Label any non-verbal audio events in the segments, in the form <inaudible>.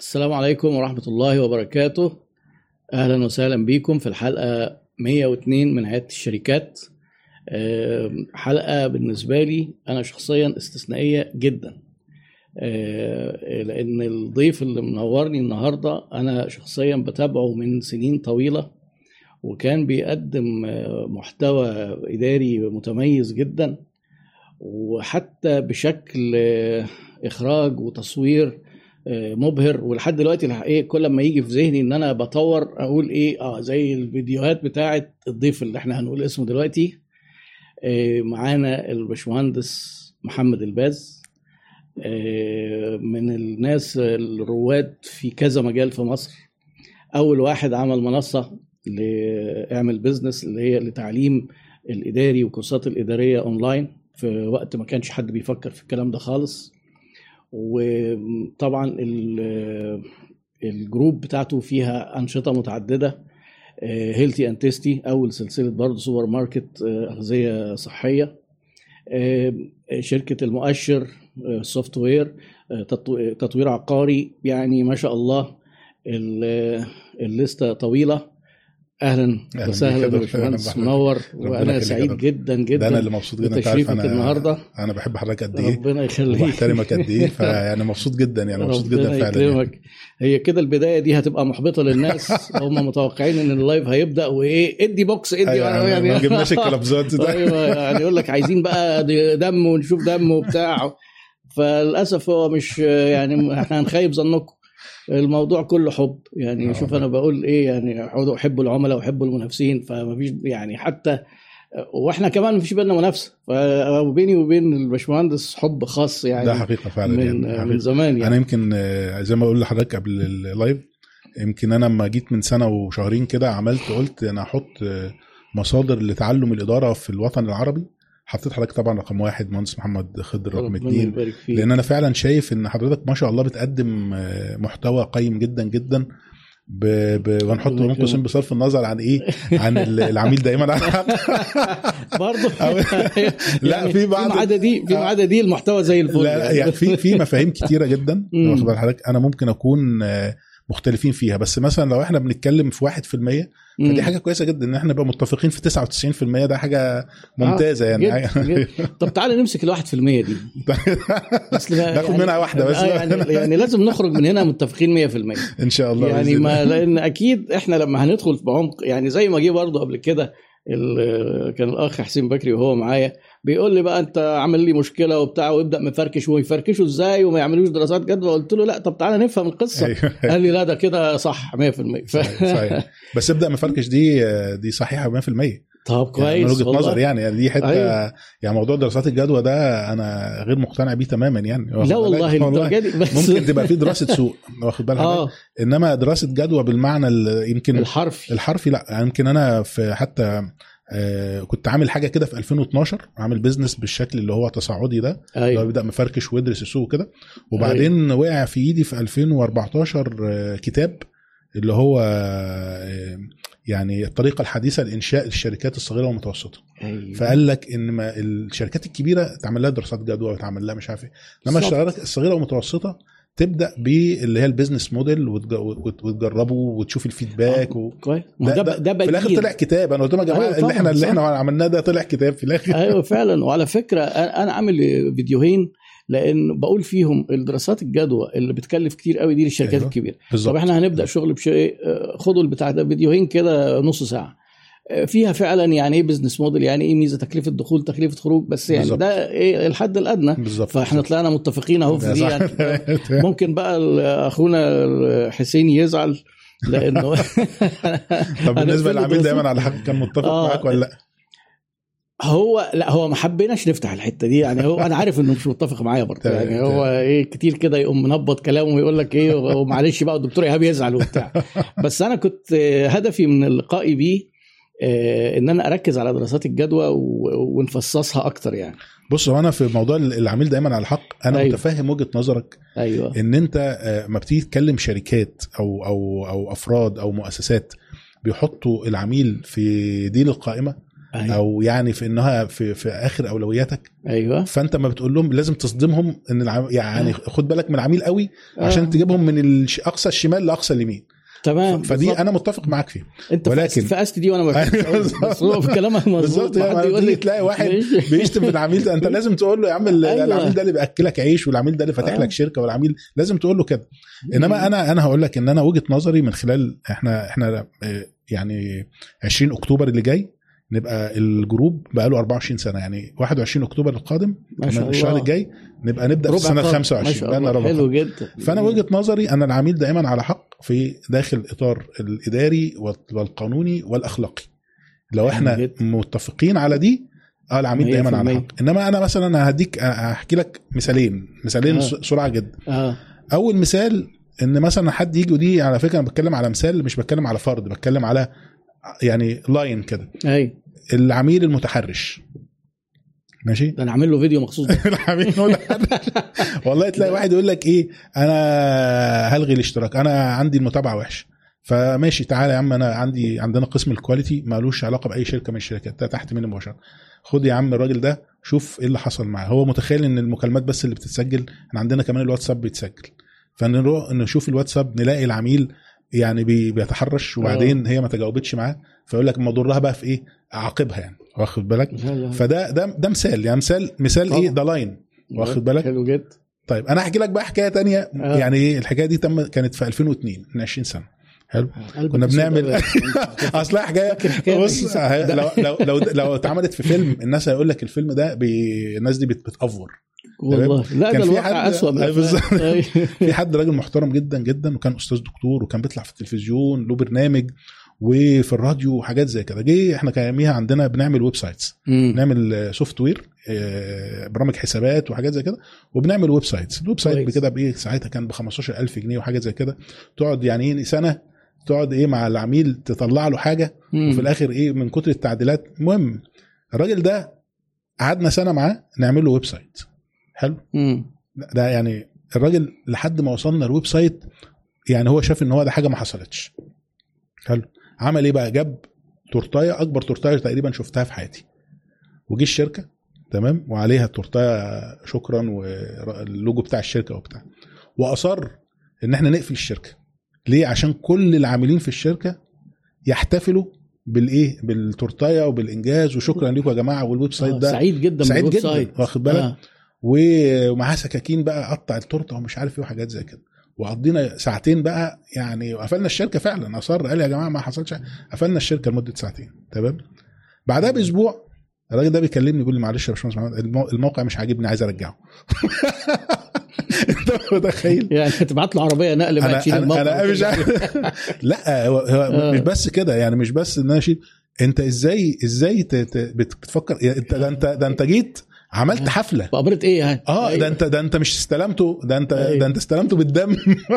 السلام عليكم ورحمة الله وبركاته. أهلا وسهلا بكم في الحلقة 102 من عيادة الشركات. حلقة بالنسبة لي أنا شخصيا استثنائية جدا. آه، لأن الضيف اللي منورني النهاردة أنا شخصيا بتابعه من سنين طويلة وكان بيقدم آه، محتوى إداري متميز جدا وحتى بشكل آه، إخراج وتصوير مبهر ولحد دلوقتي الحقيقة كل ما يجي في ذهني إن أنا بطور أقول إيه آه زي الفيديوهات بتاعه الضيف اللي إحنا هنقول اسمه دلوقتي. آه، معانا الباشمهندس محمد الباز. آه، من الناس الرواد في كذا مجال في مصر. أول واحد عمل منصة إعمل business اللي هي لتعليم الإداري والكورسات الإدارية اونلاين في وقت ما كانش حد بيفكر في الكلام ده خالص. وطبعا ال- ال group بتاعته فيها أنشطة متعددة Healthy and Tasty أول سلسلة برضه سوبر ماركت آه، أغذية صحية آه، شركة المؤشر software تطوير عقاري يعني ما شاء الله ال- الليستة طويلة. أهلا وسهلا باشمهندس. منور وأنا سعيد. جدا ده أنا جدا اللي مبسوط جدا انت عارف أنا النهارده. أنا بحب حضرتك قد إيه؟ ربنا يخليك. وبحترمك قد إيه؟ <laughs> فيعني مبسوط جدا يعني مبسوط جدا فعلا يعني. يكرمك هي كده البداية دي هتبقى محبطة للناس. <laughs> هم متوقعين إن ال live هيبدأ وإيه؟ ادي box ادي أيوة، يعني. ما جبناش الجلافزات ده. أيوه يعني يقول لك عايزين بقى دم ونشوف دم وبتاع. فللأسف هو مش يعني إحنا هنخيب ظنكم. الموضوع كله حب يعني آه، شوف. أنا بقول إيه يعني احبوا العملاء واحبوا المنافسين فما فيش يعني حتى وإحنا كمان مفيش بينا منافسة فبيني وبين الباشمهندس حب خاص يعني ده حقيقة فعلا من يعني من حقيقة. زمان يعني أنا يمكن زي ما أقول لحضرتك قبل اللايف يمكن أنا لما جيت من سنة وشهرين كده عملت قلت أنا هحط مصادر لتعلم الإدارة في الوطن العربي حطيت حضرتك طبعا رقم واحد مهندس محمد خضر رقم اثنين لأن أنا فعلا شايف إن حضرتك ما شاء الله بتقدم آه، محتوى قيم جدا جدا. ب... ب... ونحط بين قوسين. بصرف النظر عن إيه؟ عن ال- <laughs> العميل دايما <laughs> برضه. <laughs> لا، يعني في بعض- في ما عدا دي في ما عدا دي المحتوى زي الفل لا لا يعني. في في مفاهيم كتيرة جدا. واخد حضرتك أنا ممكن أكون آه، مختلفين فيها بس مثلا لو إحنا بنتكلم في 1% مم. فدي حاجة كويسة جدا إن إحنا نبقى متفقين في 99% ده حاجة ممتازة يعني جد جد. <laughs> طب تعالى نمسك الواحد في المية دي أصل <laughs> ناخد منها واحدة بس. آه يعني, يعني لازم نخرج من هنا متفقين مية في المية <laughs> إن شاء الله يعني ما. لأن أكيد إحنا لما هندخل بعمق يعني زي ما جه برضه قبل كده ال- كان الأخ حسين بكري وهو معايا بيقول لي بقى انت عامل لي مشكلة وبتاع ويبدأ مفركش ويفركشوا إزاي وما يعملوش دراسات جدوى. قلت له لا طب تعالى نفهم القصة. أيوه. قال لي لا ده كده صح 100% ف... صحيح صحيح. بس ابدأ مفركش دي آه، دي صحيحة 100% طب يعني من كويس وجهه. نظر يعني يعني دي حتة أيوه. يعني موضوع دراسات الجدوى ده أنا غير مقتنع بيه تماما يعني. لا؟ والله دي بس. ممكن تبقى في دراسة سوق واخد بالك؟ آه. إنما دراسة جدوى بالمعنى ال- يمكن الحرفي. الحرفي لا. يمكن أنا في حتى آه، كنت عامل حاجة كده في 2012 عامل business بالشكل اللي هو تصاعدي ده اللي هو أيوه. بيبدأ مفركش ويدرس السوق وكده. وبعدين وقع في إيدي في 2014 آه، كتاب اللي هو آه، يعني الطريقة الحديثة لإنشاء الشركات الصغيرة والمتوسطة. أيوة. فقال لك إن ما الشركات الكبيرة تعمل لها دراسات جدوى وتعمل لها مش عارف إيه. لما بالظبط. الشركات الصغيرة والمتوسطة تبدأ باللي هي ال business model وتج- وت- وتجربه وتشوف ال feedback و... كويس. ما ده ده, ده في الآخر طلع كتاب. أنا قلت لهم يا جماعة أيوة اللي إحنا اللي. إحنا عملناه ده طلع كتاب في الآخر. أيوه <laughs> فعلا. وعلى فكرة أنا عامل فيديوهين لأن بقول فيهم الدراسات الجدوى اللي بتكلف كتير قوي دي للشركات أيوة. الكبيرة. طب بالظبط. إحنا هنبدأ شغل بشيء آه، خدوا البتاع ده فيديوهين كده نص ساعة. آه، فيها فعلا يعني إيه بزنس موديل يعني إيه ميزة تكلفة دخول تكلفة خروج بس يعني بالظبط. ده إيه الحد الأدنى بالظبط فإحنا طلعنا متفقين أهو في دي. يعني <laughs> ممكن بقى أخونا حسين يزعل لأنه <laughs> طب بالنسبة للعميل. دايما على حق كان متفق آه. معاك ولا لأ؟ هو لا هو ما حبيناش نفتح الحتة دي يعني هو أنا عارف إنه مش متفق معايا برضه يعني. هو إيه كتير كده يقوم منبط كلامه ويقول لك إيه ومعلش بقى الدكتور إيهاب يزعل وبتاع <laughs> بس أنا كنت هدفي من اللقاء بيه إن أنا أركز على دراسات الجدوى ونفصصها أكتر يعني بص هو أنا في موضوع العميل دايما على الحق أنا أيوة. متفهم وجهة نظرك أيوه إن أنت آه، ما بتيجي تكلم شركات أو أو أو أفراد أو مؤسسات بيحطوا العميل في ديل القائمة أيوة. أو يعني في إنها في في آخر أولوياتك أيوه فأنت ما بتقول لهم لازم تصدمهم إن العم... يعني آه. خد بالك من العميل قوي عشان آه. تجيبهم من الش- أقصى الشمال لأقصى اليمين تمام فدي بالظبط. أنا متفق معاك فيها أنت ولكن- فقست دي وأنا <laughs> في كلامك مظبوط يعني تلاقي واحد. <laughs> بيشتم في العميل ده أنت <laughs> لازم تقول له يا عم أيوة. العميل ده اللي بيأكلك عيش والعميل ده اللي فاتح آه. لك شركة والعميل لازم تقول له كده إنما أنا أنا هقول لك إن أنا وجهة نظري من خلال إحنا إحنا آه، يعني 20 أكتوبر اللي جاي نبقى الجروب بقى له 24 سنة يعني 21 أكتوبر القادم ما شاء كمان الشهر الله. الجاي نبقى نبدأ في السنة. ما 25 شاء بقى لنا الله حلو. جدا فأنا وجهة نظري أن العميل دائما على حق في داخل الاطار الإداري والقانوني والأخلاقي لو إحنا. متفقين على دي آه العميل دايما على. حق إنما أنا مثلا هديك هحكي لك مثالين مثالين آه. آه. سرعة جدا آه أول مثال إن مثلا حد يجي ودي على فكرة أنا بتكلم على مثال مش بتكلم على فرد بتكلم على يعني line كده أي العميل المتحرش. ماشي؟ ده أنا عامل له فيديو مخصوص. <laughs> العميل والله تلاقي واحد يقول لك إيه أنا هلغي الاشتراك. أنا عندي المتابعة وحشة. فماشي تعالى يا عم أنا عندي عندنا قسم ال quality مالوش علاقة بأي شركة من الشركات. ده تحت مني مباشرة. خد يا عم الراجل ده شوف إيه اللي حصل معاه. هو متخيل إن المكالمات بس اللي بتتسجل إحنا عندنا كمان الواتساب بيتسجل. فنروح نشوف الواتساب نلاقي العميل يعني بي- بيتحرش وبعدين هي ما تجاوبتش معاه. فيقول لك ما ضرها بقى في إيه؟ عاقبها يعني واخد بالك. فده ده ده مثال يعني مثال مثال إيه. ده line واخد بالك حلو جدا طيب أنا احكي لك بقى حكاية تانية آه. يعني إيه الحكاية دي تم كانت في 2002 من 20 سنة حلو قلبك كنا بنعمل. <laughs> اصلها حكاية بص بس- ه- لو لو لو لو اتعملت في فيلم الناس هيقول لك الفيلم ده بي... الناس دي بت- بتأفور والله لا كان في حد- اسوء من أي الأفلام. بالظبط. أي. في حد راجل محترم جدا جدا وكان أستاذ دكتور وكان بيطلع في التلفزيون له برنامج وفي الراديو وحاجات زي كده. جه إحنا كان عندنا بنعمل websites. بنعمل software آه، برامج حسابات وحاجات زي كده وبنعمل websites ال website. بكده بإيه؟ ساعتها كان ب 15000 جنيه وحاجات زي كده. تقعد يعني إيه سنة تقعد إيه مع العميل تطلع له حاجة مم. وفي الآخر إيه من كتر التعديلات. المهم الراجل ده قعدنا سنة معاه نعمل له website حلو؟ مم. ده يعني الراجل لحد ما وصلنا ال website يعني هو شاف إن هو ده حاجة ما حصلتش. حلو؟ عمل إيه بقى؟ جاب تورتاية أكبر تورتاية تقريبا شفتها في حياتي. وجي الشركة تمام؟ وعليها التورتاية شكرا واللوجو بتاع الشركة وبتاع. وأصر إن إحنا نقفل الشركة. ليه؟ عشان كل العاملين في الشركة يحتفلوا بالإيه؟ بالتورتاية وبالإنجاز. وشكرا لكم يا جماعة. وال website آه، ده سعيد جدا سعيد جدا. واخد بالك؟ آه. ومعاه سكاكين بقى قطع التورتة ومش عارف إيه وحاجات زي كده. وقضينا ساعتين بقى يعني وقفلنا الشركة فعلا. اصر قال يا جماعة ما حصلش. قفلنا الشركة لمدة ساعتين. تمام؟ بعدها بأسبوع الراجل ده بيكلمني بيقول لي معلش يا باشمهندس محمد المو- الموقع مش عاجبني عايز أرجعه. <laughs> أنت متخيل؟ <laughs> يعني تبعت له عربية نقل بقى أنا تشيل أنا, الموقع. أنا مش <laughs> لا هو, هو آه. مش بس كده يعني مش بس إن أنا أشيل. أنت إزاي إزاي بتفكر؟ انت ده انت ده أنت جيت عملت حفلة بقبرة إيه يعني آه أيوة. ده انت ده أنت مش استلمته ده انت أيوة. ده أنت استلمته بالدم؟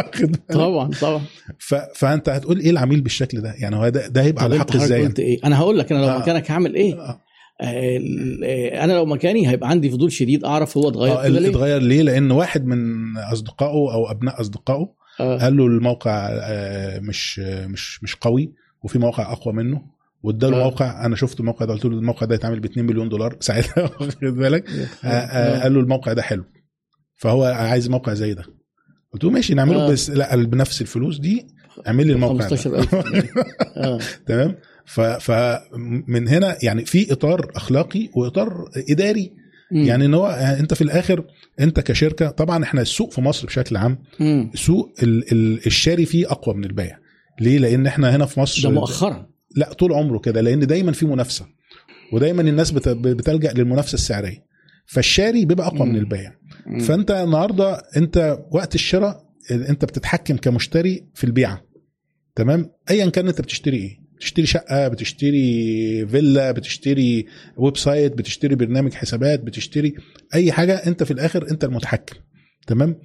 <laughs> طبعا طبعا ف... فأنت هتقول إيه العميل بالشكل ده يعني هو ده, ده هيبقى على حق إزاي قلت إيه أنا هقول لك أنا لو آه. مكانك هعمل إيه آه. آه، آه، أنا لو مكاني هيبقى عندي فضول شديد أعرف هو اتغير اللي ليه اتغير ليه لأن واحد من أصدقائه أو أبناء أصدقائه آه. قال له الموقع آه، مش آه، مش مش قوي وفي موقع أقوى منه واداله. موقع أنا شفت الموقع ده قلت له الموقع ده يتعمل ب 2 مليون دولار <laughs> ساعتها واخد بالك؟ آه، آه، قال له الموقع ده حلو. فهو عايز موقع زي ده. قلت له ماشي نعمله آه. بس لا بنفس الفلوس دي اعمل لي الموقع ده. 15000 <laughs> آه. تمام؟ ف فمن هنا يعني في إطار أخلاقي وإطار إداري. مم. يعني إن هو أنت في الآخر أنت كشركة طبعا إحنا السوق في مصر بشكل عام مم. سوق ال ال الشاري فيه أقوى من البائع ليه؟ لأن إحنا هنا في مصر ده مؤخرا. لا طول عمره كده لأن دايما في منافسة ودايما الناس بت- بتلجأ للمنافسة السعريه فالشاري بيبقى أقوى. من البائع. فأنت النهارده أنت وقت الشراء أنت بتتحكم كمشتري في البيعة. تمام؟ ايا كان أنت بتشتري إيه؟ بتشتري شقة بتشتري فيلا بتشتري website بتشتري برنامج حسابات بتشتري أي حاجة أنت في الآخر أنت المتحكم. تمام؟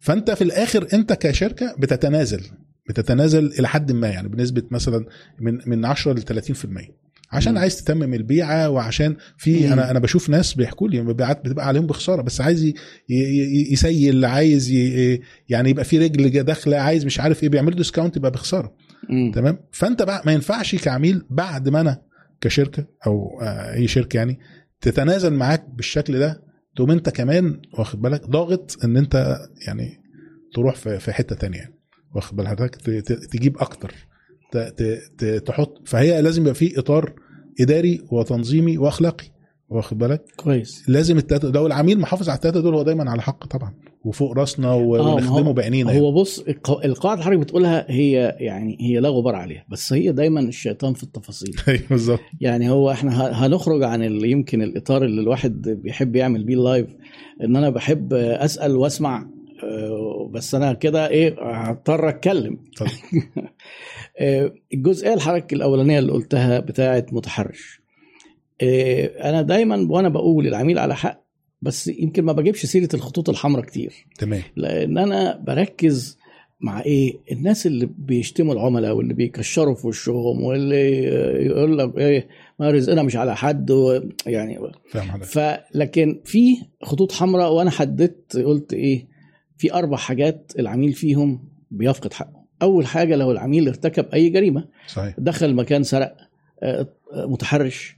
فأنت في الآخر أنت كشركة بتتنازل. بتتنازل إلى حد ما يعني بنسبة مثلا من من 10 ل 30% عشان مم. عايز تتمم البيعه وعشان في مم. أنا أنا بشوف ناس بيحكوا لي مبيعات بتبقى عليهم بخسارة بس عايز يسيل عايز ي- يعني يبقى في رجل داخله عايز مش عارف إيه بيعمل discount يبقى بخسارة مم. تمام فأنت بقى ما ينفعش كعميل بعد ما أنا كشركة أو آه، أي شركة يعني تتنازل معاك بالشكل ده تقوم أنت كمان واخد بالك ضاغط إن أنت يعني تروح في في حتة تانية يعني واخد بالك حضرتك تجيب أكتر. تحط فهي لازم يبقى في إطار إداري وتنظيمي وأخلاقي. واخد بالك؟ كويس. لازم التلاتة لو العميل محافظ على التلاتة دول هو دايما على حق طبعا. وفوق راسنا آه، ونخدمه هو- بعينينا يعني. هو بص الق- القاعدة اللي حضرتك بتقولها هي يعني هي لا غبار عليها بس هي دايما الشيطان في التفاصيل. <laughs> أيوه بالظبط. يعني هو إحنا هنخرج عن يمكن الإطار اللي الواحد بيحب يعمل بيه اللايف إن أنا بحب أسأل وأسمع آه، بس أنا كده إيه هضطر أتكلم. <laughs> آه، الجزئية الحركة الأولانية اللي قلتها بتاعه متحرش. آه، أنا دايما وأنا بقول العميل على حق بس يمكن ما بجيبش سيرة الخطوط الحمراء كتير. تمام. لأن أنا بركز مع إيه؟ الناس اللي بيشتموا العملاء واللي بيكشروا في وشهم واللي يقول لك إيه ما رزقنا مش على حد يعني فاهم حضرتك. فلكن في خطوط حمراء وأنا حددت قلت إيه؟ في أربع حاجات العميل فيهم بيفقد حقه. أول حاجة لو العميل ارتكب أي جريمة صحيح. دخل مكان سرق آه، آه، متحرش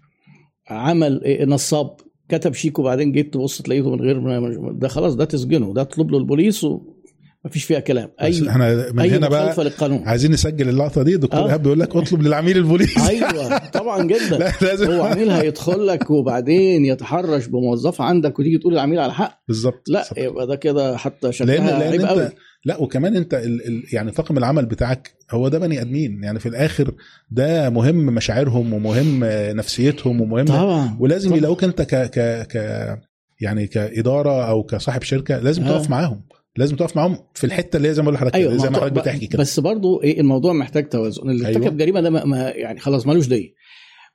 عمل إيه، نصاب كتب شيك وبعدين جيت تبص تلاقيه من غير ما ده خلاص ده تسجنه ده اطلب له البوليس ومفيش فيها كلام. اي إحنا من أي هنا بقى للقانون. عايزين نسجل اللقطة دي دكتور آه. إيهاب بيقول لك اطلب للعميل البوليس. <laughs> أيوه طبعا جدا. لا لازم. هو عميل هيدخل لك وبعدين يتحرش بموظفة عندك وتيجي تقول العميل على حق. بالظبط. لا بالظبط. يبقى ده كده حتى شكلها لأن عيب قوي لا وكمان أنت ال ال يعني طاقم العمل بتاعك هو ده بني آدمين. يعني في الآخر ده مهم مشاعرهم ومهم نفسيتهم ومهم طبعا. ولازم طبعا. يلاقوك أنت ك ك ك يعني كإدارة أو كصاحب شركة لازم آه. تقف معاهم. لازم تقف معاهم في الحتة اللي هي زي ما بقول لحضرتك كده، زي ما حضرتك بتحكي كده. بس برضو إيه الموضوع محتاج توازن. اللي أيوة. ارتكب جريمة ده ما ما- يعني خلاص ملوش دي.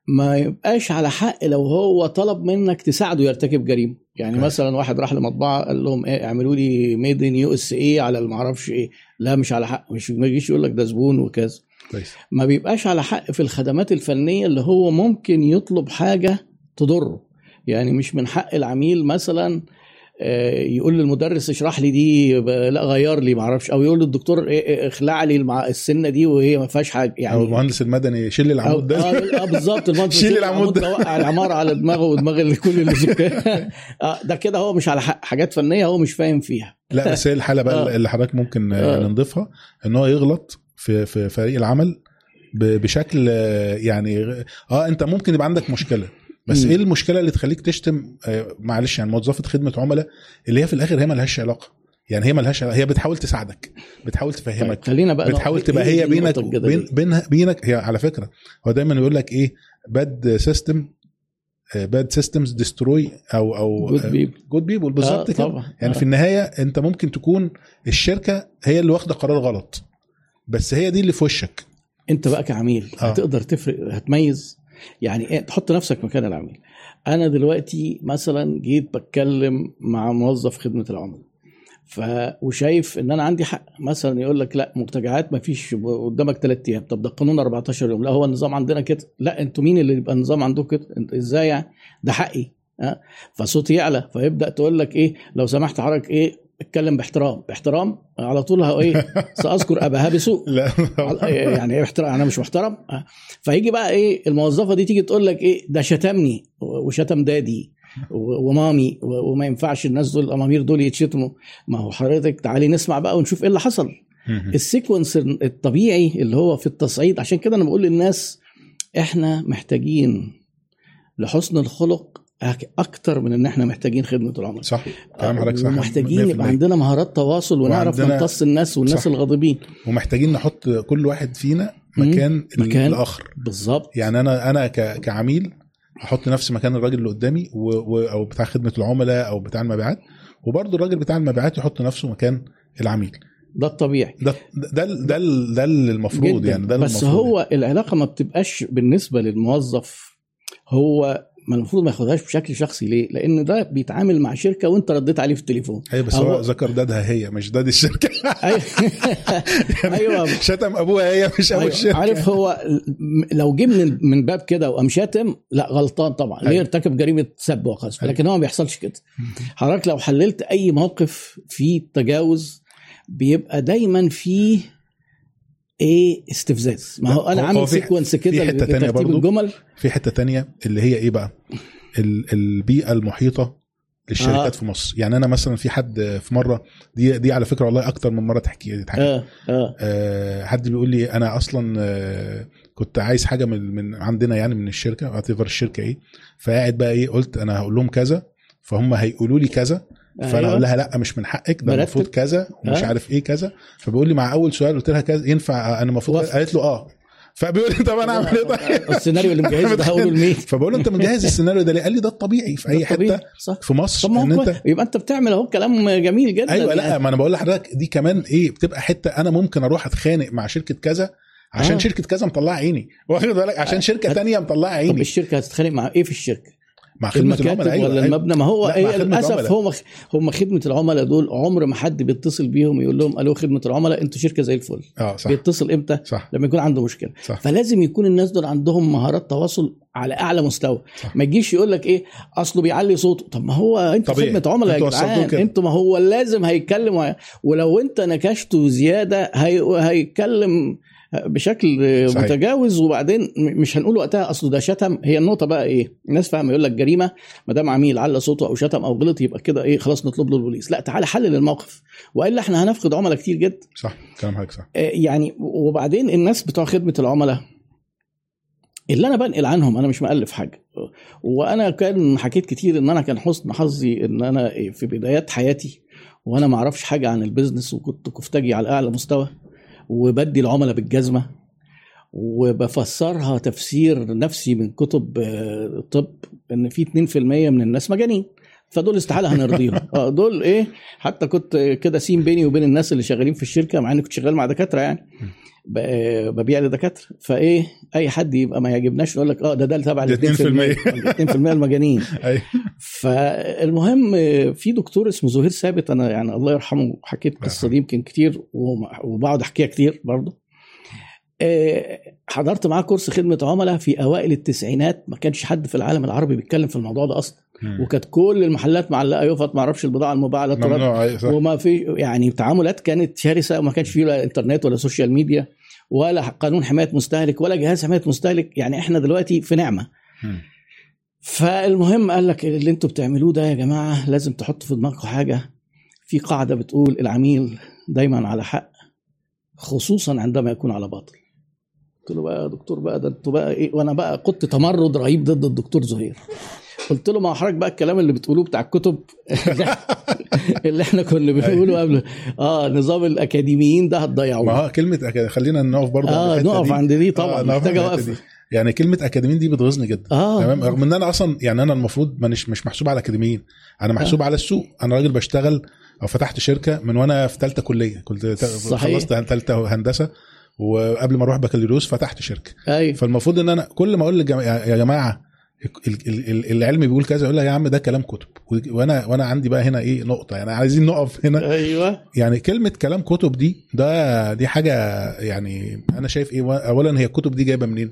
ما يبقاش على حق لو هو طلب منك تساعده يرتكب جريمة. يعني كويس. مثلا واحد راح لمطبعة قال لهم إيه اعملوا لي made in USA على المعرفش إيه. لا مش على حق مش ما يجيش يقول لك ده زبون وكذا. كويس. ما بيبقاش على حق في الخدمات الفنية اللي هو ممكن يطلب حاجة تضره. يعني مش من حق العميل مثلا يقول للمدرس اشرح لي دي لا غير لي معرفش أو يقول للدكتور إيه- إيه، اخلع لي المع- السنة دي وهي ما فيهاش حاجة يعني أو المهندس المدني شيل العمود ده آه آه، بالظبط المهندس <laughs> شيل العمود ده. وقع العمارة على دماغه ودماغ كل اللي سكان <laughs> آه ده كده هو مش على حاجات فنية هو مش فاهم فيها لا بس هي الحالة بقى <laughs> آه. اللي حضرتك ممكن آه. آه. نضيفها إن هو يغلط في في فريق العمل بشكل آه، يعني آه أنت ممكن يبقى عندك مشكلة بس مم. إيه المشكلة اللي تخليك تشتم آه، معلش يعني موظفة خدمة عملاء اللي هي في الآخر هي ملهاش علاقة يعني هي علاقة. هي بتحاول تساعدك بتحاول تفهمك طيب، خلينا بقى بتحاول تبقى هي دي بينك. بين بينها بينك هي على فكرة هو دايما يقول لك إيه bad system bad systems destroy أو أو Good people. good people بالظبط آه، كده يعني آه. في النهاية أنت ممكن تكون الشركة هي اللي واخدة قرار غلط بس هي دي اللي في وشك أنت بقى كعميل آه. هتقدر تفرق هتميز يعني إيه تحط نفسك مكان العميل. أنا دلوقتي مثلا جيت بتكلم مع موظف خدمة العملاء ف وشايف إن أنا عندي حق. مثلا يقول لك لا مرتجعات ما فيش قدامك ثلاث أيام. طب ده القانون 14 يوم. لا هو النظام عندنا كده. لا أنتوا مين اللي يبقى النظام عندكم كده؟ إزاي يعني؟ ده حقي. ها فصوتي يعلى. فيبدأ تقول لك إيه لو سمحت حضرتك إيه اتكلم باحترام باحترام على طول إيه <laughs> سأذكر اباها بسوء لا. <laughs> يعني إيه احترام أنا مش محترم. فيجي بقى إيه الموظفة دي تيجي تقول لك إيه ده شتمني وشتم دادي ومامي وما ينفعش الناس دول الأمامير دول يتشتموا. ما هو حضرتك تعالي نسمع بقى ونشوف إيه اللي حصل. السيكونس الطبيعي اللي هو في التصعيد عشان كده أنا بقول للناس إحنا محتاجين لحسن الخلق أكتر من إن إحنا محتاجين خدمة العملاء صح كلام حضرتك صح محتاجين يبقى 100%. عندنا مهارات تواصل ونعرف نمتص الناس والناس صح. الغاضبين ومحتاجين نحط كل واحد فينا. مكان, مكان. الآخر بالظبط يعني أنا أنا كعميل أحط نفسي مكان الراجل اللي قدامي و... و... أو بتاع خدمة العملاء أو بتاع المبيعات وبرضه الراجل بتاع المبيعات يحط نفسه مكان العميل ده الطبيعي ده ده ده, ده, المفروض جداً. يعني ده بس المفروض هو العلاقة ما بتبقاش بالنسبة للموظف هو ما المفروض ما ياخدهاش بشكل شخصي. ليه؟ لأن ده بيتعامل مع شركة وأنت رديت عليه في التليفون. أيوه بس هو- ذكر دادها هي مش داد الشركة. أيوه. <laughs> أيوه. شتم أبوها هي مش أبو أيوة. الشركة. عارف هو لو جه من من باب كده وقام شاتم لا غلطان طبعا. ليه أيوة. ارتكب جريمة سب وقذف أيوة. لكن هو ما بيحصلش كده. حضرتك لو حللت أي موقف فيه تجاوز بيبقى دايما فيه إيه استفزاز ما هو أنا عامل في- sequence في كده حتة تانية لترتيب برضو. الجمل في حتة تانية اللي هي إيه بقى ال- البيئة المحيطة للشركات آه. آه. في مصر يعني أنا مثلا في حد في مرة دي دي على فكرة والله أكتر من مرة تحكي تحكي آه آه آه حد بيقول لي أنا أصلا آه كنت عايز حاجة من من عندنا يعني من الشركة اعتبر الشركة إيه فقاعد بقى إيه قلت أنا هقول لهم كذا فهم هيقولوا لي كذا فانا أيوة. أقول لها لا مش من حقك ده. المفروض كذا ومش آه. عارف إيه كذا فبيقول لي مع اول سؤال قلت لها كذا ينفع أنا المفروض. قالت له آه فبيقول لي طب أنا اعمل إيه طيب <laughs> السيناريو اللي مجهزه ده هقوله لمين <laughs> فبقول له أنت مجهز السيناريو ده ليه؟ قال لي ده الطبيعي في أي. حتة صح في مصر طب إن هو أنت. يبقى أنت بتعمل أهو كلام جميل جدا أيوه لا يعني. ما أنا بقول لحضرتك دي كمان إيه بتبقى حتة أنا ممكن أروح أتخانق مع شركة كذا عشان آه. آه. شركة كذا مطلعة عيني <laughs> واخد بالك عشان شركة هت- تانية مطلعة طب عيني الشركة هتتخانق مع إيه في الشركة؟ مع خدمة العملاء أيوه ولا أيوة. المبنى ما هو خدمة للأسف. هم هم خدمة العملاء دول عمر ما حد بيتصل بيهم يقول لهم ألو خدمة العملاء أنتوا شركة زي الفل آه صح بيتصل إمتى؟ صح لما يكون عنده مشكلة صح فلازم يكون الناس دول عندهم مهارات تواصل على أعلى مستوى صح. ما يجيش يقول لك إيه أصله بيعلي صوته طب ما هو أنتوا طبيعي. خدمة عملاء يا جدعان. أنتوا ما هو لازم هيتكلم ولو أنت نكشته زيادة هي... هيتكلم بشكل صحيح. متجاوز وبعدين مش هنقول وقتها اصله ده شتم. هي النقطة بقى إيه؟ الناس فاهمة يقول لك جريمة ما دام عميل على صوته أو شتم أو غلط يبقى كده إيه؟ خلاص نطلب له البوليس. لا تعالى حلل الموقف. وإلا إحنا هنفقد عملاء كتير جدا. صح كلام حضرتك صح. آه، يعني وبعدين الناس بتوع خدمة العملاء اللي أنا بنقل عنهم أنا مش مؤلف حاجة. وأنا كان حكيت كتير إن أنا كان حسن حظي إن أنا في بدايات حياتي وأنا ما أعرفش حاجة عن البيزنس وكنت كفتاجي على أعلى مستوى. وبدي العملاء بالجزمة وبفسرها تفسير نفسي من كتب آه، الطب إن في 2% من الناس مجانين. فدول استحالة هنرضيهم. <laughs> آه دول إيه حتى كنت كده سين بيني وبين الناس اللي شغالين في الشركة مع إني كنت شغال مع دكاترة يعني. ببيع لدكاترة. فإيه أي حد يبقى ما يعجبناش يقول لك آه ده ده تبع ال 2% 2% المجانين. <laughs> أيوه. فالمهم في دكتور اسمه زهير ثابت أنا يعني الله يرحمه حكيت القصة دي يمكن كتير وبقعد أحكيها كتير برضه. آه، حضرت معاه كورس خدمة عملاء في أوائل التسعينات ما كانش حد في العالم العربي بيتكلم في الموضوع ده أصلا. وكانت كل المحلات معلقة يفط ما أعرفش البضاعة المباعة لا وما في يعني تعاملات كانت شرسة وما كانش فيه لا إنترنت ولا سوشيال ميديا ولا قانون حماية مستهلك ولا جهاز حماية مستهلك. يعني إحنا دلوقتي في نعمة. فالمهم قال لك اللي أنتوا بتعملوه ده يا جماعة لازم تحطوا في دماغكم حاجة. في قاعدة بتقول العميل دايما على حق خصوصا عندما يكون على باطل. قلت له بقى يا دكتور بقى ده أنتوا بقى إيه؟ وأنا بقى كنت تمرد رهيب ضد الدكتور زهير. قلت له ما حضرتك بقى الكلام اللي بتقولوه بتاع الكتب اللي إحنا كنا بنقوله قبل آه نظام الأكاديميين ده ما هتضيعوه هو كلمة أكاد... خلينا نقف برضه آه نقف. عند دي طبعا آه، محتاجة وقفة. يعني كلمة أكاديميين دي بتغيظني جدا. آه. تمام؟ رغم إن أنا أصلا يعني أنا المفروض مش مش محسوب على اكاديميين أنا محسوب على السوق. أنا راجل بشتغل أو فتحت شركة من وأنا في ثالثه كلية. كنت. خلصت ثالثه هندسة وقبل ما أروح بكالوريوس فتحت شركة. أيوه. فالمفروض إن أنا كل ما أقول. يا جماعة العلم بيقول كذا يقول لك يا عم ده كلام كتب وأنا وأنا عندي بقى هنا إيه نقطة يعني عايزين نقف هنا أيوه يعني كلمة كلام كتب دي ده دي حاجة يعني أنا شايف إيه اولا هي الكتب دي جايبة منين؟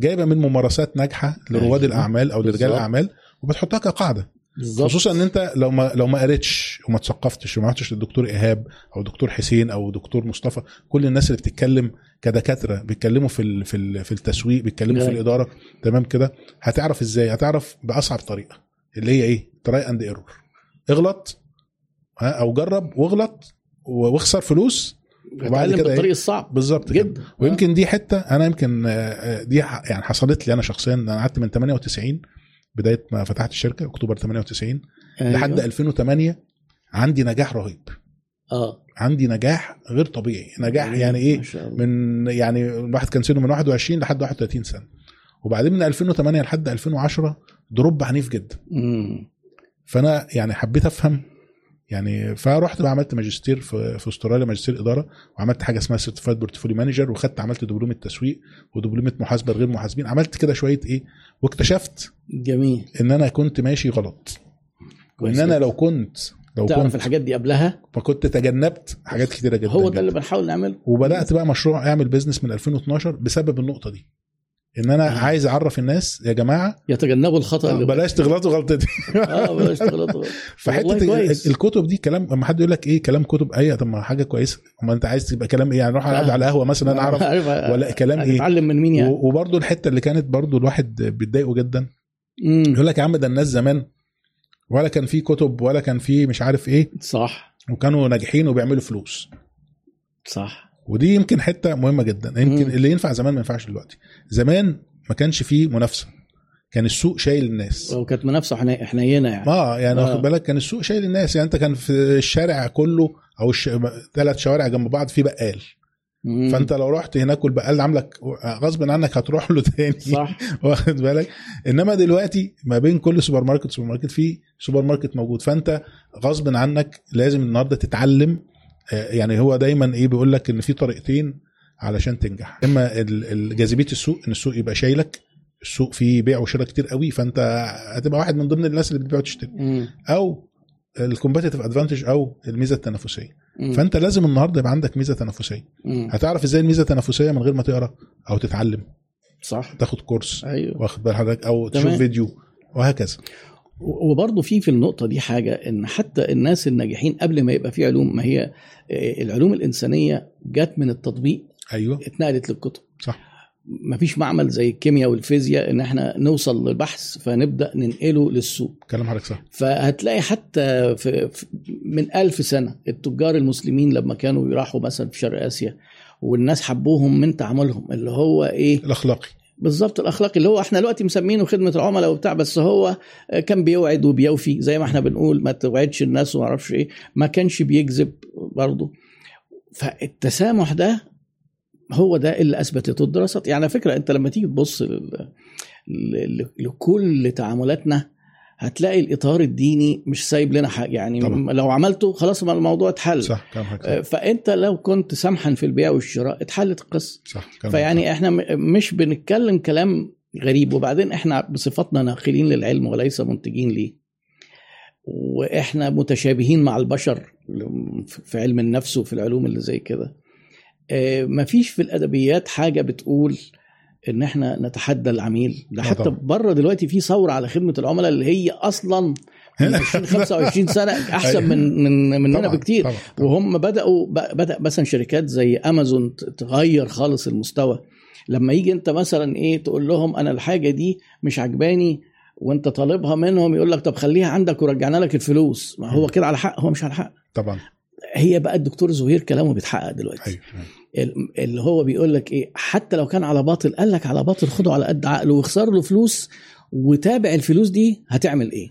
جايبة من ممارسات ناجحة لرواد أيوة. الأعمال أو لرجال. الأعمال وبتحطها كقاعدة بالظبط خصوصا إن أنت لو ما لو ما قريتش وما تثقفتش وما رحتش للدكتور إيهاب أو دكتور حسين أو دكتور مصطفى كل الناس اللي بتتكلم كدكاترة بيتكلموا في ال- في ال- في التسويق بيتكلموا في أيوة. الإدارة. تمام كده؟ هتعرف إزاي؟ هتعرف باصعب طريقة اللي هي إيه؟ try and error اغلط ها أو جرب واغلط واخسر فلوس وبعد كده بالطريق إيه؟ الصعب. بالظبط كده. جدا. ويمكن دي حتة أنا يمكن آه، آه، دي يعني حصلت لي أنا شخصيا أنا قعدت من 98 بداية ما فتحت الشركة أكتوبر 98 أيوة. لحد 2008 عندي نجاح رهيب. آه. عندي نجاح غير طبيعي. نجاح يعني إيه. من يعني الواحد كان سنه من 21 لحد 31 سنة. وبعدين من 2008 لحد 2010 drop عنيف جدا. مم. فأنا يعني حبيت أفهم. يعني فرحت بقى عملت ماجستير في في أستراليا ماجستير إدارة وعملت حاجة اسمها certified portfolio manager وخدت عملت دبلومة تسويق ودبلومة محاسبة لغير محاسبين. عملت كده شوية إيه؟ واكتشفت جميل. إن أنا كنت ماشي غلط. وان أنا. لو كنت لو تعرف كنت الحاجات دي قبلها؟ فكنت تجنبت حاجات كتيرة جدا هو. ده اللي بنحاول نعمله. وبدأت بقى مشروع أعمل business من 2012 بسبب النقطة دي. إن أنا آه. عايز أعرف الناس يا جماعة يتجنبوا الخطأ اللي بلاش تغلطوا غلطتي. آه بلاش تغلطوا. <laughs> فحتة. الكتب دي كلام لما حد يقول لك إيه كلام كتب إيه طب ما حاجة كويسة. امال أنت عايز تبقى كلام إيه؟ يعني أروح اقعد آه. على قهوه مثلا أنا أعرف عارف ولا كلام إيه. اتعلم من مين يعني؟ و- وبرضه الحتة اللي كانت برضه الواحد بيتضايقه جدا. مم. يقول لك يا عم ده الناس زمان ولا كان في كتب ولا كان في مش عارف إيه. صح. وكانوا ناجحين وبيعملوا فلوس. صح. ودي يمكن حتة مهمة جدا. يمكن مم. اللي ينفع زمان ما ينفعش دلوقتي. زمان ما كانش فيه منافسة. كان السوق شايل الناس. لو كانت منافسة حني- حنينة يعني. آه يعني آه. واخد بالك؟ كان السوق شايل الناس. يعني أنت كان في الشارع كله أو الش... ثلاث شوارع جنب بعض في بقال. مم. فانت لو رحت هناك والبقال عاملك غصب عنك هتروح له تاني. صح. <laughs> واخد بالك؟ انما دلوقتي ما بين كل سوبر ماركت سوبر ماركت في سوبر ماركت موجود. فانت غصب عنك لازم النهارده تتعلم آه، يعني هو دايما إيه بيقول لك إن في طريقتين علشان تنجح. إما جاذبية السوق إن السوق يبقى شايلك السوق فيه بيع وشراء كتير قوي فانت هتبقى واحد من ضمن الناس اللي بتبيع وتشتري. أو ال competitive advantage أو الميزة التنافسية. مم. فأنت لازم النهارده يبقى عندك ميزة تنافسية. مم. هتعرف إزاي الميزة التنافسية من غير ما تقرأ أو تتعلم؟ صح. تاخد كورس. أيوه. واخد بال حضرتك أو تشوف تمام. فيديو وهكذا. وبرضه في في النقطة دي حاجة إن حتى الناس الناجحين قبل ما يبقى في علوم ما هي آه، العلوم الإنسانية جت من التطبيق. أيوه. اتنقلت للكتب. صح. مفيش معمل زي الكيمياء والفيزياء إن إحنا نوصل للبحث فنبدأ ننقله للسوق. كلام حضرتك صح. فهتلاقي حتى في من ألف سنة التجار المسلمين لما كانوا يراحوا مثلا في شرق آسيا والناس حبوهم من تعاملهم اللي هو إيه؟ الأخلاقي. بالظبط الأخلاقي اللي هو إحنا دلوقتي مسمينه خدمة العملاء وبتاع بس هو كان بيوعد وبيوفي زي ما إحنا بنقول ما توعدش الناس وما أعرفش إيه ما كانش بيكذب برضه. فالتسامح ده هو ده اللي اثبتته الدراسات. يعني فكرة أنت لما تيجي تبص لكل تعاملاتنا هتلاقي الإطار الديني مش سايب لنا حاجة. يعني طبعا. لو عملته خلاص ما الموضوع اتحل. صح كلام آه،. فأنت لو كنت سمحا في البيع والشراء اتحلت القصة. صح كلام فيعني إحنا م- مش بنتكلم كلام غريب وبعدين إحنا بصفتنا ناقلين للعلم وليس منتجين ليه. وإحنا متشابهين مع البشر في علم النفس وفي العلوم اللي زي كده. مفيش في الأدبيات حاجة بتقول إن إحنا نتحدى العميل. ده آه حتى طبعا. بره دلوقتي في ثورة على خدمة العملاء اللي هي أصلا من 20 25 سنة أحسن من من مننا طبعاً، بكتير. طبعاً، طبعاً. وهم بدأوا بدأ مثلا شركات زي أمازون تغير خالص المستوى. لما يجي أنت مثلا إيه تقول لهم أنا الحاجة دي مش عجباني وأنت طالبها منهم يقول لك طب خليها عندك ورجعنا لك الفلوس. ما هو مم. كده على حق هو مش على حق. طبعا. هي بقى الدكتور زهير كلامه بيتحقق دلوقتي. أيوه ال- اللي هو بيقول لك إيه حتى لو كان على باطل قال لك على باطل خده على قد عقله واخسر له فلوس وتابع الفلوس دي هتعمل إيه.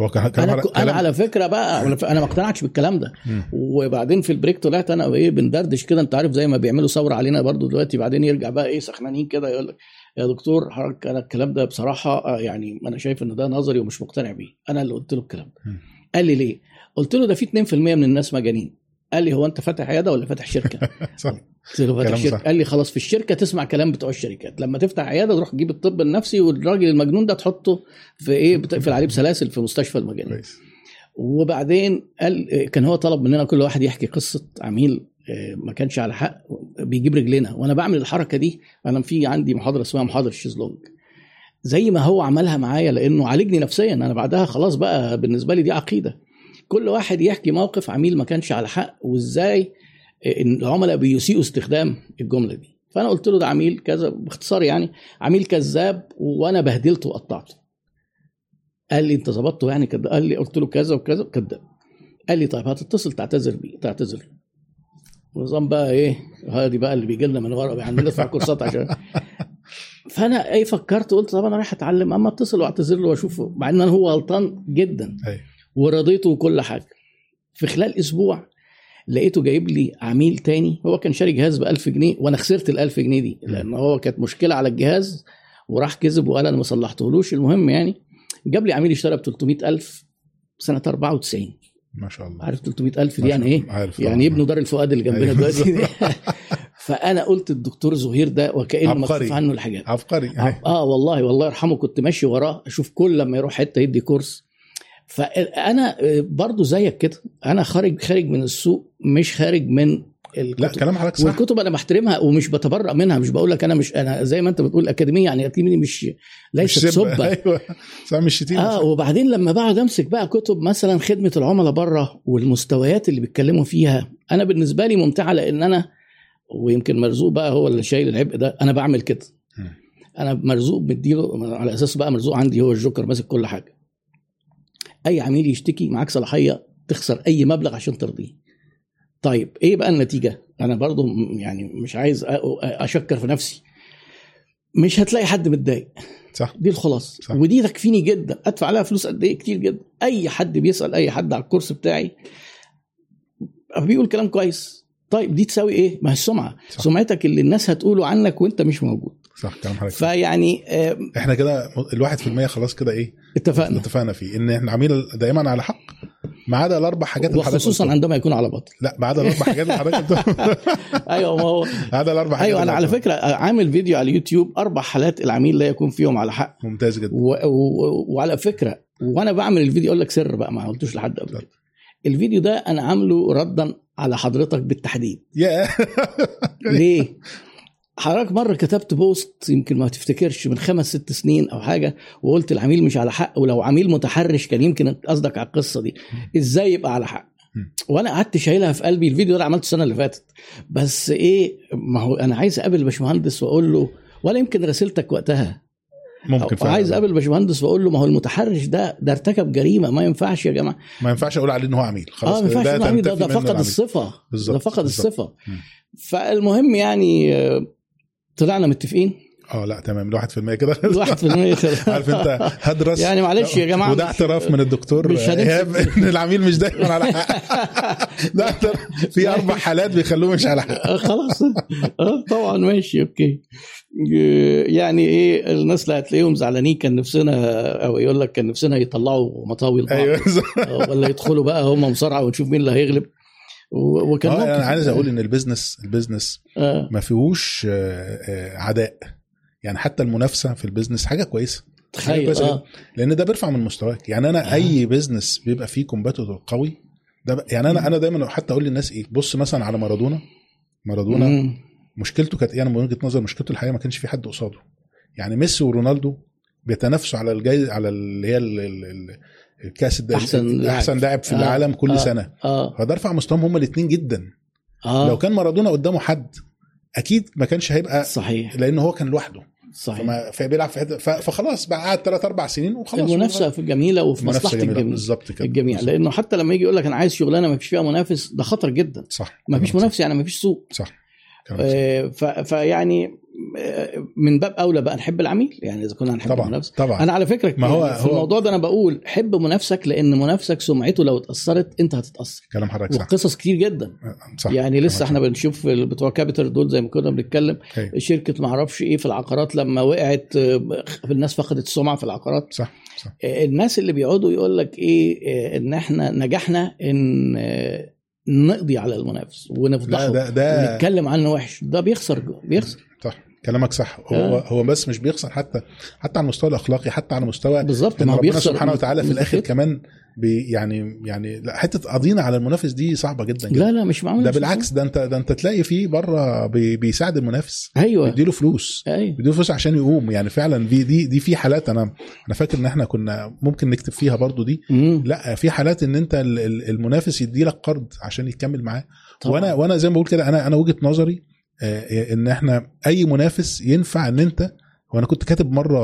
هو كان أنا كلام- على فكرة بقى أنا ما اقتنعتش بالكلام ده. وبعدين في البريك طلعت أنا وايه بندردش كده أنت عارف زي ما بيعملوا ثورة علينا برضو دلوقتي بعدين يرجع بقى إيه سخنانين كده يقول لك يا دكتور حضرتك أنا الكلام ده بصراحة آه، يعني أنا شايف إن ده نظري ومش مقتنع بيه. أنا اللي قلت له الكلام ده. قال لي ليه؟ قلت له ده في 2% من الناس مجانين. قال لي هو أنت فاتح عيادة ولا فاتح شركة؟ <laughs> صح. قلت له فاتح شركة. صح. قال لي خلاص في الشركة تسمع كلام بتوع الشركات. لما تفتح عيادة تروح تجيب الطب النفسي والراجل المجنون ده تحطه في إيه؟ بتقفل عليه بسلاسل في مستشفى المجانين. وبعدين قال كان هو طلب مننا كل واحد يحكي قصة عميل آه، ما كانش على حق بيجيب رجلنا وأنا بعمل الحركة دي أنا في عندي محاضرة اسمها محاضرة الشيزلونج زي ما هو عملها معايا لأنه عالجني نفسيا. أنا بعدها خلاص بقى بالنسبة لي دي عقيدة. كل واحد يحكي موقف عميل ما كانش على حق وازاي العملاء بيسيئوا استخدام الجملة دي. فأنا قلت له ده عميل كذا باختصار يعني عميل كذاب وأنا بهدلته وقطعته. قال لي انت ظبطته يعني كده؟ قال لي قلت له كذا وكذا كذاب قال لي طيب هتتصل تعتذر بيه تعتذر. نظام بقى إيه؟ هادي بقى اللي بيجي لنا من ورا يعني ندفع كورسات عشان. فأنا إيه فكرت قلت طب أنا رايح أتعلم أما أتصل وأعتذر له وأشوفه مع إن هو غلطان جدا. أيوه. ورضيته وكل حاجة. في خلال أسبوع لقيته جايب لي عميل تاني هو كان شاري جهاز ب 1000 جنيه وأنا خسرت ال 1000 جنيه دي لأن هو كانت مشكلة على الجهاز وراح كذب وقال أنا ما صلحتهولوش. المهم يعني جاب لي عميل اشترى ب 300000 سنة 94 ما شاء الله. عارف 300000 ما دي يعني. إيه؟ عارف. يعني ابنه دار الفؤاد اللي جنبنا أيوة. دلوقتي. <laughs> فأنا قلت الدكتور زهير ده وكانه. مكتوب عنه الحاجات. عبقري. آه والله والله يرحمه كنت ماشي وراه أشوف كل لما يروح حتة يدي كورس فأنا آه، برضو زيك كده. أنا خارج خارج من السوق مش خارج من الكتب. لا كلام حضرتك صح. والكتب أنا بحترمها ومش بتبرأ منها. مش بقول لك أنا مش أنا زي ما أنت بتقول أكاديمية يعني اكاديميه مش ليست سب. سبه أيوه. صح مش شتيمة. آه وبعدين لما بقعد أمسك بقى كتب مثلا خدمة العملاء بره والمستويات اللي بيتكلموا فيها أنا بالنسبة لي ممتعة لأن أنا ويمكن مرزوق بقى هو اللي شايل العبء ده أنا بعمل كده. أنا مرزوق مديله على أساس بقى مرزوق عندي هو الجوكر ماسك كل حاجة. أي عميل يشتكي معاك صلاحية تخسر أي مبلغ عشان ترضيه. طيب إيه بقى النتيجة؟ أنا برضو يعني مش عايز أشكر في نفسي. مش هتلاقي حد متضايق. صح. دي الخلاصه صح. ودي تكفيني جدا. أدفع عليها فلوس قد إيه؟ كتير جدا. أي حد بيسأل أي حد على الكورس بتاعي بيقول كلام كويس. طيب دي تساوي إيه؟ ما هي السمعة. صح. سمعتك اللي الناس هتقوله عنك وأنت مش موجود. صح كلام حضرتك. فيعني آه، إحنا كده الواحد في المية خلاص كده إيه؟ اتفقنا اتفقنا فيه إن إحنا عميل دائما على حق ما عدا الأربع حاجات وخصوصا. عندما يكون على باطل لا ما عدا الأربع حاجات اللي حضرتك. <laughs> أيوه ما هو ما عدا الأربع حاجات أيوه أنا على. فكرة عامل فيديو على اليوتيوب أربع حالات العميل لا يكون فيهم على حق ممتاز جدا و... و... وعلى فكرة وأنا بعمل الفيديو أقول لك سر بقى ما قلتوش لحد قبل الفيديو ده أنا عامله ردا على حضرتك بالتحديد ليه؟ <laughs> حضرتك مرة كتبت بوست يمكن ما تفتكرش من خمس ست سنين أو حاجة وقلت العميل مش على حق ولو عميل متحرش كان يمكن قصدك على القصة دي. إزاي يبقى على حق. وأنا قعدت شايلها في قلبي الفيديو ده عملته السنة اللي فاتت. بس إيه ما هو أنا عايز أقابل باشمهندس وأقول له ولا يمكن راسلتك وقتها. ممكن أو عايز أقابل باشمهندس وأقول له ما هو المتحرش ده ده ارتكب جريمة ما ينفعش يا جماعة. ما ينفعش أقول عليه إن هو عميل. خلاص آه ما ينفعش ده ده, ده فقد. الصفة. بالظبط، ده فقد بالظبط. الصفة. مم. فالمهم يعني آه، طلعنا متفقين؟ آه لا تمام. الواحد في المية كده. الواحد في المية <laughs> عارف انت هدرس. يعني معلش يا جماعة وده اعتراف من الدكتور. إيهاب إن العميل مش دايما على حق. <laughs> ده في أربع حالات بيخلوه مش على حق. <laughs> خلاص. آه طبعا. ماشي okay. يعني إيه الناس اللي هتلاقيهم زعلانين كان نفسنا أو يقول لك كان نفسنا يطلعوا مطاوي لبعض أيوه آه، ولا يدخلوا بقى هم مصارعة ونشوف مين اللي هيغلب. وكان ممكن- أنا عايز أقول إن ال business ال business آه. ما فيهوش آه، آه، عداء. يعني حتى المنافسة في ال business حاجة كويسة. تخيل كويسة آه. لأن ده بيرفع من مستواك. يعني أنا آه. أي business بيبقى فيه competitor قوي ده يعني أنا أنا دايما حتى أقول للناس إيه بص مثلا على مارادونا. مارادونا. مشكلته كانت إيه أنا من وجهة نظر مشكلته الحقيقة ما كانش في حد قصاده. يعني ميسي ورونالدو بيتنافسوا على الجاي على اللي هي الكاس أحسن لاعب. أحسن لاعب في آه. العالم كل آه. سنة. آه. فده رفع مستواهم هما الاثنين جدا. آه. لو كان مارادونا قدامه حد أكيد ما كانش هيبقى صحيح. لأن هو كان لوحده. صحيح. فما فبيلعب في حتة فخلاص بقى قعد ثلاث أربع سنين وخلاص. المنافسة في جميلة وفي مصلحة الجميع. بالظبط كده. الجميع. لأنه حتى لما يجي يقول لك أنا عايز شغلانة ما فيش فيها منافس ده خطر جدا. صح. ما فيش منافس يعني ما فيش سوق. صح. آه، فيعني آه، من باب أولى بقى نحب العميل يعني إذا كنا هنحب طبعا المنافس. طبعا. أنا على فكرة ما هو- يعني في هو- الموضوع ده أنا بقول حب منافسك لأن منافسك سمعته لو اتأثرت أنت هتتأثر. كلام حضرتك صح. وقصص كتير جدا. صح. يعني لسه إحنا بنشوف بتوع كابيتال دول زي ما كنا بنتكلم. أيوة. شركة ما أعرفش إيه في العقارات لما وقعت آه، الناس فقدت السمعة في العقارات. صح صح. الناس اللي بيقعدوا يقول لك إيه إن إحنا نجحنا إن نقضي على المنافس ونفضحه ده ده ونتكلم عنه وحش. ده بيخسر بيخسر. كلامك صح. هو آه. هو بس مش بيخسر حتى حتى على المستوى الأخلاقي حتى على مستوى بالظبط. إن ما ربنا بيخسر. سبحانه وتعالى في الآخر. كمان بي يعني يعني لا حتة قضينا على المنافس دي صعبة جدا جدا. لا لا مش معقول. ده بالعكس ده انت ده انت تلاقي فيه بره بي بيساعد المنافس. أيوه. بيديله فلوس. أيوه. بيديله فلوس عشان يقوم. يعني فعلا دي دي دي في حالات أنا أنا فاكر إن إحنا كنا ممكن نكتب فيها برضو دي. مم. لا في حالات إن أنت ال- ال- المنافس يدي لك قرض عشان يكمل معاه. طبعاً. وأنا وأنا زي ما بقول كده أنا أنا وجهة نظري إن إحنا أي منافس ينفع إن أنت وأنا كنت كاتب مرة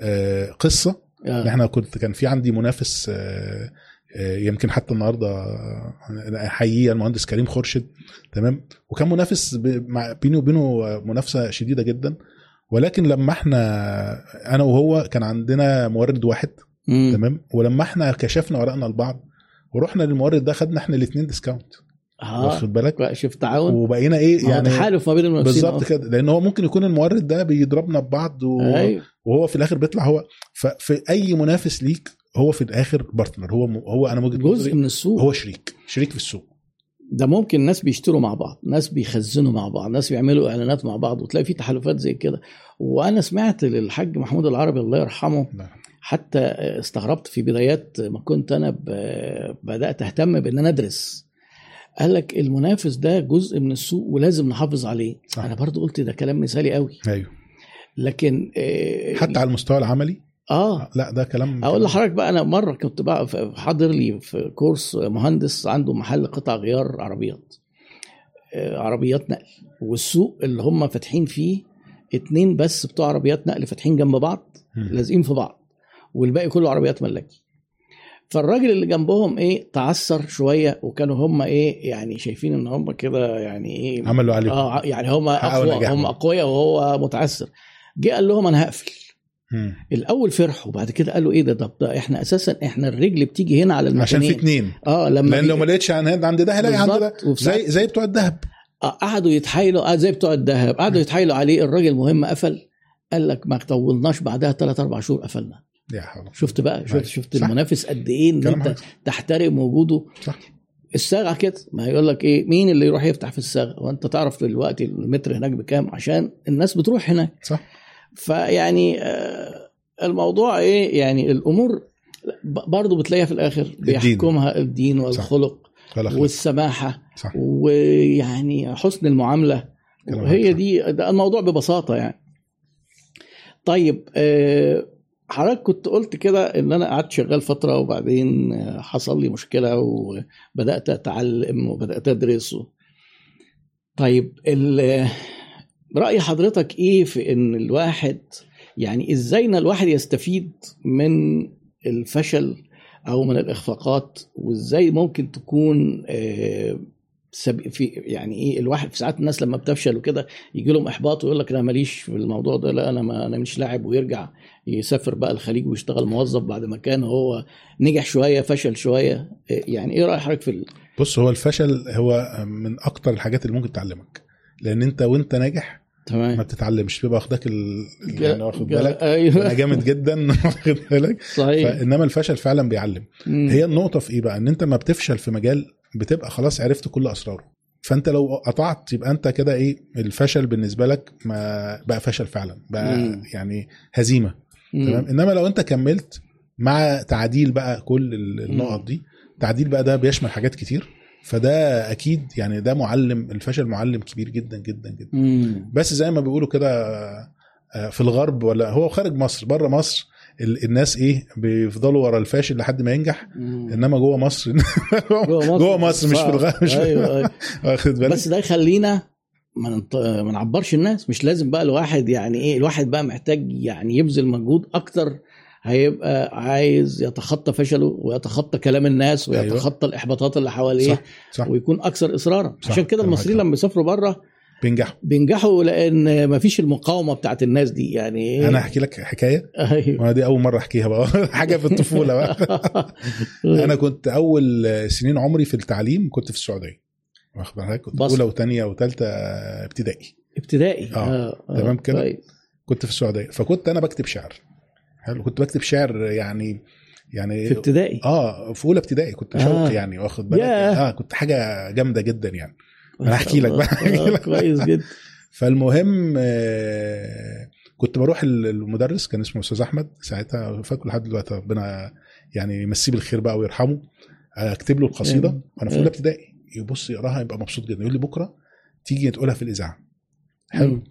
آه، قصة. ان آه. إحنا كنت كان في عندي منافس آه، آه، يمكن حتى النهارده آه، احييه المهندس كريم خورشيد. تمام؟ وكان منافس بيني وبينه آه، منافسة شديدة جدا. ولكن لما إحنا أنا وهو كان عندنا مورد واحد. مم. تمام؟ ولما إحنا كشفنا ورقنا لبعض ورحنا للمورد ده خدنا إحنا الاثنين discount واخد بالك؟ شوف تعاون. وبقينا إيه؟ يعني تحالف ما بين المنافسين بالظبط كده. لأن هو ممكن يكون المورد ده بيضربنا ببعض و... أيوه. وهو في الآخر بيطلع هو. ففي أي منافس ليك هو في الآخر بارتنر هو هو أنا وجهة جزء من السوق. هو شريك. شريك في السوق. ده ممكن ناس بيشتروا مع بعض ناس بيخزنوا مع بعض ناس بيعملوا إعلانات مع بعض وتلاقي في تحالفات زي كده. وأنا سمعت للحاج محمود العربي الله يرحمه نعم. حتى استغربت في بدايات ما كنت أنا ب- بدأت أهتم بإن أنا أدرس. قال لك المنافس ده جزء من السوق ولازم نحافظ عليه. صح. أنا برضو قلت ده كلام مثالي قوي. أيوه. لكن آه، حتى على المستوى العملي؟ آه. لا ده كلام أقول لحضرتك بقى أنا مرة كنت بقى حاضر لي في كورس مهندس عنده محل قطع غيار عربيات. آه، عربيات نقل. والسوق اللي هم فاتحين فيه اتنين بس بتوع عربيات نقل فاتحين جنب بعض. لازقين في بعض. والباقي كله عربيات ملاكي. فالراجل اللي جنبهم إيه تعثر شوية وكانوا هم إيه يعني شايفين إن هم كده يعني إيه عملوا عليهم. آه يعني هم أقوى. هم أقوياء وهو متعثر جه قال لهم أنا هقفل. مم. الأول فرحوا بعد كده قالوا إيه ده؟ طب ده إحنا أساسا إحنا الرجل بتيجي هنا على عشان في المكانين اتنين. آه لما لأن لو ما لقيتش عن عند ده هلاقي عند ده. زي زي بتوع الذهب. آه، قعدوا يتحايلوا آه زي بتوع الذهب. قعدوا يتحايلوا عليه الراجل مهم قفل. قال لك ما طولناش بعدها ثلاث أربع شهور قفلنا. يا حول. شفت بقى شفت أيوة. شفت صح. المنافس قد إيه إن أنت. تحترم وجوده؟ صح. الصاغه كده ما يقول لك إيه مين اللي يروح يفتح في الصاغه وانت تعرف دلوقتي المتر هناك بكام؟ عشان الناس بتروح هناك. صح. فيعني آه، الموضوع إيه يعني الأمور برضه بتلاقيها في الآخر بيحكمها الدين والخلق خلاص والسماحة صح. ويعني حسن المعاملة. وهي صح. دي ده الموضوع ببساطة يعني. طيب آه، حضرتك كنت قلت كده إن أنا قعدت شغال فترة وبعدين حصل لي مشكلة وبدأت أتعلم وبدأت أدرس. طيب ال- رأي حضرتك إيه في إن الواحد يعني إزاي إن الواحد يستفيد من الفشل أو من الإخفاقات وإزاي ممكن تكون آه،. في يعني إيه الواحد في ساعات الناس لما بتفشل وكده يجي لهم إحباط ويقول لك أنا ماليش في الموضوع ده لا أنا ما أنا مش لاعب ويرجع يسافر بقى الخليج ويشتغل موظف بعد ما كان هو نجح شوية فشل شوية. إيه يعني إيه راي حضرتك في ال... بص هو الفشل هو من أكتر الحاجات اللي ممكن تعلمك لأن أنت وأنت ناجح ما تمام بتتعلمش بيبقى واخدك ال... يعني واخد جا- بالك أيوه. أنا جامد جدا. <laughs> واخد بالك؟ صحيح. فإنما الفشل فعلا بيعلم. مم. هي النقطة في إيه بقى؟ إن أنت ما بتفشل في مجال بتبقى خلاص عرفت كل أسراره فأنت لو قطعت يبقى أنت كده إيه الفشل بالنسبة لك ما بقى فشل فعلا بقى مم. يعني هزيمة. تمام إنما لو أنت كملت مع تعديل بقى كل ال- النقط دي تعديل بقى ده بيشمل حاجات كتير فده أكيد يعني ده معلم الفشل معلم كبير جدا جدا جدا مم. بس زي ما بيقولوا كده آه، في الغرب ولا هو خارج مصر بره مصر الناس إيه بيفضلوا ورا الفاشل لحد ما ينجح. إنما <laughs> جوه مصر. جوه مصر. مش في الغرب مش أيوه أيوه. <laughs> واخد بالك؟ بس ده يخلينا ما ما نعبرش الناس. مش لازم بقى الواحد يعني إيه الواحد بقى محتاج يعني يبذل مجهود أكتر. هيبقى عايز يتخطى فشله ويتخطى كلام الناس ويتخطى الإحباطات اللي حواليه صح صح. ويكون أكثر إصرارا. صح، عشان كده المصريين. لما بيسافروا بره بينجحوا. بينجحوا لأن ما فيش المقاومة بتاعت الناس دي يعني إيه؟ أنا هحكي لك حكاية. أيوه. دي أول مرة أحكيها بقى. <laughs> حاجة في الطفولة بقى. أنا كنت أول سنين عمري في التعليم كنت في السعودية. واخد بالك؟ كنت. أولى وثانيه وثالثه ابتدائي. ابتدائي؟ آه، تمام كده؟ طيب. كنت في السعودية. فكنت أنا بكتب شعر. حلو. كنت بكتب شعر يعني يعني في ابتدائي؟ آه في أولى ابتدائي كنت شوقي آه. يعني واخد بالك. آه كنت حاجة جامدة جدا يعني. شاء هحكي لك. بقى، هحكي <laughs> آه، لك. <laughs> كويس جدا. فالمهم آه، كنت بروح ال- المدرس كان اسمه أستاذ أحمد. ساعتها فاكره لحد دلوقتي ربنا يعني يمسيه بالخير بقى ويرحمه. أكتب له القصيدة. وأنا في أولى ابتدائي. يبص يقراها يبقى مبسوط جدا. يقول لي بكرة تيجي تقولها في الإذاعة. حلو.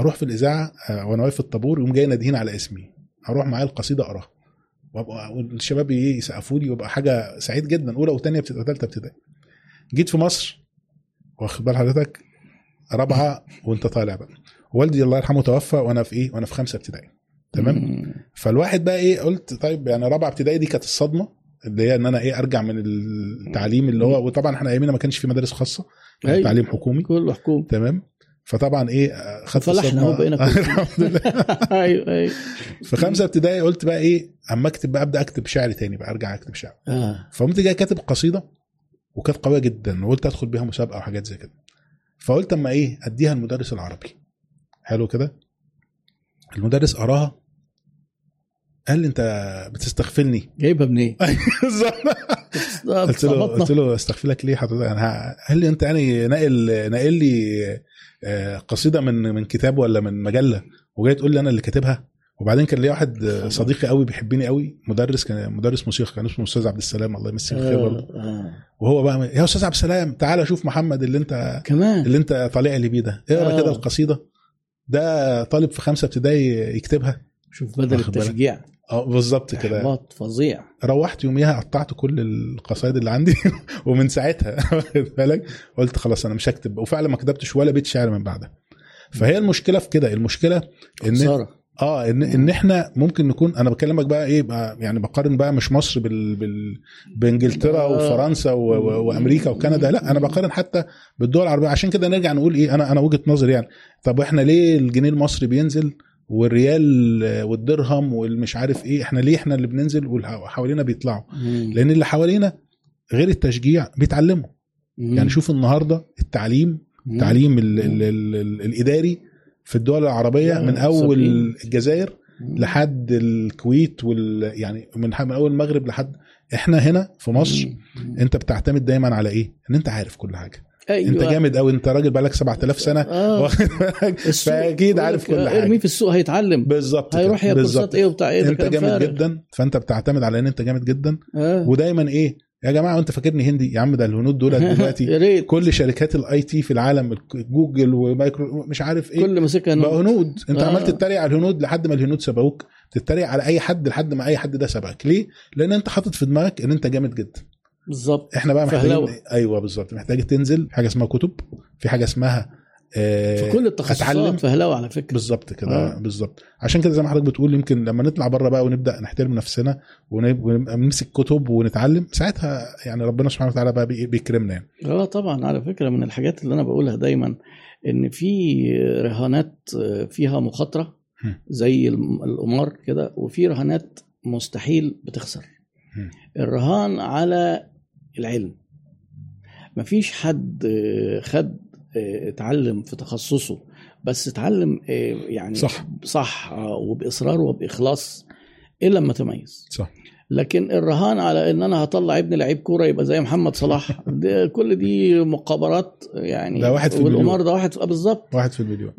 أروح في الإذاعة آه، وأنا واقف في الطابور يقوم جاي نادهين على اسمي. أروح معايا القصيدة أقراها. وابقى والشباب يسقفوا لي وابقى حاجة سعيد جدا. أولى وثانيه ابتدائي وثالثه ابتدائي. جيت في مصر. واخد بال حضرتك؟ رابعة وانت طالع بقى. والدي الله يرحمه توفى وأنا في إيه؟ وأنا في خمسة ابتدائي. تمام. فالواحد بقى إيه؟ قلت طيب يعني رابعة ابتدائي دي كانت الصدمة اللي هي إن أنا إيه؟ أرجع من التعليم اللي هو وطبعا إحنا ايامنا ما كانش في مدارس خاصة كان أيوة. تعليم حكومي. كله حكومي تمام؟ فطبعا إيه؟ آه، خدت الصدمة. أهو بقينا. <laughs> الحمد لله. <laughs> أيوه أيوه. في خمسة ابتدائي قلت بقى إيه؟ أما أكتب بقى أبدأ أكتب شعر تاني بقى أرجع أكتب شعر. آه. فقمت جاي كاتب قصيدة وكانت قوية جدا وقلت أدخل بيها مسابقه وحاجات زي كده. فقلت أما إيه أديها المدرس العربي. حلو كده؟ المدرس قراها قال لي أنت بتستغفلني. <laughs> جايبها منين؟ قلت له قلت له استغفلك ليه؟ حضرتك أنا قال لي أنت يعني ناقل ناقل لي آه، قصيدة من من كتاب ولا من مجلة؟ وجاي تقول لي أنا اللي كاتبها؟ وبعدين كان ليا واحد صديقي قوي بيحبني قوي مدرس كان مدرس موسيقى كان اسمه أستاذ عبد السلام الله يمسيه بالخير برضه. آه، آه. وهو بقى يا أستاذ عبد السلام تعالى شوف محمد اللي انت كمان؟ اللي أنت طالع لي بيه ده. اقرأ آه. كده القصيدة. ده طالب في خمسة ابتدائي يكتبها. شوف بدل؟ التشجيع. آه بالظبط كده. إحباط فظيع. روحت يوميها قطعت كل القصايد اللي عندي <laughs> ومن ساعتها. <laughs> واخد بالك؟ قلت خلاص أنا مش هكتب. وفعلا ما كتبتش ولا بيت شعر من بعدها. فهي المشكلة في كده. المشكلة إن خسارة. آه ان إن إحنا ممكن نكون أنا بكلمك بقى إيه بقى يعني بقارن بقى مش مصر بال, بال بإنجلترا آه. وفرنسا و و وأمريكا وكندا لأ أنا بقارن حتى بالدول العربية عشان كده نرجع نقول إيه أنا أنا وجهة نظري يعني طب إحنا ليه الجنيه المصري بينزل والريال والدرهم والمش عارف إيه إحنا ليه إحنا اللي بننزل وحوالينا بيطلعوا. لأن اللي حوالينا غير التشجيع بيتعلموا. يعني شوف النهارده التعليم. التعليم ال ال ال ال الإداري في الدول العربية لا، من أول سابقين. الجزائر. لحد الكويت وال يعني من من أول المغرب لحد إحنا هنا في مصر. أنت بتعتمد دايما على إيه؟ إن أنت عارف كل حاجة أيوة. أنت جامد قوي أنت راجل بقالك 7000 سنة آه. <laughs> واخد بالك فأكيد عارف كل حاجة ارميه في السوق هيتعلم بالظبط هيروح ياخد بالظبط. كورسات إيه وبتاع إيه أنت جامد فارغ. جدا فأنت بتعتمد على إن أنت جامد جدا آه. ودايما إيه يا جماعة انت فاكرني هندي؟ يا عم ده الهنود دول <laughs> دلوقتي كل شركات ال IT في العالم جوجل ومايكرو مش عارف إيه كل مسكها بقى هنود. أنت آه. عمال تتريق على الهنود لحد ما الهنود سبقوك تتريق على أي حد لحد ما أي حد ده سبقك. ليه؟ لأن أنت حاطط في دماغك إن أنت جامد جدا. بالظبط. إحنا بقى محتاجين فهلوة. أيوه بالظبط محتاج تنزل في حاجة اسمها كتب. في حاجة اسمها في كل التخصصات أتعلم. فهلاوه على فكرة بالظبط كده آه. بالظبط عشان كده زي ما حضرتك بتقول يمكن لما نطلع بره بقى ونبدأ نحترم نفسنا ونمسك كتب ونتعلم ساعتها يعني ربنا سبحانه وتعالى بقى بي- بيكرمنا يعني آه طبعا على فكرة من الحاجات اللي أنا بقولها دايما إن في رهانات فيها مخاطرة. زي القمار كده وفي رهانات مستحيل بتخسر. الرهان على العلم مفيش حد خد اتعلم في تخصصه بس اتعلم يعني صح. صح وبإصرار وبإخلاص إلا لما تميز صح لكن الرهان على إن أنا هطلع ابني لعيب كورة يبقى زي محمد صلاح <laughs> ده كل دي مقابرات يعني ده واحد في والقمار. ده واحد آه بالظبط واحد في المليون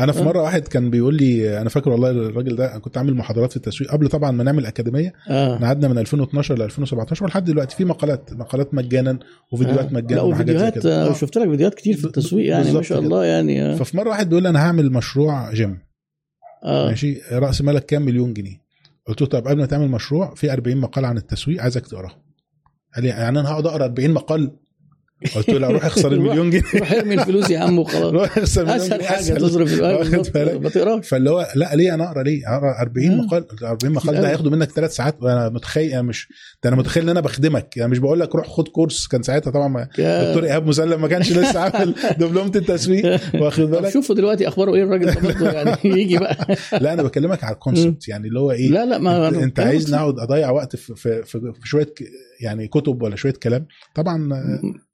أنا في مرة واحد كان بيقول لي أنا فاكر والله الراجل ده كنت عامل محاضرات في التسويق قبل طبعا ما نعمل أكاديمية إحنا قعدنا من 2012 ل 2017 ولحد دلوقتي في مقالات مقالات مجانا وفيديوهات آه. مجانا وفيديوهات آه. آه. شفت لك فيديوهات كتير في التسويق يعني ما شاء. الله يعني آه. ففي مرة واحد بيقول لي أنا هعمل مشروع جيم آه. ماشي رأس مالك كام مليون جنيه قلت له طب قبل ما تعمل مشروع في 40 مقال عن التسويق عايزك تقراها قال لي يعني أنا هقعد أقرأ 40 مقال قلت له روح اخسر المليون جنيه. روح ارمي الفلوس يا عم وخلاص. روح اخسر أسهل حاجة. تصرف الوقت؟ ما تقراش فاللي هو لا ليه أنا أقرأ ليه؟ أقرأ 40 آه. مقال قلت له 40 مقال ده أوي. هياخدوا منك ثلاث ساعات. وأنا متخيل مش ده أنا متخيل إن أنا بخدمك. يعني مش بقول لك روح خد course. كان ساعتها طبعا دكتور إيهاب مسلم ما كانش لسه عامل <laughs> دبلومة التسويق. واخد بالك؟ شوفوا دلوقتي أخباره إيه الراجل يعني <laughs> يجي بقى. لا أنا بكلمك على ال concept يعني اللي هو إيه؟ لا لا ما أنت, عايز. نقعد أضيع وقت في شوية يعني كتب ولا شوية كلام. طبعا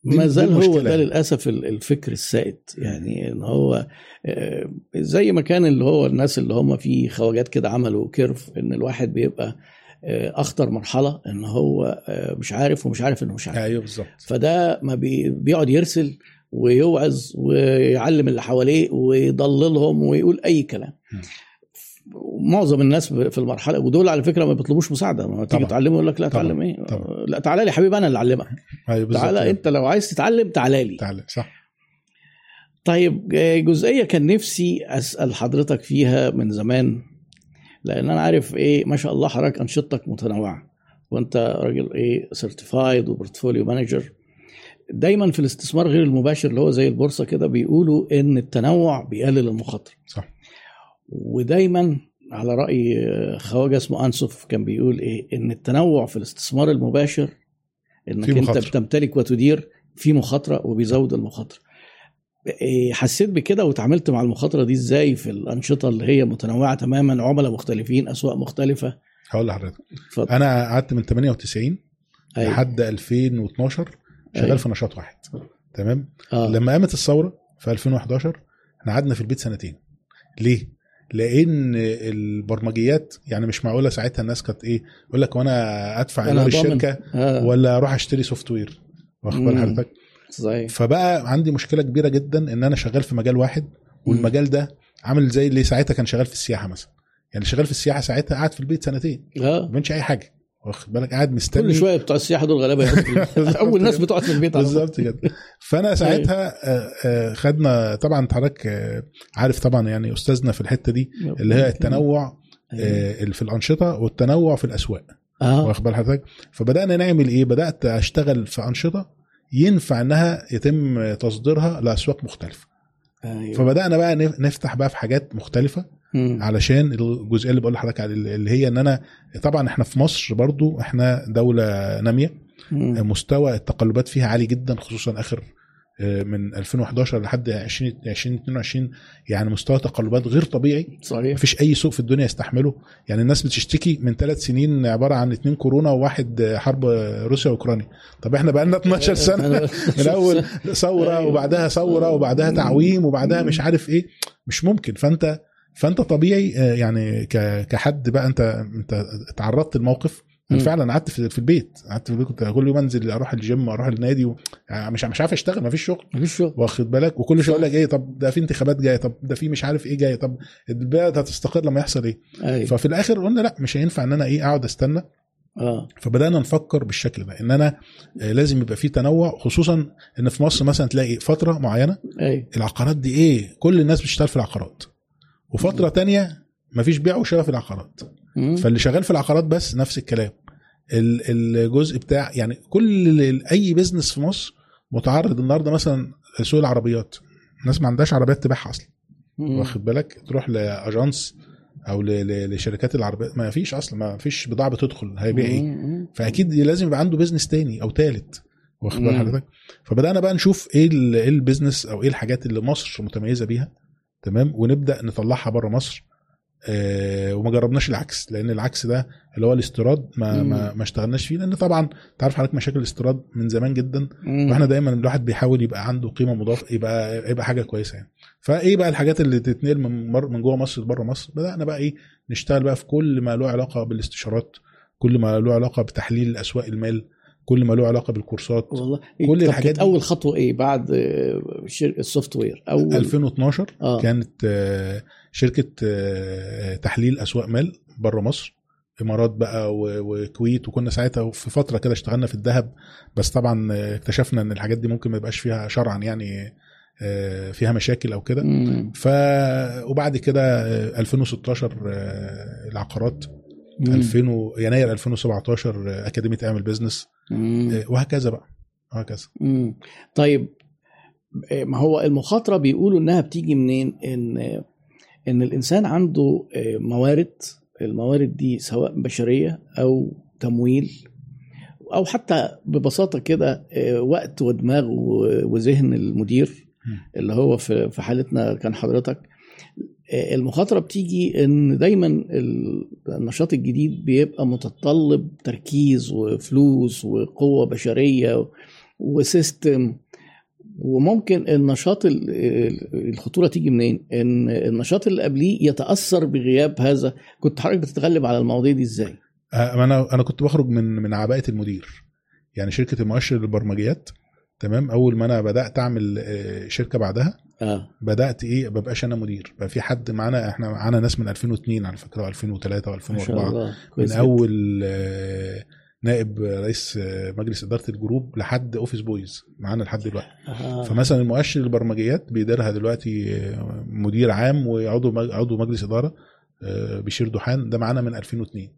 دي- ما زال هو. ده للأسف ال- الفكر السائد. يعني إن هو آه، زي ما كان اللي هو الناس اللي هم في خواجات كده عملوا curve إن الواحد بيبقى آه، أخطر مرحلة إن هو آه، مش عارف ومش عارف إنه مش عارف. أيوه بالظبط. فده ما بي- بيقعد يرسل ويوعظ ويعلم اللي حواليه ويضللهم ويقول أي كلام. معظم الناس في المرحلة ودول على فكرة ما بيطلبوش مساعدة. ما تيجي. تعلمه يقول لك لا طبعا. تعلم إيه؟ طبعا. لا تعالى لي حبيبي أنا اللي أعلمك. بالظبط. تعالى أنت لو عايز تتعلم تعالى لي. تعالى صح. طيب جزئية كان نفسي أسأل حضرتك فيها من زمان لأن أنا عارف إيه ما شاء الله حضرتك أنشطتك متنوعة وأنت راجل إيه certified و portfolio manager دايما في الاستثمار غير المباشر اللي هو زي البورصة كده بيقولوا إن التنوع بيقلل المخاطرة. صح. ودايما على رأي خواجة اسمه أنسوف كان بيقول إيه إن التنوع في الاستثمار المباشر إنك أنت. بتمتلك وتدير في مخاطرة وبيزود المخاطرة إيه، حسيت بكده وتعاملت مع المخاطرة دي إزاي في الأنشطة اللي هي متنوعة تماما عملاء مختلفين أسواق مختلفة هقول لحضرتك أنا قعدت من 98 أيوة. لحد 2012 شغال أيوة. في نشاط واحد تمام آه. لما قامت الثورة في 2011 إحنا قعدنا في البيت سنتين ليه لأن البرمجيات يعني مش معقوله ساعتها الناس كانت إيه يقول لك وأنا ادفع أنا ايجار. الشركة آه. ولا أروح اشتري software واخد بال مم. حضرتك؟ صحيح. فبقى عندي مشكلة كبيرة جدا إن أنا شغال في مجال واحد والمجال ده عامل زي اللي ساعتها كان شغال في السياحة مثلا. يعني شغال في السياحة ساعتها قاعد في البيت سنتين ما آه بيعملش أي حاجة. واخد بالك؟ قاعد مستني. كل شوية بتوع السياحة دول غلابه <laughs> أول ناس بتقعد في البيت. بالظبط كده. فأنا ساعتها آه، آه، خدنا طبعا حضرتك آه، عارف طبعا يعني أستاذنا في الحتة دي اللي هي التنوع أيوة. في الأنشطة والتنوع في الأسواق. آه. واخد بال حضرتك؟ فبدأنا نعمل إيه؟ بدأت أشتغل في أنشطة ينفع إنها يتم تصديرها لأسواق مختلفة. أيوه. فبدأنا بقى نف- نفتح بقى في حاجات مختلفة. مم. علشان الجزئية اللي بقول لحضرتك اللي هي إن أنا طبعا إحنا في مصر برضو إحنا دولة نامية. مم. مستوى التقلبات فيها عالي جدا خصوصا آخر آه، من 2011 لحد 20 2022 يعني مستوى تقلبات غير طبيعي. صحيح. مفيش أي سوق في الدنيا يستحمله. يعني الناس بتشتكي من ثلاث سنين عبارة عن اتنين كورونا وواحد حرب روسيا وأوكرانيا. طب إحنا بقى لنا 12 سنة. <laughs> من أول ثورة أيوة. وبعدها ثورة وبعدها تعويم وبعدها مش عارف إيه. مش ممكن. فأنت فانت طبيعي آه، يعني كحد بقى انت انت اتعرضت للموقف أنا. فعلا قعدت في البيت قعدت في البيت كنت كل يوم انزل أروح الجيم أروح النادي و... يعني مش مش عارف اشتغل مفيش شغل. مفيش شغل. واخد بالك؟ وكل شوية أقول لك إيه طب ده في انتخابات جاية طب ده في مش عارف إيه جاية طب البلد هتستقر لما يحصل إيه؟ أيوه. ففي الآخر قلنا لا مش هينفع ان أنا إيه اقعد استنى. آه. فبدأنا نفكر بالشكل ده ان أنا آه، لازم يبقى في تنوع خصوصا ان في مصر مثلا تلاقي فترة معينة أيوه. العقارات دي إيه كل الناس بتشتغل في العقارات. وفترة تانية مفيش بيع وشراء في العقارات. فاللي شغال في العقارات بس نفس الكلام. ال- الجزء بتاع يعني كل أي بيزنس في مصر متعرض النهارده مثلا سوق العربيات. الناس ما عندهاش عربيات تبيعها أصلا. واخد بالك؟ تروح لاجانس أو لشركات العربيات ما فيش أصلا ما فيش بضاعة بتدخل هيبيع إيه. فأكيد لازم يبقى عنده بيزنس تاني أو تالت. واخد بال. حضرتك؟ فبدأنا بقى نشوف إيه إيه ال business أو إيه الحاجات اللي مصر متميزة بيها. تمام ونبدأ نطلعها بره مصر آه وما جربناش العكس لأن العكس ده اللي هو الاستيراد ما مم. ما, ما اشتغلناش فيه لأن طبعا تعرف حضرتك مشاكل الاستيراد من زمان جدا مم. وإحنا دايما الواحد بيحاول يبقى عنده قيمة مضافه يبقى يبقى حاجة كويسة يعني فإيه بقى الحاجات اللي تتنقل من مر من جوه مصر لبره مصر بدأنا بقى إيه نشتغل بقى في كل ما له علاقة بالاستشارات كل ما له علاقة بتحليل أسواق المال كل ما له علاقة بالكورسات. والله. كل الحاجات دي- أول خطوة إيه بعد السوفت وير؟ اول 2012 آه. كانت آه، شركة آه، تحليل أسواق مال بره مصر. إمارات بقى وكويت. وكنا ساعتها في فترة كده اشتغلنا في الذهب. بس طبعا آه، اكتشفنا إن الحاجات دي ممكن ما يبقاش فيها شرعا يعني فيها مشاكل أو كده. ف وبعد كده آه، 2016 آه، العقارات. مم. 2000 و- يناير 2017 آه، أكاديمية اعمل بزنس مم. آه، وهكذا بقى وهكذا مم. طيب آه، ما هو المخاطرة بيقولوا إنها بتيجي منين إن إن الإنسان عنده آه، موارد الموارد دي سواء بشرية أو تمويل أو حتى ببساطة كده وقت ودماغ وذهن المدير اللي هو في حالتنا كان حضرتك المخاطرة بتيجي إن دايما ال- النشاط الجديد بيبقى متطلب تركيز وفلوس وقوة بشرية وسيستم. وممكن النشاط ال- ال- الخطورة تيجي منين؟ إن النشاط اللي قبليه يتأثر بغياب هذا، كنت حضرتك بتتغلب على المواضيع دي إزاي؟ آه، أنا أنا كنت بخرج من من عباءة المدير. يعني شركة المؤشر للبرمجيات. تمام؟ أول ما أنا بدأت أعمل آه، شركة بعدها آه. بدأت إيه ما ببقاش أنا مدير. بقى في حد معانا إحنا معانا ناس من 2002 على فكرة و2003 ما شاء و2004 الله. من. أول آه، نائب رئيس آه، مجلس إدارة ال group لحد office boys معانا لحد دلوقتي. آه. فمثلا المؤشر البرمجيات بيديرها دلوقتي آه، مدير عام وعضو عضو مجلس إدارة آه، بشير دوحان. ده معانا من 2002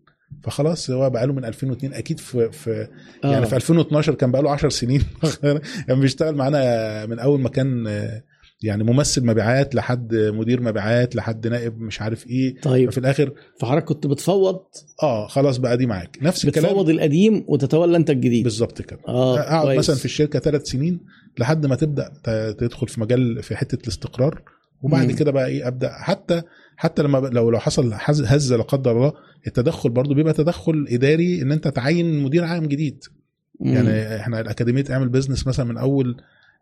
فخلاص هو بقاله من 2002 أكيد في في آه. يعني في 2012 كان بقاله 10 سنين. <laughs> يعني بيشتغل معانا من أول ما كان آه، يعني ممثل مبيعات لحد مدير مبيعات لحد نائب مش عارف إيه. طيب. ففي الآخر فحضرتك كنت بتفوض؟ آه خلاص بقى دي معاك. نفس الكلام. بتفوض القديم وتتولى انت الجديد. بالظبط كده. آه أقعد كويس. مثلا في الشركة ثلاث سنين لحد ما تبدأ تدخل في مجال في حتة الاستقرار. وبعد مم. كده بقى إيه أبدأ. حتى حتى لما لو لو حصل هزه لا قدر الله التدخل برضو بيبقى تدخل إداري إن أنت تعين مدير عام جديد. مم. يعني إحنا الأكاديمية اعمل business مثلا من أول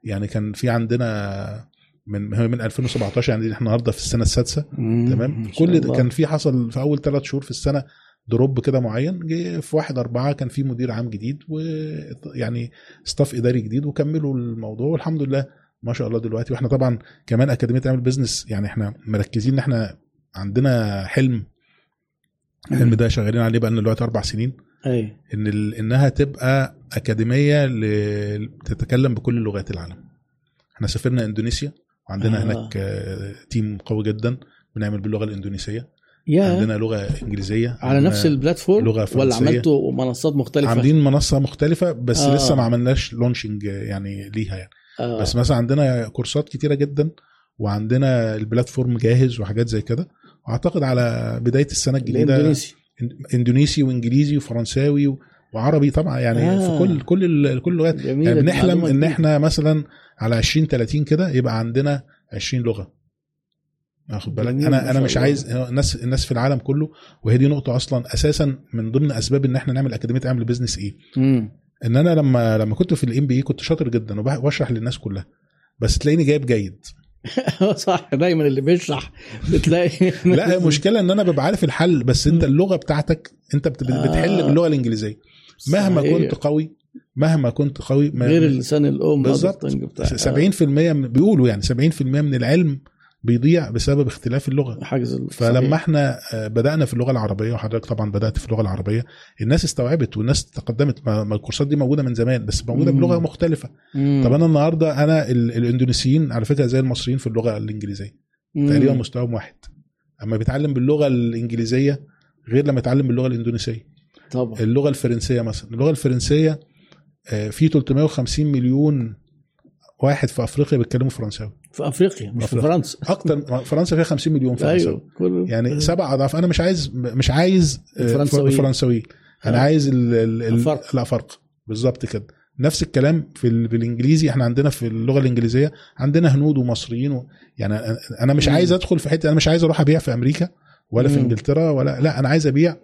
يعني كان في عندنا من من 2017 يعني إحنا النهارده في السنة السادسة. تمام؟ كل ده الله. كان في حصل في أول ثلاث شهور في السنة drop كده معين جه في واحد أربعة كان في مدير عام جديد ويعني staff إداري جديد وكملوا الموضوع والحمد لله ما شاء الله دلوقتي. وإحنا طبعا كمان أكاديمية اعمل business يعني إحنا مركزين إن إحنا عندنا حلم الحلم ده شغالين عليه بقى دلوقتي أربع سنين. أي. إن ال... إنها تبقى أكاديمية ل... تتكلم بكل لغات العالم. إحنا سافرنا إندونيسيا وعندنا آه. آه. هناك آه، team قوي جدا بنعمل باللغة الإندونيسية يا عندنا لغة إنجليزية على عندنا نفس ال platform لغة ولا فرنسية. عملتوا منصات مختلفة عاملين منصة مختلفة بس آه. آه. لسه ما عملناش لونشنج يعني ليها يعني آه. بس مثلا عندنا كورسات كتيرة جدا وعندنا البلاتفورم جاهز وحاجات زي كده واعتقد على بداية السنة الجديدة الإندونيسي إن- إندونيسي وإنجليزي وفرنساوي و- وعربي طبعا يعني آه. في كل كل كل اللغات يعني بنحلم إن إحنا مثلا على 20 30 كده يبقى عندنا 20 لغة. واخد بالك؟ أنا أنا مش. عايز الناس الناس في العالم كله وهي دي نقطة أصلا أساسا من ضمن أسباب إن إحنا نعمل أكاديمية اعمل business إيه. إن أنا لما لما كنت في ال MBA كنت شاطر جدا وبشرح للناس كلها. بس تلاقيني جايب جيد. <laughs> صح دايما اللي بيشرح بتلاقي <laughs> لا المشكلة إن أنا ببقى عارف الحل بس أنت اللغة بتاعتك أنت بت- بتحل آه. باللغة الإنجليزية. مهما صحيح. كنت قوي مهما كنت قوي ما- غير اللسان الأم بالظبط هذا الطنج بتاع 70% من بيقولوا يعني 70% من العلم بيضيع بسبب اختلاف اللغة حاجز فلما صحيح. إحنا آه، بدأنا في اللغة العربية وحضرتك طبعا بدأت في اللغة العربية الناس استوعبت والناس تقدمت ما الكورسات دي موجودة من زمان بس موجودة مم. بلغة مختلفة مم. طب أنا النهارده أنا ال- الإندونيسيين على فكرة زي المصريين في اللغة الإنجليزية مم. تقريبا مستواهم واحد أما بيتعلم باللغة الإنجليزية غير لما يتعلم باللغة الإندونيسية طبعا اللغة الفرنسية مثلا اللغة الفرنسية آه، في 350 مليون واحد في أفريقيا بيتكلموا فرنساوي في أفريقيا مش في. فرنسا أكتر فرنسا فيها 50 مليون فرنساوي أيوه كل يعني سبع أضعاف أنا مش عايز مش عايز آه، الفرنساويين. فرنساويين أنا آه. عايز. الافارقه بالظبط كده نفس الكلام في ال- بالانجليزي إحنا عندنا في اللغة الإنجليزية عندنا هنود ومصريين و يعني أنا مش. عايز أدخل في حتة أنا مش عايز أروح أبيع في أمريكا ولا في. إنجلترا ولا لا أنا عايز أبيع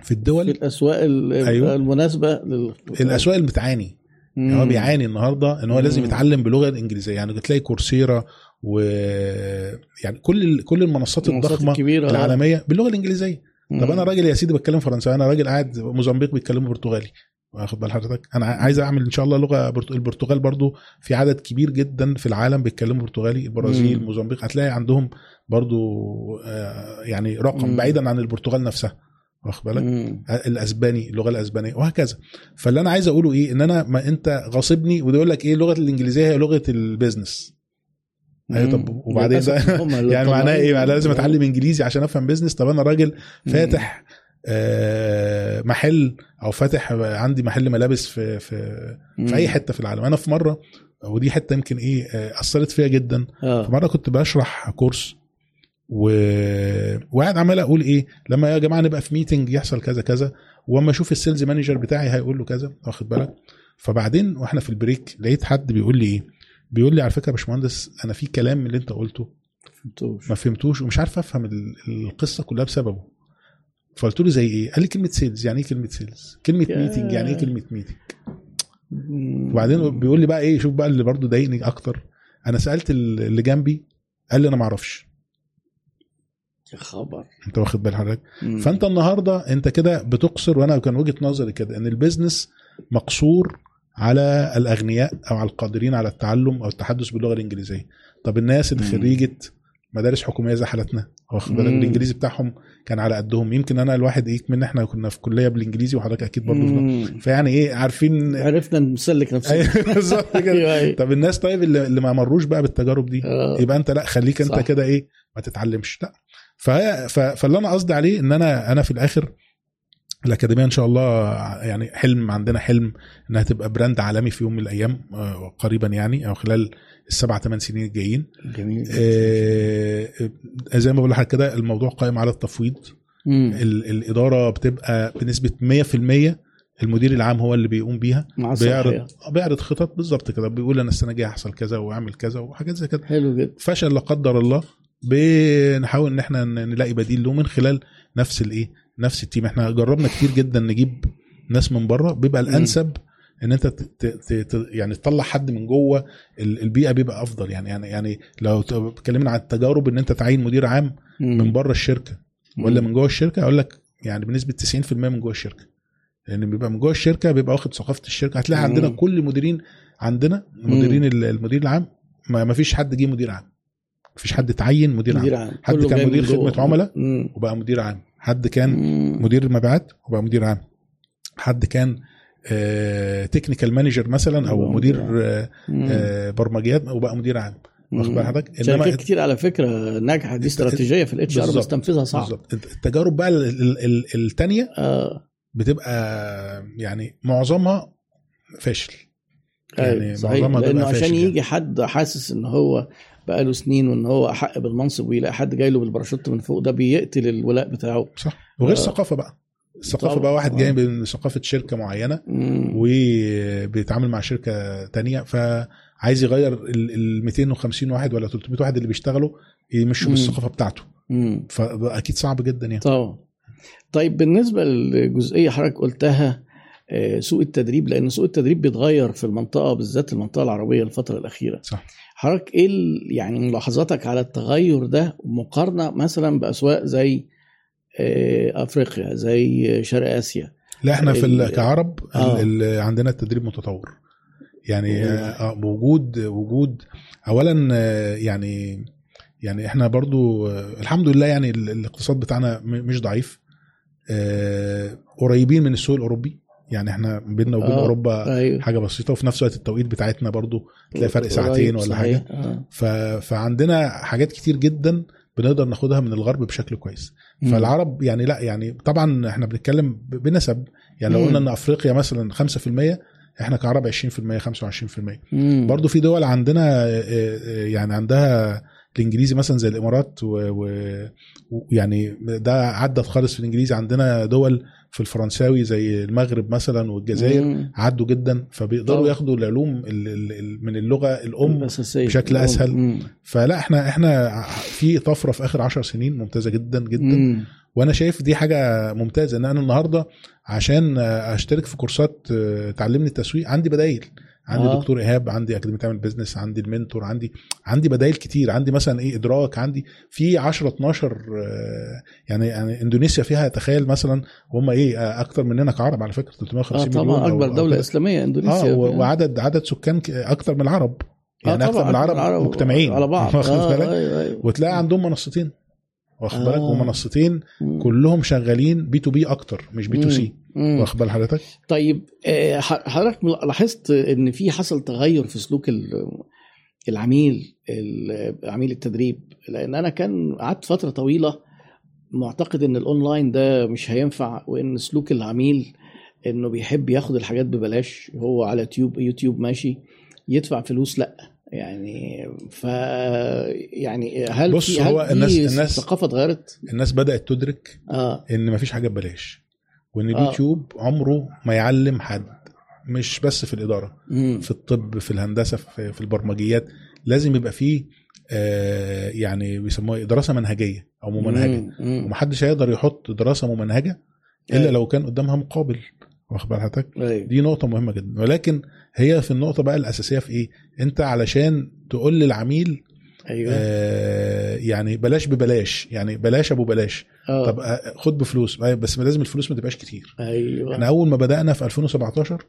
في في الدول الأسواق ال- أيوة. المناسبة لل... الأسواق اللي بتعاني يعني هو. بيعاني النهارده إن هو لازم مم. يتعلم باللغة الانجليزيه يعني تلاقي كورسيرا و يعني كل ال- كل المنصات المنصات الضخمة الكبيرة آه. العالمية باللغة الإنجليزية مم. طب أنا راجل يا سيدي بتكلم فرنساوي أنا راجل قاعد موزمبيق بيتكلموا برتغالي واخد بال حضرتك أنا عايز أعمل إن شاء الله لغة برت... البرتغال برضو في عدد كبير جدا في العالم بيتكلموا برتغالي البرازيل. موزمبيق هتلاقي عندهم برضو آه، يعني رقم مم. بعيدا عن البرتغال نفسها واخد بالك. الأسباني اللغة الأسبانية وهكذا. فاللي أنا عايز أقوله إيه؟ إن أنا ما أنت غاصبني وده يقول لك إيه؟ اللغة الإنجليزية هي لغة ال business أيوة طب. وبعدين ده- يعني معناه. إيه؟ معناه لازم أتعلم إنجليزي عشان أفهم business طب أنا راجل. فاتح آه، محل أو فاتح عندي محل ملابس في في. في أي حتة في العالم. أنا في مرة ودي حتة يمكن إيه آه، أثرت فيا جدا. في آه مرة كنت بشرح course و... وقاعد عمال أقول إيه لما يا جماعة نبقى في meeting يحصل كذا كذا وأما أشوف ال sales manager بتاعي هيقول له كذا واخد بالك؟ فبعدين وإحنا في ال break لقيت حد بيقول لي إيه بيقول لي على فكرة يا باشمهندس أنا في كلام من اللي أنت قلته فهمتوش. ما فهمتوش ومش عارف أفهم ال- القصة كلها بسببه. فقلت له زي إيه؟ قال لي كلمة sales يعني إيه كلمة sales كلمة. meeting يعني إيه كلمة meeting. وبعدين بيقول لي بقى إيه شوف بقى اللي برضو ضايقني أكتر. أنا سألت ال- اللي جنبي قال لي أنا ما أعرفش. يا خبر انت واخد بال حضرتك. فانت النهارده انت كده بتقصر وأنا كان وجهة نظري كده ان البيزنس مقصور على الاغنياء أو على القادرين على التعلم أو التحدث باللغة الإنجليزية طب الناس اللي. خريجة مدارس حكومية زي حالتنا واخد بالك. الإنجليزي بتاعهم كان على قدهم يمكن أنا الواحد إيه من إحنا كنا في كلية بالإنجليزي وحضرتك أكيد برضه في-. فيعني إيه عارفين عرفنا نسلك نفسنا أيوة، بالظبط كده <laughs> أيوة، أيوة. طب الناس طيب اللي, اللي ما مروش بقى بالتجارب دي آه. يبقى انت لا خليك انت. كده إيه ما تتعلمش لا فاللي أنا قصدي عليه إن أنا أنا في الآخر الأكاديمية إن شاء الله يعني حلم عندنا حلم إنها تبقى براند عالمي في يوم من الأيام آه، قريبا يعني أو خلال السبع ثمان سنين الجايين. جميل. آه، آه، زي ما بقول لحضرتك كده الموضوع قائم على التفويض. الإدارة بتبقى بنسبة 100% المدير العام هو اللي بيقوم بيها. مع الصحيح بيعرض بيعرض خطط بالظبط كده بيقول أنا السنة الجاية هيحصل كذا واعمل كذا وحاجات زي كده. حلو جدا. فشل لا قدر الله بنحاول إن إحنا نلاقي بديل له من خلال نفس الإيه نفس التيم. إحنا جربنا كتير جدا نجيب ناس من بره. بيبقى الأنسب إن أنت ت- ت- ت- يعني تطلع حد من جوه ال- البيئة بيبقى أفضل. يعني يعني يعني لو اتكلمنا عن التجارب إن أنت تعين مدير عام من بره الشركة ولا من جوه الشركة أقول لك يعني بنسبة 90% من جوه الشركة. لأن بيبقى من جوه الشركة بيبقى واخد ثقافة الشركة. هتلاقي. عندنا كل المديرين عندنا مديرين ال- المدير العام. ما فيش حد جه مدير عام. مفيش حد اتعين مدير, مدير عام. عام. حد كان مدير. خدمة عملاء. وبقى مدير عام. حد كان مم. مدير مبيعات وبقى مدير عام. حد كان technical manager مثلا أو مدير آه،. آه، برمجيات وبقى مدير عام. واخد بال حضرتك شركات كتير على فكرة ناجحة. دي استراتيجية في ال HR. بس تنفيذها صعب. بالظبط. التجارب بقى الثانية آه. بتبقى يعني معظمها فاشل. يعني يعني صحيح. معظمها لأنه عشان فاشل يجي حد حاسس إن هو بقاله سنين وإن هو أحق بالمنصب ويلاقي حد جاي له بالباراشوت من فوق ده بيقتل الولاء بتاعه صح وغير آه. الثقافة بقى الثقافة طبعاً. بقى واحد. جاي من ثقافة شركة معينة مم. وبيتعامل مع شركة تانية فعايز يغير ال ال 250 واحد ولا 300 واحد اللي بيشتغلوا يمشوا. بالثقافة بتاعته مم. فاكيد صعب جدا يعني طبعا طيب بالنسبة للجزئيه حضرتك قلتها آه، سوق التدريب لأن سوق التدريب بيتغير في المنطقة بالذات المنطقة العربية الفترة الأخيرة صح حضرتك إيه يعني ملاحظاتك على التغير ده مقارنة مثلا بأسواق زي آه، أفريقيا زي شرق آسيا لا إحنا في كعرب آه. عندنا التدريب متطور يعني مم. آه، وجود وجود اولا آه، يعني يعني إحنا برضو آه، الحمد لله يعني ال- الاقتصاد بتاعنا مش ضعيف آه، قريبين من السوق الأوروبي يعني إحنا بيننا وبين آه. أوروبا أيوه حاجة بسيطة وفي نفس الوقت التوقيت بتاعتنا برضو تلاقي فرق ساعتين ولا صحيح. حاجة آه. ف... فعندنا حاجات كتير جدا بنقدر ناخدها من الغرب بشكل كويس مم. فالعرب يعني لا يعني طبعا إحنا بنتكلم بنسب يعني لو. قلنا إن أفريقيا مثلا 5% إحنا كعرب 20% 25% مم. برضو في دول عندنا آه، آه، يعني عندها الانجليزي مثلا زي الإمارات ويعني ده عدت خالص في الإنجليزي عندنا دول في الفرنساوي زي المغرب مثلا والجزائر مم. عدوا جدا فبيقدروا طبعا. ياخدوا العلوم ال- ال- ال- من اللغة الأم الأساسية. بشكل أسهل. مم. فلا إحنا إحنا في طفرة في آخر عشر سنين ممتازة جدا جدا مم. وأنا شايف دي حاجة ممتازة إن أنا النهارده عشان أشترك في كورسات تعلمني التسويق عندي بدايل عندي آه. آه. دكتور إيهاب عندي اكاديمية اعمل business عندي المنتور عندي عندي بدايل كتير عندي مثلا إيه إدراك عندي في 10 12 آه، يعني يعني إندونيسيا فيها تخيل مثلا هم إيه آه، أكتر مننا كعرب على فكرة 350 آه مليون طبعا أكبر أو دولة كده. إسلامية آه إندونيسيا و- وعدد عدد سكان أكتر من العرب يعني آه أكتر طبعاً، من العرب, مجتمعين على بعض <laughs> آه بالك أيوة أيوة. وتلاقي عندهم منصتين واخد بالك آه. ومنصتين مم. كلهم شغالين B2B أكتر مش B2C. واخد بال حضرتك طيب آه، حضرتك لاحظت إن في حصل تغير في سلوك ال- العميل ال- عميل التدريب لأن أنا كان قعدت فترة طويلة معتقد إن الأونلاين ده مش هينفع وإن سلوك العميل إنه بيحب ياخد الحاجات ببلاش هو على تيوب يوتيوب ماشي يدفع فلوس لأ يعني ف يعني هل بص، في هل هو في الناس- الناس- الثقافه اتغيرت؟ الناس بدأت تدرك آه إن مفيش حاجة ببلاش وإن آه. اليوتيوب عمره ما يعلم حد مش بس في الإدارة مم. في الطب في الهندسة في, في البرمجيات لازم يبقى فيه آه يعني بيسموها إيه؟ دراسة منهجية أو ممنهجه مم. ومحدش هيقدر يحط دراسة ممنهجه إلا أيوة. لو كان قدامها مقابل واخد بال حضرتك أيوة. دي نقطة مهمة جدا ولكن هي في النقطة بقى الأساسية في إيه؟ أنت علشان تقول للعميل أيوه آه يعني بلاش ببلاش يعني بلاش أبو بلاش آه. طب آه، خد بفلوس آه، بس لازم الفلوس ما تبقاش كتير أيوه إحنا أول ما بدأنا في 2017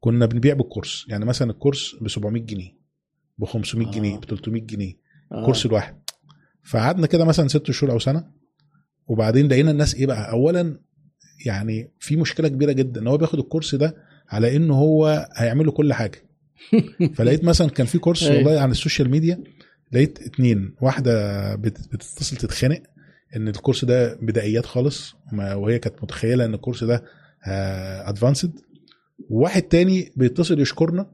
كنا بنبيع بالكورس يعني مثلا الكورس ب 700 جنيه ب 500 آه. جنيه ب 300 جنيه آه. الكورس الواحد فقعدنا كده مثلا ست شهور أو سنة وبعدين لقينا الناس إيه بقى أولا يعني في مشكلة كبيرة جدا إن هو بياخد ال course ده على إنه هو هيعمل له كل حاجة. <laughs> فلقيت مثلا كان في course. والله عن ال social media لقيت اتنين. واحدة بت- بتتصل تتخانق إن ال course ده بدائيات خالص وهي كانت متخيلة إن ال course ده advanced وواحد تاني بيتصل يشكرنا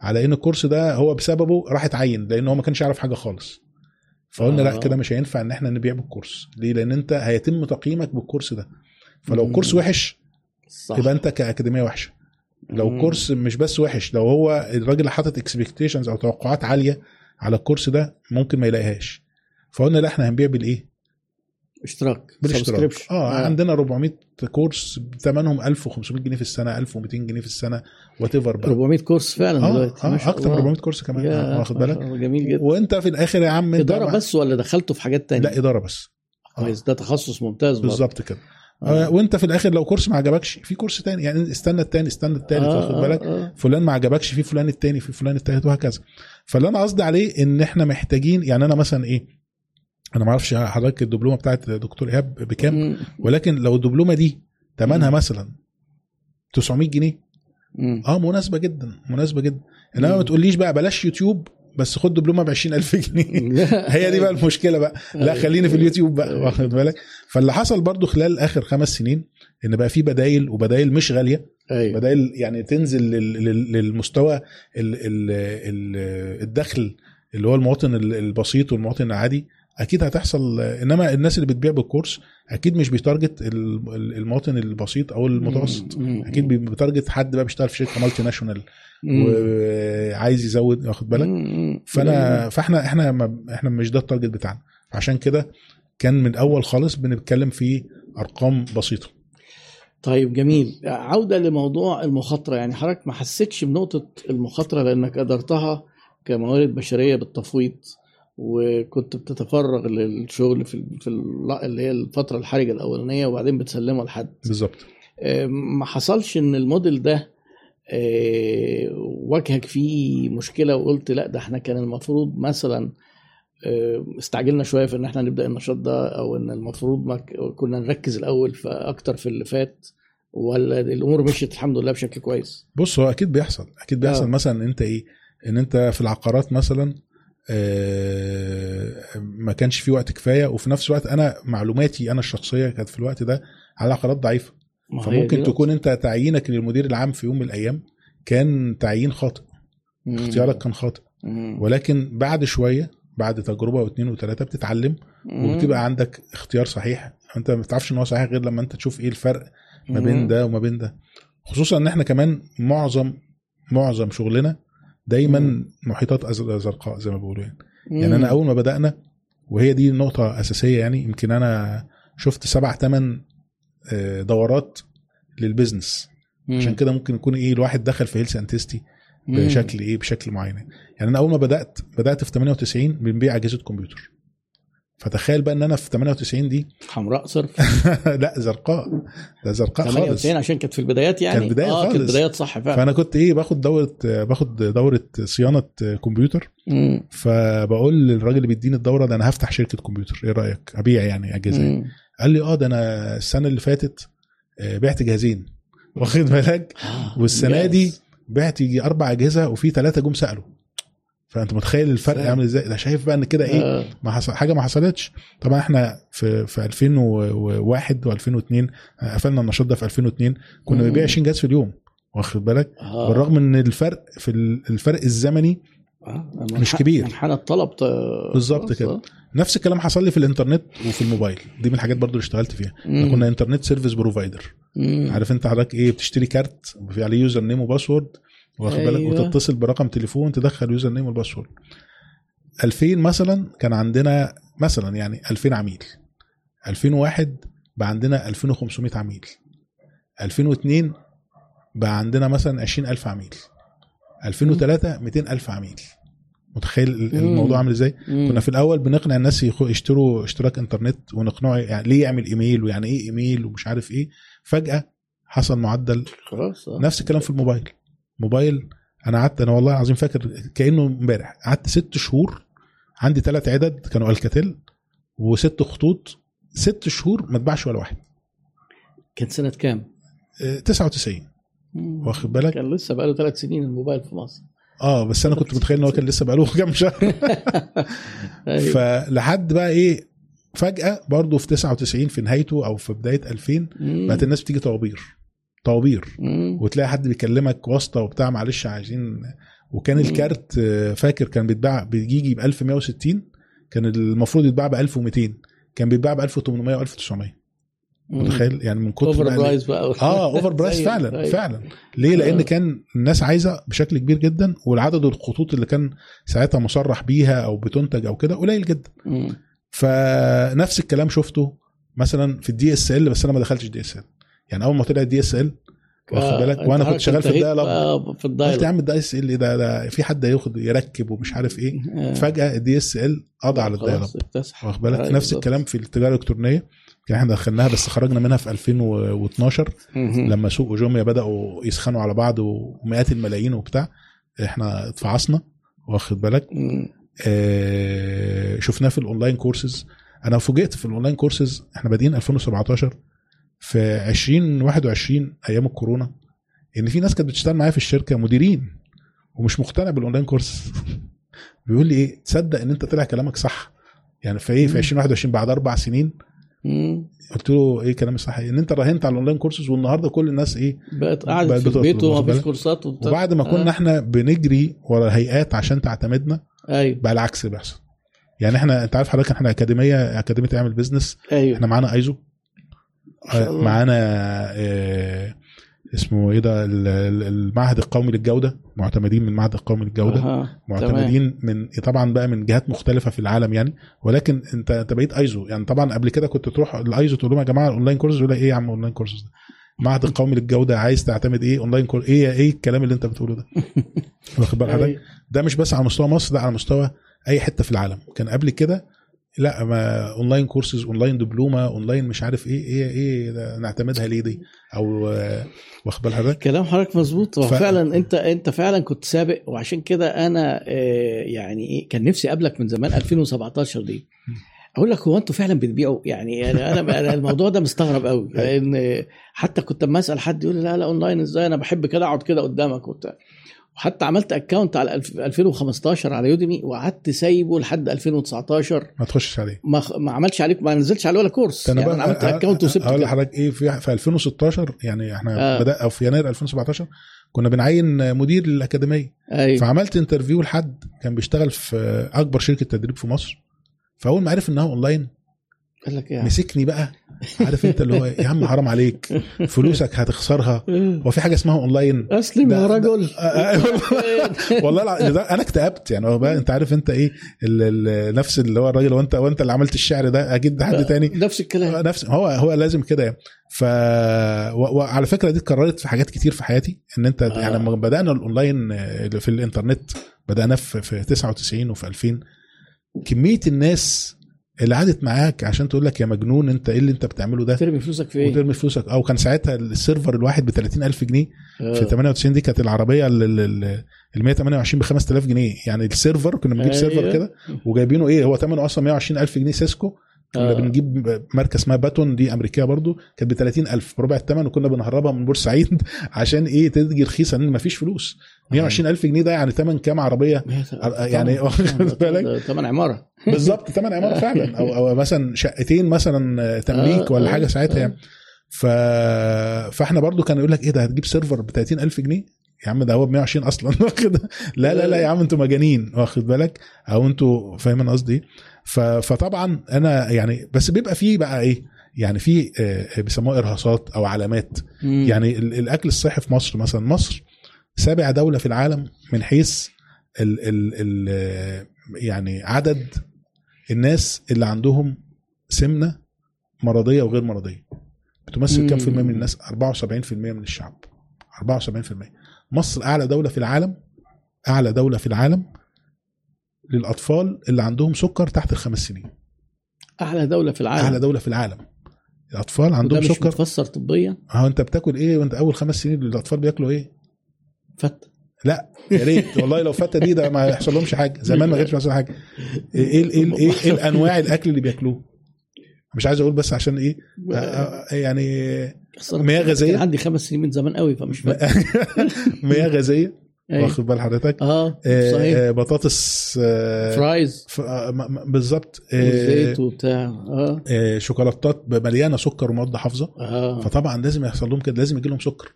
على إن ال course ده هو بسببه راح اتعين لأن هو ما كانش يعرف حاجة خالص. فقلنا لا آه. كده مش هينفع إن إحنا نبيع بال course. ليه؟ لأن أنت هيتم تقييمك بال course ده. فلو. ال course وحش صح. يبقى أنت كأكاديمية وحشة. لو مم. course مش بس وحش لو هو الراجل حاطط expectations أو توقعات عالية على ال course ده ممكن ما يلاقيهاش فقلنا لا إحنا هنبيع بالإيه؟ اشتراك بالاشتراك subscription. آه, عندنا 400 course ثمنهم 1500 جنيه في السنة 1200 جنيه في السنة whatever بقى 400 course فعلا آه, دلوقتي آه أكتر من الله. 400 course كمان آه، واخد بالك جميل جدا وأنت في الآخر يا عم أنت إدارة بس ولا دخلته في حاجات تانية لا إدارة بس كويس ده تخصص ممتاز. بالظبط كده آه. آه. وانت في الآخر لو كورس ما عجبكش في كورس تاني يعني استنى التاني استنى التالت آه، واخد آه، بالك آه. فلان ما عجبكش في فلان التاني في فلان التالت وهكذا فاللي أنا قصدي عليه إن إحنا محتاجين يعني أنا مثلا إيه أنا ما أعرفش حضرتك الدبلومة بتاعت دكتور إيهاب بكام. ولكن لو الدبلومة دي ثمنها. مثلا 900 جنيه. آه مناسبة جدا مناسبة جدا إنما ما. تقوليش بقى بلاش يوتيوب بس خد دبلومة ب 20000 جنيه. <laughs> هي دي بقى المشكلة بقى. لا خليني في اليوتيوب بقى واخد بالك؟ فاللي حصل برضو خلال آخر خمس سنين إن بقى في بدايل وبدايل مش غالية. أيوه. بدايل يعني تنزل لل- لل- للمستوى ال- ال- ال- الدخل اللي هو المواطن ال- البسيط والمواطن العادي أكيد هتحصل. إنما الناس اللي بتبيع بال course أكيد مش بي target ال- ال- المواطن البسيط أو المتوسط. أكيد بي- بي target حد بقى بيشتغل في شركة multinational. وعايز يزود واخد بالك. فأنا فإحنا إحنا ما إحنا مش ده التارجت بتاعنا. عشان كده كان من الأول خالص بنتكلم في أرقام بسيطة. طيب جميل. عودة لموضوع المخاطرة. يعني حضرتك ما حسيتش بنقطة المخاطرة لأنك قدرتها كموارد بشرية بالتفويض وكنت بتتفرغ للشغل في في ال- اللي هي الفترة الحرجة الأولانية وبعدين بتسلمها لحد. بالظبط. آه، ما حصلش إن الموديل ده واجهك فيه مشكلة وقلت لا ده إحنا كان المفروض مثلا آه، استعجلنا شوية في إن إحنا نبدأ النشاط ده أو إن المفروض ما كنا نركز الأول في أكتر في اللي فات ولا الأمور مشيت الحمد لله بشكل كويس؟ بص هو أكيد بيحصل أكيد بيحصل. آه. مثلا أنت إيه؟ إن أنت في العقارات مثلا آه، ما كانش في وقت كفاية وفي نفس الوقت أنا معلوماتي أنا الشخصية كانت في الوقت ده على العقارات ضعيفة. فممكن تكون انت تعيينك للمدير العام في يوم من الأيام كان تعيين خاطئ. اختيارك كان خاطئ. ولكن بعد شوية بعد تجربة واثنين وثلاثه بتتعلم. وبتبقى عندك اختيار صحيح انت ما بتعرفش ان هو صحيح غير لما انت تشوف إيه الفرق ما بين. ده وما بين ده خصوصا إن إحنا كمان معظم معظم شغلنا دايما. محيطات زرقاء زي ما بيقولوا يعني. يعني أنا أول ما بدأنا وهي دي نقطة أساسية يعني يمكن أنا شفت سبع ثمان دورات للبزنس مم. عشان كده ممكن يكون إيه الواحد دخل في هيلث أنتستي. بشكل إيه بشكل معين. يعني أنا أول ما بدأت بدأت في 98 بنبيع أجهزة كمبيوتر. فتخيل بقى إن أنا في 98 دي حمراء صرف. <laughs> لا زرقاء. ده زرقاء خالص. 98 عشان كانت في البدايات يعني؟ كانت بداية آه كانت خالص. بدايات صح فعلا. فأنا كنت إيه باخد دورة باخد دورة صيانة كمبيوتر. مم. فبقول للراجل اللي بيديني الدورة ده أنا هفتح شركة كمبيوتر. إيه رأيك؟ أبيع يعني أجهزة. قال لي آه ده أنا السنة اللي فاتت آه، بعت جهازين واخد بالك <gasps> آه، والسنة. دي بعت يجي أربع أجهزة وفي ثلاثة جم سألوا فأنت متخيل الفرق. عامل إزاي ده شايف بقى إن كده إيه آه. ما حصل حاجة ما حصلتش طبعا إحنا في في 2001 و2002 قفلنا النشاط ده في 2002 كنا. بنبيع 20 جهاز في اليوم واخد بالك. بالرغم إن الفرق في ال- الفرق الزمني آه. مش كبير. منحنى الطلب بالظبط كده. آه. نفس الكلام حصل لي في الانترنت وفي الموبايل دي من الحاجات برضو اللي اشتغلت فيها. إحنا كنا internet service provider. عارف انت حضرتك إيه بتشتري كارت في عليه username و password واخد بالك أيوة. وتتصل برقم تليفون تدخل username وال password 2000 مثلا كان عندنا مثلا يعني 2000 عميل 2001 بقى عندنا 2500 عميل 2002 بقى عندنا مثلا 20000 عميل 2003 200000 عميل متخيل. الموضوع عامل إزاي. كنا في الأول بنقنع الناس يشتروا اشتراك انترنت ونقنعه يعني ليه يعمل إيميل ويعني إيه إيميل ومش عارف إيه فجأة حصل معدل خلاص آه. نفس الكلام في الموبايل موبايل أنا قعدت أنا والله العظيم فاكر كأنه امبارح قعدت ست شهور عندي ثلاث عدد كانوا ألكاتيل وست خطوط ست شهور ما اتباعش ولا واحد كانت سنة كام؟ آه، 99 مم. واخد بالك كان لسه بقاله ثلاث سنين الموبايل في مصر آه بس أنا كنت متخيل إن هو كان لسه بقاله <laughs> كام شهر أيوة. فلحد بقى إيه فجأة برضه في 99 في نهايته أو في بداية 2000 مم. بقت الناس بتيجي طوابير طوابير. وتلاقي حد بيكلمك واسطة وبتاع معلش عايزين وكان. الكارت آه، فاكر كان بيتباع بيجي ب 1160 كان المفروض يتباع ب 1200 كان بيتباع ب 1800 و 1900 مم. متخيل؟ يعني من كتر over price بقى. آه over price زي- فعلا أيوة. فعلا. ليه؟ لأن آه. كان الناس عايزة بشكل كبير جدا والعدد الخطوط اللي كان ساعتها مصرح بيها أو بتنتج أو كده قليل جدا. فنفس الكلام شفته مثلا في ال DSL بس أنا ما دخلتش DSL يعني أول ما طلع ال DSL واخد آه، بالك؟ وأنا كنت شغال في انتهيت ال dial-up بقى في قلت ال dial يا عم ال DSL ده, ده في حد هياخد يركب ومش عارف إيه. آه. فجأة ال DSL قضى على ال dial-up خلاص اكتسح. واخد بالك؟ أيوة نفس. الكلام في التجارة الإلكترونية. كان إحنا دخلناها بس خرجنا منها في 2012 مهم. لما سوق وجوميا بدأوا يسخنوا على بعض ومئات الملايين وبتاع إحنا اتفعصنا واخد بالك. آه شفناه في ال online courses أنا فوجئت في ال online courses إحنا بادئين 2017 في 2021 أيام الكورونا ان في ناس كانت بتشتغل معايا في الشركة مديرين ومش مقتنع بال online course <laughs> بيقول لي إيه تصدق إن أنت طلع كلامك صح يعني في إيه في مم. 2021 بعد أربع سنين. قلت له إيه كلامي صح إن أنت راهنت على ال online courses والنهاردة كل الناس إيه بقت قاعدة بقت في البيت ومفيش؟ كورسات وبتاع. وبعد ما كنا آه. إحنا بنجري ورا هيئات عشان تعتمدنا أيوه بقى العكس اللي بيحصل يعني إحنا أنت عارف حضرتك إحنا أكاديمية أكاديمية اعمل business أيوه إحنا معانا أيزو. معانا آه، اسمه إيه ده ال- ال- المعهد القومي للجودة معتمدين من المعهد القومي للجودة. تمام. معتمدين من طبعا بقى من جهات مختلفة في العالم يعني. ولكن انت انت بقيت ايزو يعني. طبعا قبل كده كنت تروح الايزو تقول لهم يا جماعة ال online course يقول لك إيه يا عم online course ده؟ المعهد القومي للجودة عايز تعتمد إيه؟ online course إيه إيه الكلام اللي أنت بتقوله ده؟ <laughs> واخد بال حضرتك أيوة. ده مش بس على مستوى مصر ده على مستوى أي حتة في العالم. كان قبل كده لا ما online courses online دبلومه اونلاين مش عارف إيه إيه إيه ده نعتمدها ليه دي؟ أو آه، واخد بال حضرتك كلام حضرتك مظبوط. ف- فعلا أنت أنت فعلا كنت سابق وعشان كده أنا آه، يعني إيه كان نفسي أقابلك من زمان 2017 دي. أقول لك هو أنتوا فعلا بتبيعوا؟ يعني أنا أنا الموضوع ده مستغرب قوي <laughs> لأن حتى كنت أما أسأل حد يقول لي لا لا اونلاين إزاي؟ أنا بحب كده أقعد كده قدامك وبتاع. وحتى عملت account على ألف- 2015 على Udemy وقعدت سايبه لحد 2019 ما تخشش عليه. ما ما عملش عليك ما نزلش عليه ولا course يعني أنا عملت account وسبته أقول كده. لحضرتك إيه في, في 2016 يعني إحنا آه. بدا أو في يناير 2017 كنا بنعين مدير للأكاديمية. أيوه. فعملت interview لحد كان بيشتغل في أكبر شركة تدريب في مصر. فأول ما عرف إنها اونلاين قال لك إيه مسكني بقى. عارف أنت اللي هو يا عم حرام عليك. فلوسك هتخسرها. <laughs> هو في حاجة اسمها أونلاين. أسلم يا رجل. آه، <laughs> والله. الع- ده أنا اكتئبت يعني. بقى أنت عارف أنت إيه؟ نفس اللي هو الراجل وانت وانت اللي عملت الشعر ده؟ أكيد ده حد تاني؟ نفس الكلام. نفس هو هو لازم كده يعني. ف وعلى فكرة دي اتكررت في حاجات كتير في حياتي. إن أنت آه. يعني لما بدأنا الأونلاين آه، في الإنترنت بدانا في في 99 وفي 2000 كمية الناس اللي قعدت معاك عشان تقول لك يا مجنون انت إيه اللي انت بتعمله ده ترمي فلوسك في إيه؟ وترمي فلوسك أو كان ساعتها ال server الواحد ب 30000 جنيه في آه. 98 دي كانت العربية ال ال- ال 128 ب 5000 جنيه يعني ال server كنا بنجيب أيوة. server كده وجايبينه إيه هو ثمنه أصلا 120000 جنيه سيسكو كنا آه. بنجيب ماركه اسمها باتون دي أمريكية برضو كانت ب 30000 بربع الثمن وكنا بنهربها من بورسعيد <laughs> عشان إيه تيجي رخيصه لأن مفيش فلوس 120000 جنيه ده يعني ثمن كام عربية؟ يعني <laughs> واخد بالك؟ ثمن عمارة. بالظبط ثمن عمارة <laughs> فعلا. أو أو مثلا شقتين مثلا تمليك آه، ولا آه، حاجة ساعتها آه. يعني ف... فإحنا برضو كان يقول لك إيه ده هتجيب سيرفر ب 30000 جنيه؟ يا عم ده هو ب 120 أصلا. <laughs> واخد؟ لا لا لا يا عم أنتوا مجانين. واخد بالك؟ أو أنتوا فاهمين قصدي إيه؟ ف... فطبعا أنا يعني بس بيبقى فيه بقى إيه؟ يعني في آه، بيسموها إرهاصات أو علامات. يعني ال- الأكل الصحي في مصر مثلا مصر سابع دولة في العالم من حيث ال ال ال يعني عدد الناس اللي عندهم سمنة مرضية وغير مرضية. بتمثل كام في المية من الناس؟ 74% من الشعب. 74% مصر أعلى دولة في العالم أعلى دولة في العالم للأطفال اللي عندهم سكر تحت الخمس سنين. أعلى دولة في العالم. أعلى دولة في العالم. الأطفال عندهم مش سكر. متفسر طبيا هو أنت بتاكل إيه؟ وأنت أول خمس سنين الأطفال بياكلوا إيه؟ فت. لا يا ريت. والله لو فته دي ده ما يحصل لهمش حاجة. زمان ما كانش بيحصل حاجة. إيه إيه إيه, إيه, إيه الأنواع الأكل اللي بياكلوه؟ مش عايز أقول بس عشان إيه آه، آه، يعني أصلاً مياه غازية؟ كان عندي خمس سنين من زمان قوي فمش <laughs> مياه غازية؟ أيوة. واخد بال حضرتك؟ آه آه، صحيح. آه، بطاطس آه، فرايز ف- آه، بالظبط. آه، وزيت وبتاع. آه. آه، شوكولاتات مليانة سكر ومواد حافظة. فطبعا لازم يحصل لهم كده لازم يجي لهم سكر.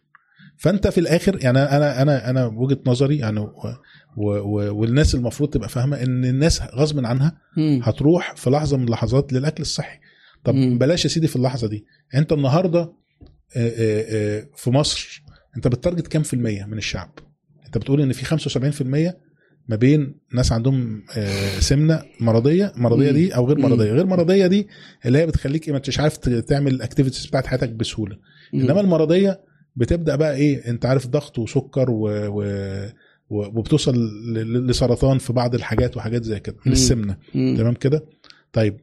فأنت في الآخر يعني أنا أنا أنا وجهة نظري يعني و و و والناس المفروض تبقى فاهمة إن الناس غصب عنها. هتروح في لحظة من اللحظات للأكل الصحي طب. بلاش يا سيدي في اللحظة دي أنت النهارده في مصر أنت بت target كام في المية من الشعب أنت بتقول إن في 75% ما بين ناس عندهم سمنة مرضية مرضية. دي أو غير. مرضية غير مرضية دي اللي هي بتخليك ما انتش عارف تعمل ال activities بتاعت حياتك بسهولة. إنما المرضية بتبدأ بقى إيه؟ أنت عارف ضغط وسكر و... و... وبتوصل لسرطان في بعض الحاجات وحاجات زي كده مم. تمام كده؟ طيب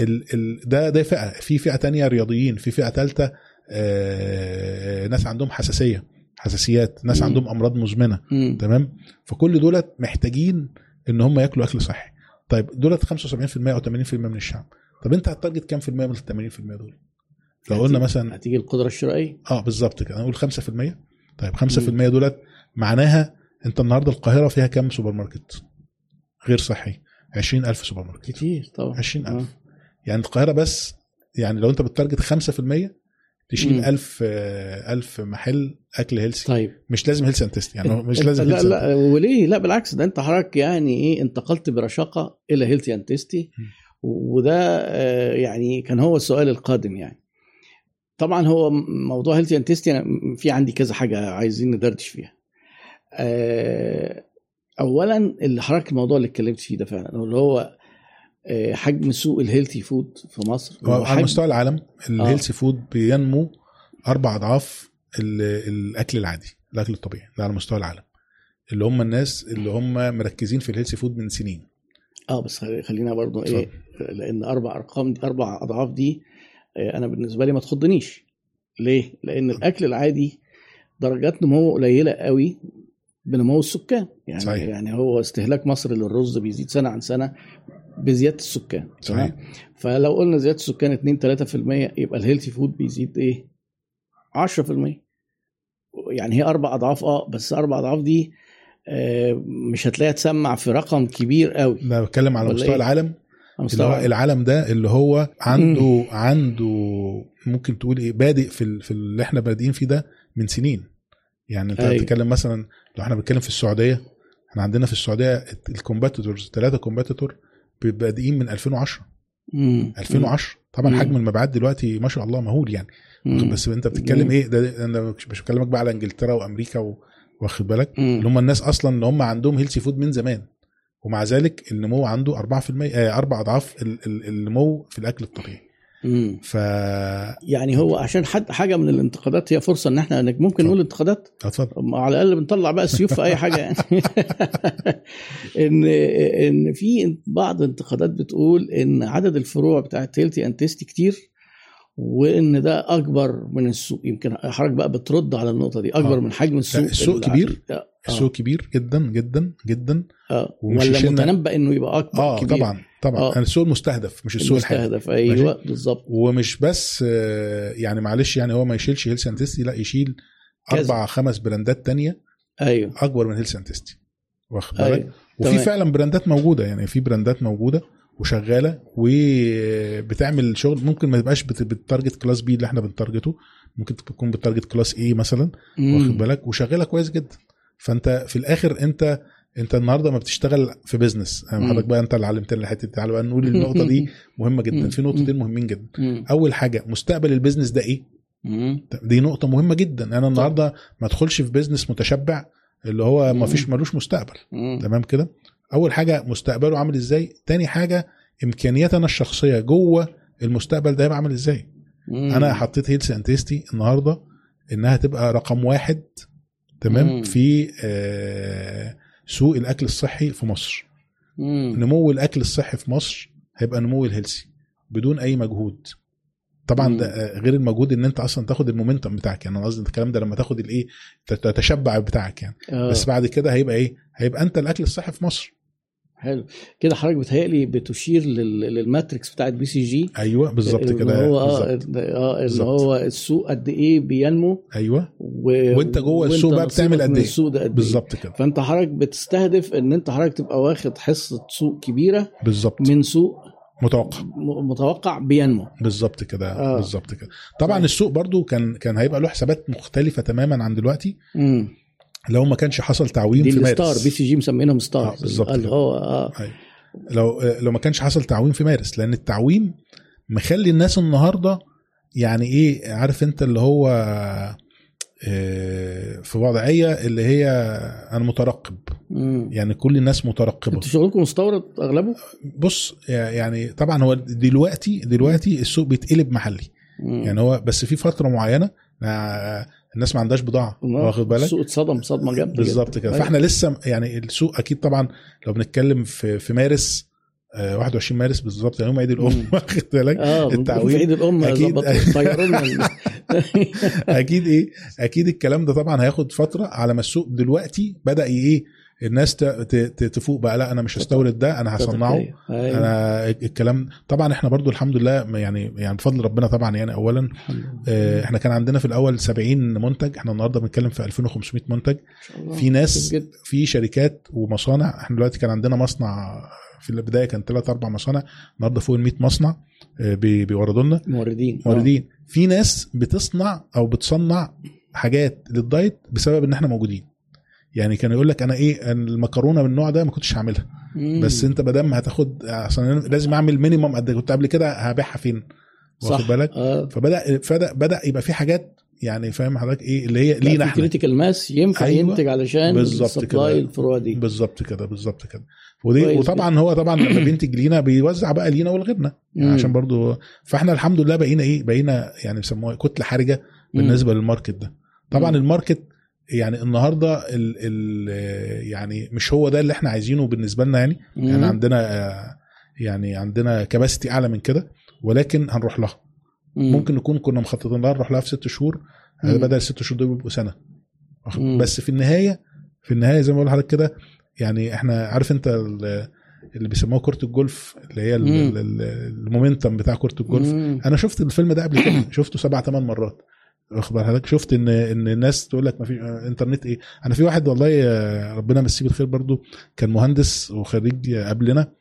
ال... ال... ده ده فئة. في فئة تانية رياضيين في فئة ثالثه آه... ناس عندهم حساسية حساسيات ناس مم. عندهم أمراض مزمنة. مم. تمام؟ فكل دولت محتاجين إن هم ياكلوا أكل صحي. طيب دولت 75% أو 80% من الشعب. طب أنت هت target كام في المية من ال 80% دول؟ لو قلنا مثلا هتيجي القدرة الشرائية؟ آه بالظبط كده. نقول 5% طيب 5% دولت معناها أنت النهارده القاهرة فيها كام سوبر ماركت؟ غير صحي. 20000 سوبر ماركت. كتير طبعا. 20000 آه. يعني القاهرة بس يعني لو أنت بت target 5% تشيل مم. 1000 آه، 1000 محل أكل healthy طيب. مش لازم Healthy and Tasty يعني مش لازم لا لا وليه؟ لا بالعكس ده أنت حضرتك يعني إيه انتقلت برشاقة إلى healthy م. وده آه، يعني كان هو السؤال القادم يعني. طبعا هو موضوع Healthy and Tasty في عندي كذا حاجة عايزين ندردش فيها. آه، اولا اللي حضرتك الموضوع اللي اتكلمت فيه ده فعلا اللي هو آه، حجم سوق ال healthy food في مصر. هو على مستوى العالم الهيلثي فود بينمو أربع أضعاف ال- الأكل العادي الأكل الطبيعي ده على مستوى العالم. اللي هم الناس اللي هم مركزين في ال healthy food من سنين. آه بس خلي- خلينا برضو إيه لأن أربع أرقام دي أربع أضعاف دي آه، أنا بالنسبة لي ما تخضنيش ليه؟ لأن الأكل العادي درجات نموه قليلة قوي بنمو السكان يعني صحيح. يعني هو استهلاك مصر للرز بيزيد سنة عن سنة بزيادة السكان صحيح. فلو قلنا زيادة السكان 2 3% يبقى ال healthy food بيزيد إيه 10% يعني هي أربع أضعاف آه بس أربع أضعاف دي آه، مش هتلاقيها تسمع في رقم كبير قوي ده بتكلم على مستوى إيه؟ العالم اللي العالم ده اللي هو عنده عنده ممكن تقول إيه بادئ في في اللي إحنا بادئين فيه ده من سنين يعني أنت أيوة. بتتكلم مثلا لو إحنا بنتكلم في السعودية إحنا عندنا في السعودية ال competitors ثلاثة competitor بادئين من 2010 مم. 2010 طبعا مم. حجم المبيعات دلوقتي ما شاء الله مهول يعني مم. بس أنت بتتكلم مم. إيه ده أنا مش بكلمك بقى على إنجلترا وأمريكا و- واخد بالك. اللي هم الناس أصلا اللي هم عندهم healthy food من زمان ومع ذلك النمو عنده 4% آه، أربع أضعاف ال- ال- النمو في الأكل الطبيعي. مم. ف يعني هو عشان حد حاجة من الانتقادات هي فرصة إن إحنا ممكن نقول انتقادات؟ اتفضل. على الأقل بنطلع بقى السيوف في أي حاجة. يعني <laughs> ان إن في بعض انتقادات بتقول إن عدد الفروع بتاعت Healthy and Tasty كتير وإن ده أكبر من السوق يمكن حضرتك بقى بترد على النقطة دي أكبر آه. من حجم السوق السوق كبير. آه. السوق كبير جدا جدا جدا آه. ولا متنبأ إنه يبقى أكبر آه كبير. طبعا طبعا آه. آه. السوق المستهدف مش السوق المستهدف أيوه بالظبط ومش بس آه، يعني معلش يعني هو ما يشيلش Healthy and Tasty لا يشيل. أربع خمس brand ات تانية أيوه أكبر من Healthy and Tasty واخد بالك أيوه وفي تمام. فعلا brand ات موجودة يعني في brand ات موجودة وشغاله وبتعمل شغل ممكن ما تبقاش بت target class B اللي إحنا بن target ه ممكن تكون بت target class A مثلا. واخد بالك وشغاله كويس جدا فأنت في الآخر أنت أنت النهارده ما بتشتغل في business مم. حضرتك بقى أنت اللي علمتني الحتة دي تعالى بقى نقول النقطة دي <laughs> مهمة جدا. في نقطتين مهمين جدا. أول حاجة مستقبل ال business ده إيه. دي نقطة مهمة جدا أنا النهارده ما أدخلش في business متشبع اللي هو ما. فيش ملوش مستقبل. تمام كده أول حاجة مستقبله عامل إزاي تاني حاجة امكانياتي أنا الشخصية جوه المستقبل ده هيبقى عامل إزاي مم. أنا حطيت Healthy and Tasty النهارده إنها تبقى رقم واحد تمام مم. في آه سوق الأكل الصحي في مصر مم. نمو الأكل الصحي في مصر هيبقى نمو ال healthy بدون أي مجهود طبعا مم. ده آه، غير المجهود إن أنت أصلا تاخد ال momentum بتاعك يعني أنا قصدي الكلام ده لما تاخد الإيه تتشبع بتاعك يعني آه. بس بعد كده هيبقى إيه هيبقى أنت الأكل الصحي في مصر حلو. كده حضرتك بتهيألي بتشير لل... لل matrix بتاعت BCG. أيوه بالظبط كده. هو آه. آه اللي. هو السوق قد إيه بينمو. أيوه. و... وأنت جوه السوق بقى بتعمل قد من إيه؟ السوق ده قد إيه. بالظبط كده. فأنت حضرتك بتستهدف إن أنت حضرتك تبقى واخد حصة سوق كبيرة بالظبط. من سوق متوقع. متوقع بينمو. بالظبط كده. آه. بالظبط كده. طبعا طيب. السوق برضو كان كان هيبقى له حسابات مختلفة تماما عن دلوقتي. امم لو ما كانش حصل تعويم في مارس بي سي جي مسمينهم ستار آه، بالظبط اللي. هو آه أيوة. لو لو ما كانش حصل تعويم في مارس لأن التعويم مخلي الناس النهارده يعني إيه عارف أنت اللي هو آه، في وضعية اللي هي أنا مترقب مم. يعني كل الناس مترقبة أنتوا شغلكم مستورد أغلبه؟ بص يعني طبعا هو دلوقتي دلوقتي السوق بيتقلب محلي مم. يعني هو بس في فترة معينة آه، الناس ما عندهاش بضاعة واخد بالك؟ السوق اتصدم صدمة جامدة بالظبط كده. أيوة. فاحنا لسه يعني السوق أكيد طبعا لو بنتكلم في في مارس آه، 21 مارس بالظبط يوم عيد الأم. <laughs> واخد بالك؟ التعويم في عيد الأم ال- <laughs> أكيد. إيه؟ أكيد الكلام ده طبعا هياخد فترة على ما السوق دلوقتي بدأ إيه؟ الناس تفوق بقى لا أنا مش هستورد ده أنا هصنعه. أيوة. أنا الكلام طبعا إحنا برضو الحمد لله يعني يعني بفضل ربنا طبعا يعني اولا. آه، إحنا كان عندنا في الأول 70 منتج إحنا النهارده بنتكلم في 2500 منتج. في ناس. في شركات ومصانع إحنا دلوقتي كان عندنا مصنع في البداية كان ثلاث أربع مصانع النهارده فوق ال 100 مصنع آه، بي- بيوردوا لنا موردين. موردين في ناس بتصنع أو بتصنع حاجات لل diet بسبب إن إحنا موجودين. يعني كان يقول لك أنا إيه المكرونة من النوع ده ما كنتش هعملها. بس أنت ما دام هتاخد أصلا أنا لازم أعمل minimum قد كنت قبل كده هبيعها فين واخد. بالك آه فبدأ فبدا بدأ يبقى في حاجات يعني فاهم حضرتك إيه اللي هي لينا إحنا critical mass ينفع أيوة. ينتج علشان بالظبط كده. الفروع دي بالظبط كده بالظبط كده ودي وطبعا هو طبعا لما <clears throat> بينتج لينا بيوزع بقى لينا ولغيرنا يعني. عشان برضو فإحنا الحمد لله بقينا إيه بقينا يعني بيسموها كتلة حرجة بالنسبة لل market ده طبعا مم. ال market يعني النهارده ال ال يعني مش هو ده اللي إحنا عايزينه بالنسبة لنا يعني مم. يعني عندنا آه، يعني عندنا كباستي أعلى من كده ولكن هنروح لها مم. ممكن نكون كنا مخططين لها نروح لها في ست شهور آه، مم. بدل الست شهور دول بيبقوا سنة مم. بس في النهاية في النهاية زي ما بقول لحضرتك كده يعني إحنا عارف انت ال- اللي بيسموها كرة الجولف اللي هي المومنتم بتاع كرة الجولف مم. أنا شفت الفيلم ده قبل كده شفته سبع ثمان مرات بال حضرتك شفت ان إن الناس تقول لك ما في إنترنت إيه؟ أنا في واحد والله آه، ربنا يمسيه بالخير برضو كان مهندس وخريج قبلنا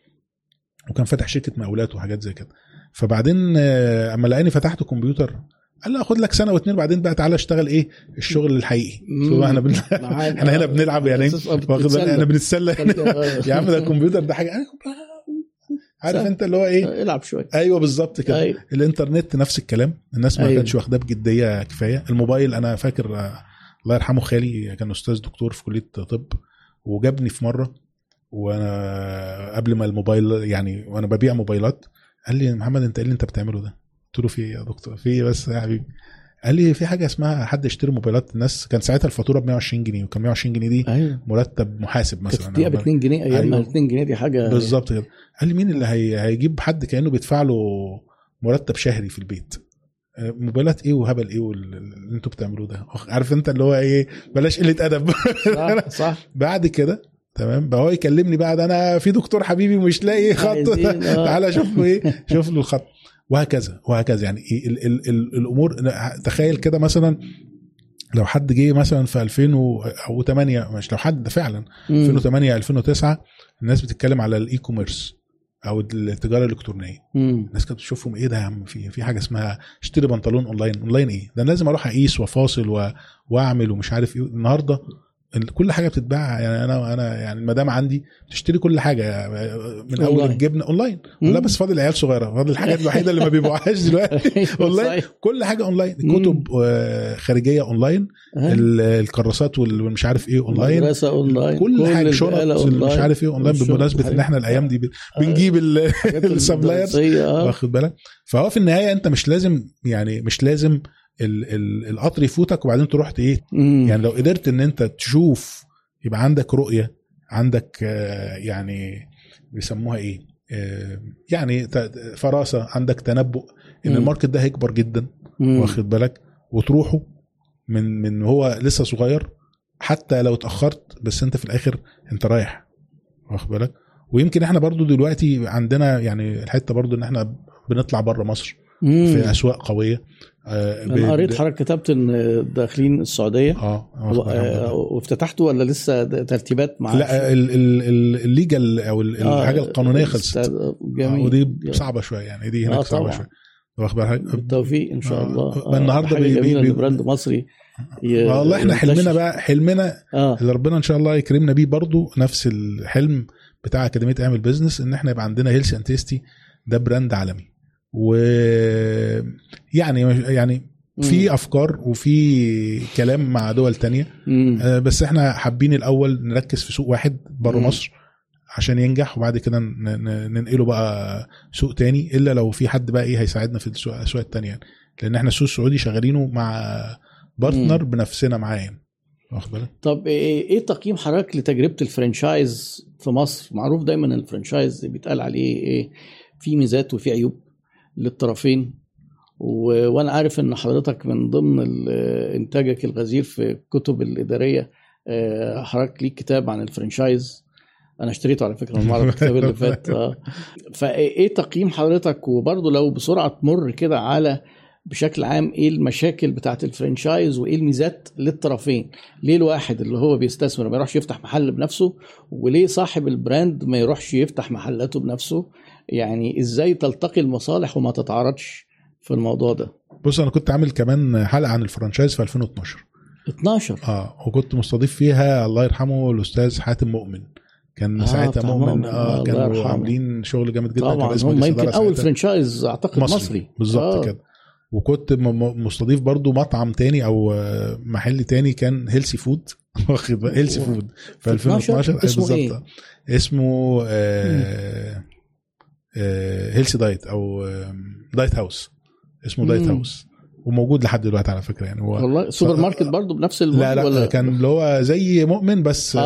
وكان فاتح شركة مقاولات وحاجات زي كده. فبعدين آه، أما لقاني فتحت كمبيوتر قال لي خد لك سنة واتنين بعدين بقى تعالى اشتغل إيه؟ الشغل الحقيقي. إحنا بن... إحنا هنا بنلعب يعني واخد. إحنا بنتسلى. <laughs> يا عم ده الكمبيوتر ده حاجة. عارف. انت اللي هو إيه العب شوية أيوه بالظبط كده أيوة. الإنترنت نفس الكلام الناس ما أيوة. كانتش واخداه بجدية كفاية الموبايل أنا فاكر الله يرحمه خالي كان أستاذ دكتور في كلية طب وجابني في مرة وأنا قبل ما الموبايل يعني وأنا ببيع موبايلات قال لي محمد أنت إيه اللي أنت بتعمله ده؟ قلت له في إيه يا دكتور؟ في إيه بس يا حبيبي؟ قال لي في حاجة اسمها حد يشتري موبايلات الناس كان ساعتها الفاتورة ب 120 جنيه وكان 120 جنيه دي أيوه. مرتب محاسب كانت مثلا الدقيقه ب 2 جنيه أيام أيوة. 2 جنيه دي حاجة بالظبط كده. قال لي مين اللي هي... هيجيب حد كأنه بيدفع له مرتب شهري في البيت؟ آه، موبايلات إيه وهبل إيه اللي أنتوا بتعملوه ده؟ عارف أنت اللي هو إيه؟ بلاش قلة أدب. صح <laughs> صح. بعد كده تمام بقى هو يكلمني بقى ده أنا في دكتور حبيبي مش لاقي خط. آه. تعالى شوف له إيه؟ شوف له الخط. وهكذا وهكذا يعني إيه ال ال ال الأمور تخيل كده مثلا لو حد جه مثلا في 2008 مش لو حد فعلا مم. 2008 2009 الناس بتتكلم على ال e-commerce أو التجارة الإلكترونية مم. الناس كانت بتشوفهم إيه ده يا عم في في حاجة اسمها أشتري بنطلون online online إيه ده أنا لازم أروح أقيس وأفاصل. وأعمل ومش عارف إيه النهارده ال- كل حاجة بتتباع يعني أنا أنا يعني المدام عندي بتشتري كل حاجة من أول أونلاين. الجبنة أونلاين. لا بس فاضل عيال صغيرة فاضل الحاجات الوحيدة اللي ما بيبيعوهاش دلوقتي <laughs> أونلاين صحيح. كل حاجة أونلاين. كتب آه، خارجية أونلاين الكراسات وال- والمش عارف إيه أونلاين مدرسة أونلاين كل حاجة شنط مش. عارف إيه أونلاين بمناسبة إن. إحنا الأيام دي آه. بنجيب <laughs> ال suppliers آه. واخد بالك فهو في النهاية أنت مش لازم يعني مش لازم القطر يفوتك وبعدين تروح إيه. يعني لو قدرت ان انت تشوف يبقى عندك رؤية عندك آه، يعني بيسموها إيه آه، يعني فراسة عندك تنبؤ ان مم. ال market ده هيكبر جدا مم. واخد بالك وتروحه من من هو لسه صغير حتى لو اتأخرت بس انت في الآخر انت رايح واخد بالك ويمكن إحنا برضو دلوقتي عندنا يعني الحتة برضو ان إحنا بنطلع بره مصر مم. في أسواق قوية. آه، أنا قريت حضرتك كتبت ان داخلين السعودية. آه و- واخد بالك. آه، وافتتحتوا ولا لسه ترتيبات مع لا ال- ال- ال- الليجل أو آه، الحاجة القانونية خلصت. آه، جميل. ودي صعبة شوية يعني دي هناك آه، صعبة. شوية. واخد بالك؟ بالتوفيق إن شاء آه، الله. النهاردة حاجة بي- بي- بي- brand مصري والله إحنا. حلمنا بقى حلمنا آه. اللي ربنا إن شاء الله يكرمنا بيه برضو نفس الحلم بتاع أكاديمية اعمل business إن إحنا يبقى عندنا Healthy and Tasty ده brand عالمي. و يعني يعني في أفكار وفي كلام مع دول تانية. آه، بس إحنا حابين الأول نركز في سوق واحد بره. مصر عشان ينجح وبعد كده ننقله بقى سوق تاني إلا لو في حد بقى إيه هيساعدنا في الاسواق التانية يعني. لأن إحنا السوق السعودي شغالينه مع partner بنفسنا معاه يعني. واخد بالك؟ طب إيه إيه تقييم حضرتك لتجربة ال franchise في مصر؟ معروف دايما ال franchise بيتقال عليه إيه في ميزات وفي عيوب. للطرفين. و... وأنا عارف إن حضرتك من ضمن ال- إنتاجك الغزير في الكتب الإدارية آه، حضرتك ليك كتاب عن ال franchise. أنا اشتريته على فكرة من معرض <laughs> الكتاب اللي فات آه. فإيه تقييم حضرتك؟ وبرضه لو بسرعة تمر كده على بشكل عام إيه المشاكل بتاعت ال franchise وإيه الميزات للطرفين؟ ليه الواحد اللي هو بيستثمر ما يروحش يفتح محل بنفسه؟ وليه صاحب ال brand ما يروحش يفتح محلاته بنفسه؟ يعني إزاي تلتقي المصالح وما تتعارضش في الموضوع ده. بص أنا كنت عامل كمان حلقة عن ال franchise في 2012 12 آه وكنت مستضيف فيها الله يرحمه الأستاذ حاتم مؤمن. كان آه، ساعتها مؤمن. آه كانوا. عاملين شغل جامد جدا كان طبعا رئيس هم مجلس يمكن اول. franchise أعتقد مصري, مصري. بالظبط آه. كده. وكنت مستضيف برضو مطعم تاني أو آه، محل تاني كان healthy food <laughs> واخد healthy food في 2012 أي اسمه بالظبط. إيه؟ اسمه آه آه Healthy Diet أو آه Diet House اسمه Diet. House وموجود لحد دلوقتي على فكرة يعني هو والله سوبر ماركت برضه بنفس. لا لا ولا كان اللي هو زي مؤمن بس آه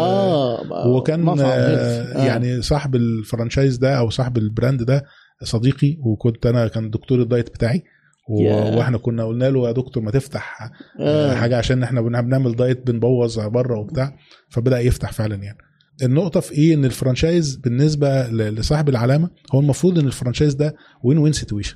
آه بقى وكان آه healthy. آه. يعني صاحب ال franchise ده أو صاحب ال brand ده صديقي وكنت أنا كان دكتور ال diet بتاعي و- ياه. وإحنا كنا قلنا له يا دكتور ما تفتح آه. حاجة عشان إحنا بن- بنعمل diet بنبوظ بره وبتاع فبدأ يفتح فعلا يعني النقطة في إيه إن ال franchise بالنسبة لصاحب العلامة هو المفروض إن ال franchise ده win win situation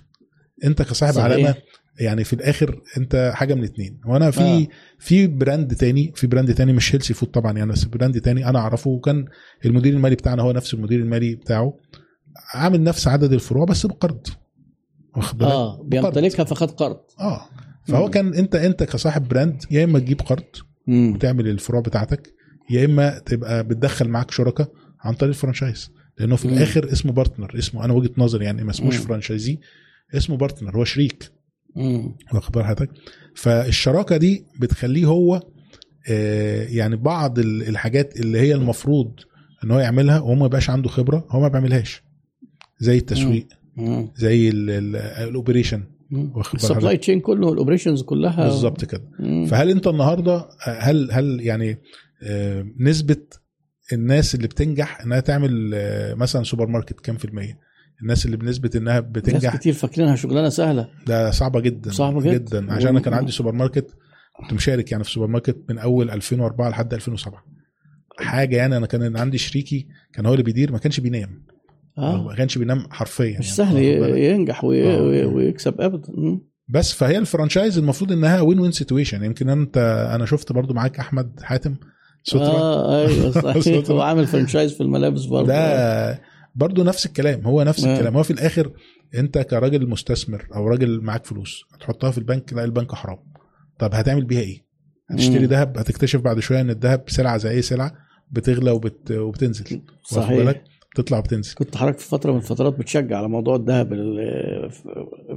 أنت كصاحب صحيح. علامة يعني في الآخر أنت حاجة من اتنين وأنا في آه. في brand تاني في brand تاني مش healthy food طبعا يعني بس brand تاني أنا أعرفه وكان المدير المالي بتاعنا هو نفس المدير المالي بتاعه عامل نفس عدد الفروع بس بقرض واخد بالك؟ آه بيمتلكها فخد قرض آه فهو مم. كان أنت أنت كصاحب brand يا اما تجيب قرض. وتعمل الفروع بتاعتك يا إما تبقى بتدخل معاك شركاء عن طريق ال franchise لأنه في مم. الآخر اسمه partner اسمه أنا وجهة نظري يعني ما اسموش. franchisee اسمه partner هو شريك. واخد بال حضرتك فالشراكة دي بتخليه هو آه، يعني بعض ال- الحاجات اللي هي المفروض إن هو يعملها وهو ما يبقاش عنده خبرة هو ما بيعملهاش زي التسويق مم. زي ال- ال- ال operation ال supply chain كله ال operations كلها بالظبط كده مم. فهل أنت النهارده هل هل يعني نسبة الناس اللي بتنجح إنها تعمل آه، مثلا سوبر ماركت كام في المية؟ الناس اللي بنسبة إنها ناس بتنجح كتير فاكرينها شغلانة سهلة ده صعبة جدا صعبة جدا. جدا عشان أنا كان عندي سوبر ماركت كنت مشارك يعني في سوبر ماركت من أول 2004 لحد 2007 حاجة يعني أنا كان عندي شريكي كان هو اللي بيدير ما كانش بينام آه ما كانش بينام حرفيا مش يعني. سهل ينجح وي... آه. وي- ويكسب ابدا. بس فهي ال franchise المفروض إنها win win situation يمكن أنت أنا شفت برضو معاك أحمد حاتم سترة آه أيوه صحيح. <laughs> هو عامل franchise في الملابس برضه. ده برضو نفس الكلام هو نفس آه. الكلام. هو في الآخر أنت كراجل مستثمر أو راجل معاك فلوس هتحطها في البنك لا البنك حرام. طب هتعمل بيها إيه؟ هتشتري. ذهب؟ هتكتشف بعد شوية إن الذهب سلعة زي أي سلعة بتغلى وبت... وبتنزل. صحيح. بتطلع وبتنزل كنت حضرتك في فترة من الفترات بتشجع على موضوع الذهب ال-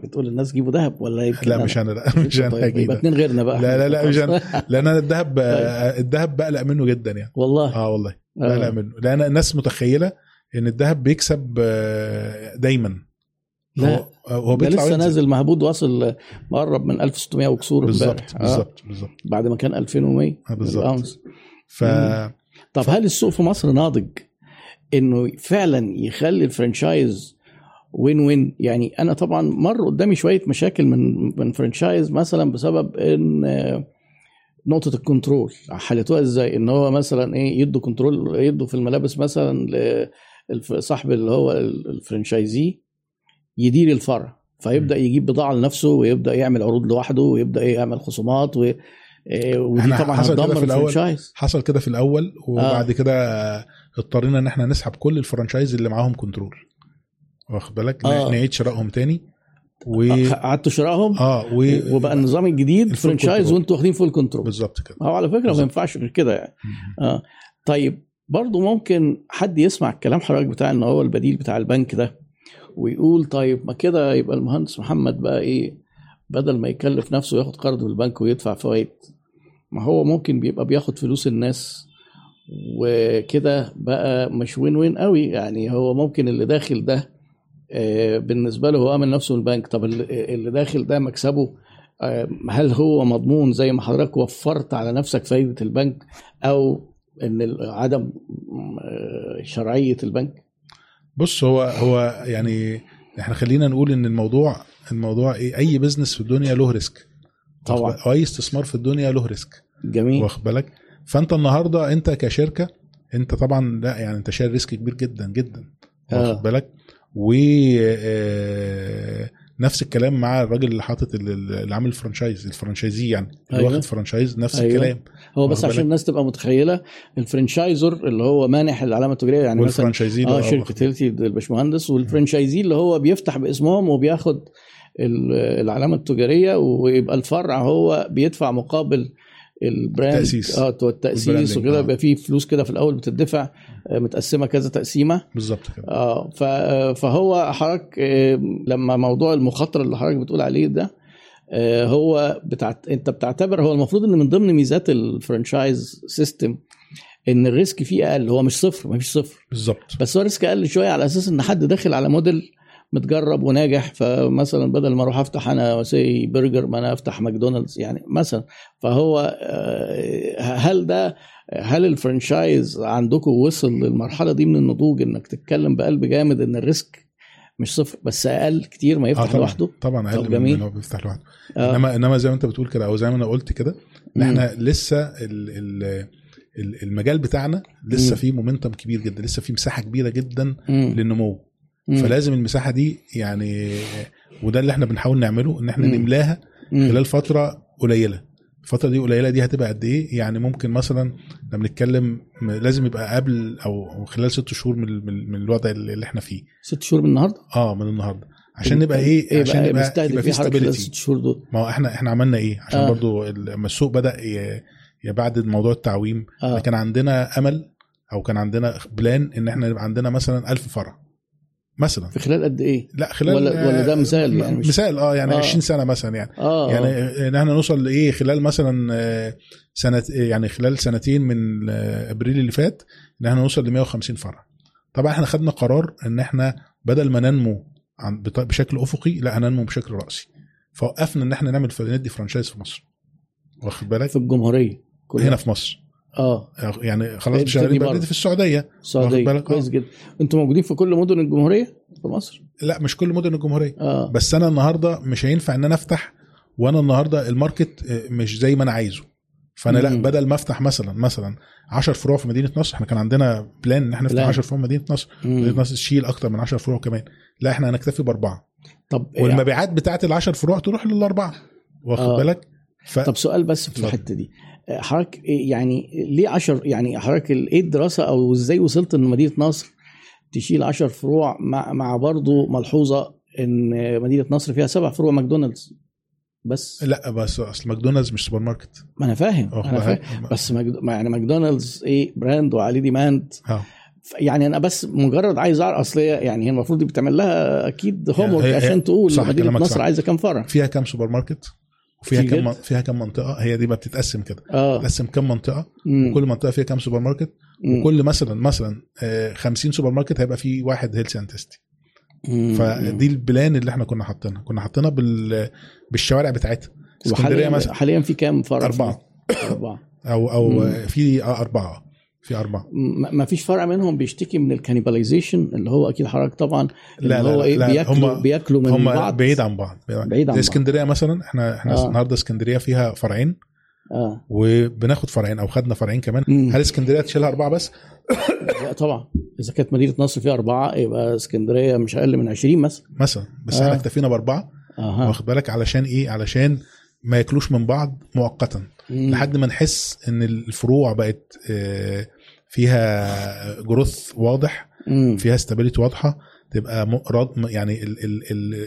بتقول الناس جيبوا ذهب ولا يمكن لا مش أنا لا <laughs> مش أنا طيب يبقى اتنين غيرنا بقى لا لا لا مش أنا <laughs> لأن أنا الذهب طيب. الذهب بقلق منه جدا يعني والله آه والله بقلق آه. منه لأن الناس متخيلة إن الذهب بيكسب آه، دايما لا هو بيطلع لسه. نازل مهبود واصل مقرب من 1600 وكسور بالظبط. آه. بالظبط بالظبط بعد ما كان 2100 آه، بالظبط. الأونس. ف طب هل السوق في مصر ناضج إنه فعلا يخلي الفرنشايز win win يعني أنا طبعا مر قدامي شوية مشاكل من من franchise مثلا بسبب إن آه، نقطة ال control. حلتوها إزاي؟ إن هو مثلا إيه يدوا control يدوا في الملابس مثلا لصاحب اللي هو ال franchisee يدير الفرع. فيبدأ يجيب بضاعة لنفسه ويبدأ يعمل عروض لوحده ويبدأ يعمل خصومات و إيه، ودي طبعا حصل كده في. ال franchise. حصل كده في الأول وبعد آه. كده اضطرينا ان إحنا نسحب كل ال franchise اللي معاهم control واخد بالك آه. نعيد شرائهم تاني و قعدتوا شراهم آه و... وبقى النظام الجديد control. وانتوا واخدين full control بالظبط كده هو على فكرة ما. ينفعش غير كده يعني. آه طيب برضه ممكن حد يسمع الكلام حضرتك بتاع إن هو البديل بتاع البنك ده ويقول طيب ما كده يبقى المهندس محمد بقى إيه بدل ما يكلف نفسه ياخد قرض من البنك ويدفع فوائد ما هو ممكن بيبقى بياخد فلوس الناس وكده بقى مش وين وين قوي. يعني هو ممكن اللي داخل ده آه، بالنسبة له هو امن نفسه من البنك. طب اللي داخل ده مكسبه آه، هل هو مضمون زي ما حضرتك وفرت على نفسك فايدة البنك أو إن عدم آه، شرعية البنك؟ بص هو هو يعني إحنا خلينا نقول إن الموضوع الموضوع إيه أي business في الدنيا له risk طبعا. أي استثمار في الدنيا له risk جميل. واخد بالك؟ فأنت النهارده أنت كشركة أنت طبعا لا يعني أنت شايل risk كبير جدا جدا آه. واخد بالك و آه، نفس الكلام مع الراجل اللي حاطط ال- ال- اللي عامل ال franchise ال franchisee يعني اللي أيوة. واخد franchise نفس أيوة. الكلام هو بس عشان؟ الناس تبقى متخيلة ال franchisor اللي هو مانح العلامة التجارية يعني مثلا وال franchisee اللي آه شركة هيلتي الباشمهندس وال franchisee اللي هو بيفتح باسمهم وبياخد ال- العلامة التجارية ويبقى الفرع هو بيدفع مقابل ال brand التأسيس. آه وال branding، وكده آه. يبقى فيه فلوس كده في الأول بتدفع آه، متقسمة كذا تقسيمة بالظبط كده آه ف- فهو حضرتك آه، لما موضوع المخاطرة اللي حضرتك بتقول عليه ده آه، هو بتعت... انت بتعتبر هو المفروض إن من ضمن ميزات ال franchise system إن ال risk فيه أقل هو مش صفر ما فيش صفر بالظبط بس هو risk أقل شوية على أساس إن حد داخل على موديل متجرب وناجح فمثلا بدل ما أروح أفتح أنا C burger ما أنا أفتح ماكدونالدز يعني مثلا فهو آه، هل ده هل ال franchise عندكم وصل للمرحلة دي من النضوج إنك تتكلم بقلب جامد إن ال risk مش صفر بس أقل كتير ما يفتح طبعا لوحده طبعا طب أقل من جميل. إن هو بيفتح لوحده آه. إنما إنما زي ما أنت بتقول كده أو زي ما أنا قلت كده إن. إحنا لسه ال ال ال- المجال بتاعنا لسه. فيه momentum كبير جدا لسه فيه مساحة كبيرة جدا مم. للنمو مم. فلازم المساحة دي يعني وده اللي إحنا بنحاول نعمله إن إحنا مم. نملاها. خلال فترة قليلة. الفترة دي قليلة دي هتبقى قد إيه؟ يعني ممكن مثلا لما بنتكلم م- لازم يبقى قبل أو خلال ست شهور من من, الوضع اللي إحنا فيه. ست شهور من النهارده؟ آه من النهارده. عشان نبقى إيه, إيه عشان بقى يبقى, في الست شهور دول؟ ما هو إحنا إحنا عملنا إيه؟ عشان آه. برضو لما السوق بدأ يا بعد موضوع التعويم آه. كان عندنا أمل أو كان عندنا plan إن إحنا يبقى عندنا مثلا ألف فرع. مثلا. في خلال قد إيه؟ لا خلال ولا- ولا ده مثال يعني مش- مثال آه يعني آه. آه. 20 سنة مثلا يعني. آه يعني آه. إن إحنا نوصل لإيه؟ خلال مثلا آه، سنة يعني خلال سنتين من آه، أبريل اللي فات إن إحنا نوصل ل 150 فرع طبعا إحنا خدنا قرار إن إحنا بدل ما ننمو بشكل أفقي لا هننمو بشكل رأسي. فوقفنا إن إحنا نعمل ندي franchise في مصر. واخد بالك؟ في الجمهورية. كلها هنا في مصر. آه يعني خلاص شغالين. بقى في السعودية السعودية بالك؟ كويس آه. جدا أنتوا موجودين في كل مدن الجمهورية في مصر لا مش كل مدن الجمهورية آه بس أنا النهارده مش هينفع إن أنا أفتح وأنا النهارده ال market آه، مش زي ما أنا عايزه فأنا لا مم. بدل ما أفتح مثلا مثلا 10 فروع في مدينة نصر إحنا كان عندنا plan إن إحنا نفتح plan. 10 فروع في مدينة نصر. مدينة نصر تشيل أكتر من 10 فروع كمان لا إحنا هنكتفي بأربعة طب والمبيعات بتاعت ال 10 فروع تروح للأربعة واخد آه. بالك ف... طب سؤال بس في. الحتة دي. حضرتك يعني ليه 10 يعني حضرتك إيه الدراسة أو إزاي وصلت إن مدينة نصر تشيل 10 فروع مع مع برضه ملحوظة إن مدينة نصر فيها سبع فروع ماكدونالدز؟ بس. لا بس أصل ماكدونالدز مش سوبر ماركت. ما أنا فاهم واخد أنا فاهم؟ بس مجد... يعني ماكدونالدز إيه brand وعليه demand أه. ف- يعني أنا بس مجرد عايز أعرف أصل يعني هي المفروض دي بتعمل لها أكيد هوم هي- عشان تقول مدينة نصر. عايزة كام فرع. فيها كام سوبر ماركت؟ وفيها. من- فيها كام منطقة هي دي بقى بتتقسم كده آه تقسم كام منطقة مم. وكل منطقة فيها كام سوبر ماركت مم. وكل مثلا مثلا آه، 50 سوبر ماركت هيبقى فيه واحد Healthy and Tasty مم. فدي ال plan اللي إحنا كنا حاطينها كنا حاطينها بال بالشوارع بتاعتها اسكندرية مثلا حاليا في كام فرع أربعة. فيه؟ أربعة أو أو مم. آه، في آه، أربعة في أربعة م- ما فيش فرع منهم بيشتكي من الكانيباليزيشن اللي هو أكيد حضرتك طبعا اللي لا لا هو لا, إيه لا بياكلوا هم بياكلوا من هم بعض بعيد عن بعض بعيد عن بعض. اسكندرية مثلا إحنا إحنا آه. النهارده اسكندرية فيها فرعين آه وبناخد فرعين أو خدنا فرعين كمان مم. هل اسكندرية تشيلها أربعة بس؟ <coughs> لا طبعا إذا كانت مدينة نصر فيها أربعة يبقى اسكندرية مش أقل من 20 مثلا مثلا بس آه. إحنا اكتفينا بأربعة أها واخد بالك علشان إيه؟ علشان ما ياكلوش من بعض مؤقتا مم. لحد ما نحس إن الفروع بقت آه، فيها growth واضح مم. فيها stability واضحة تبقى يعني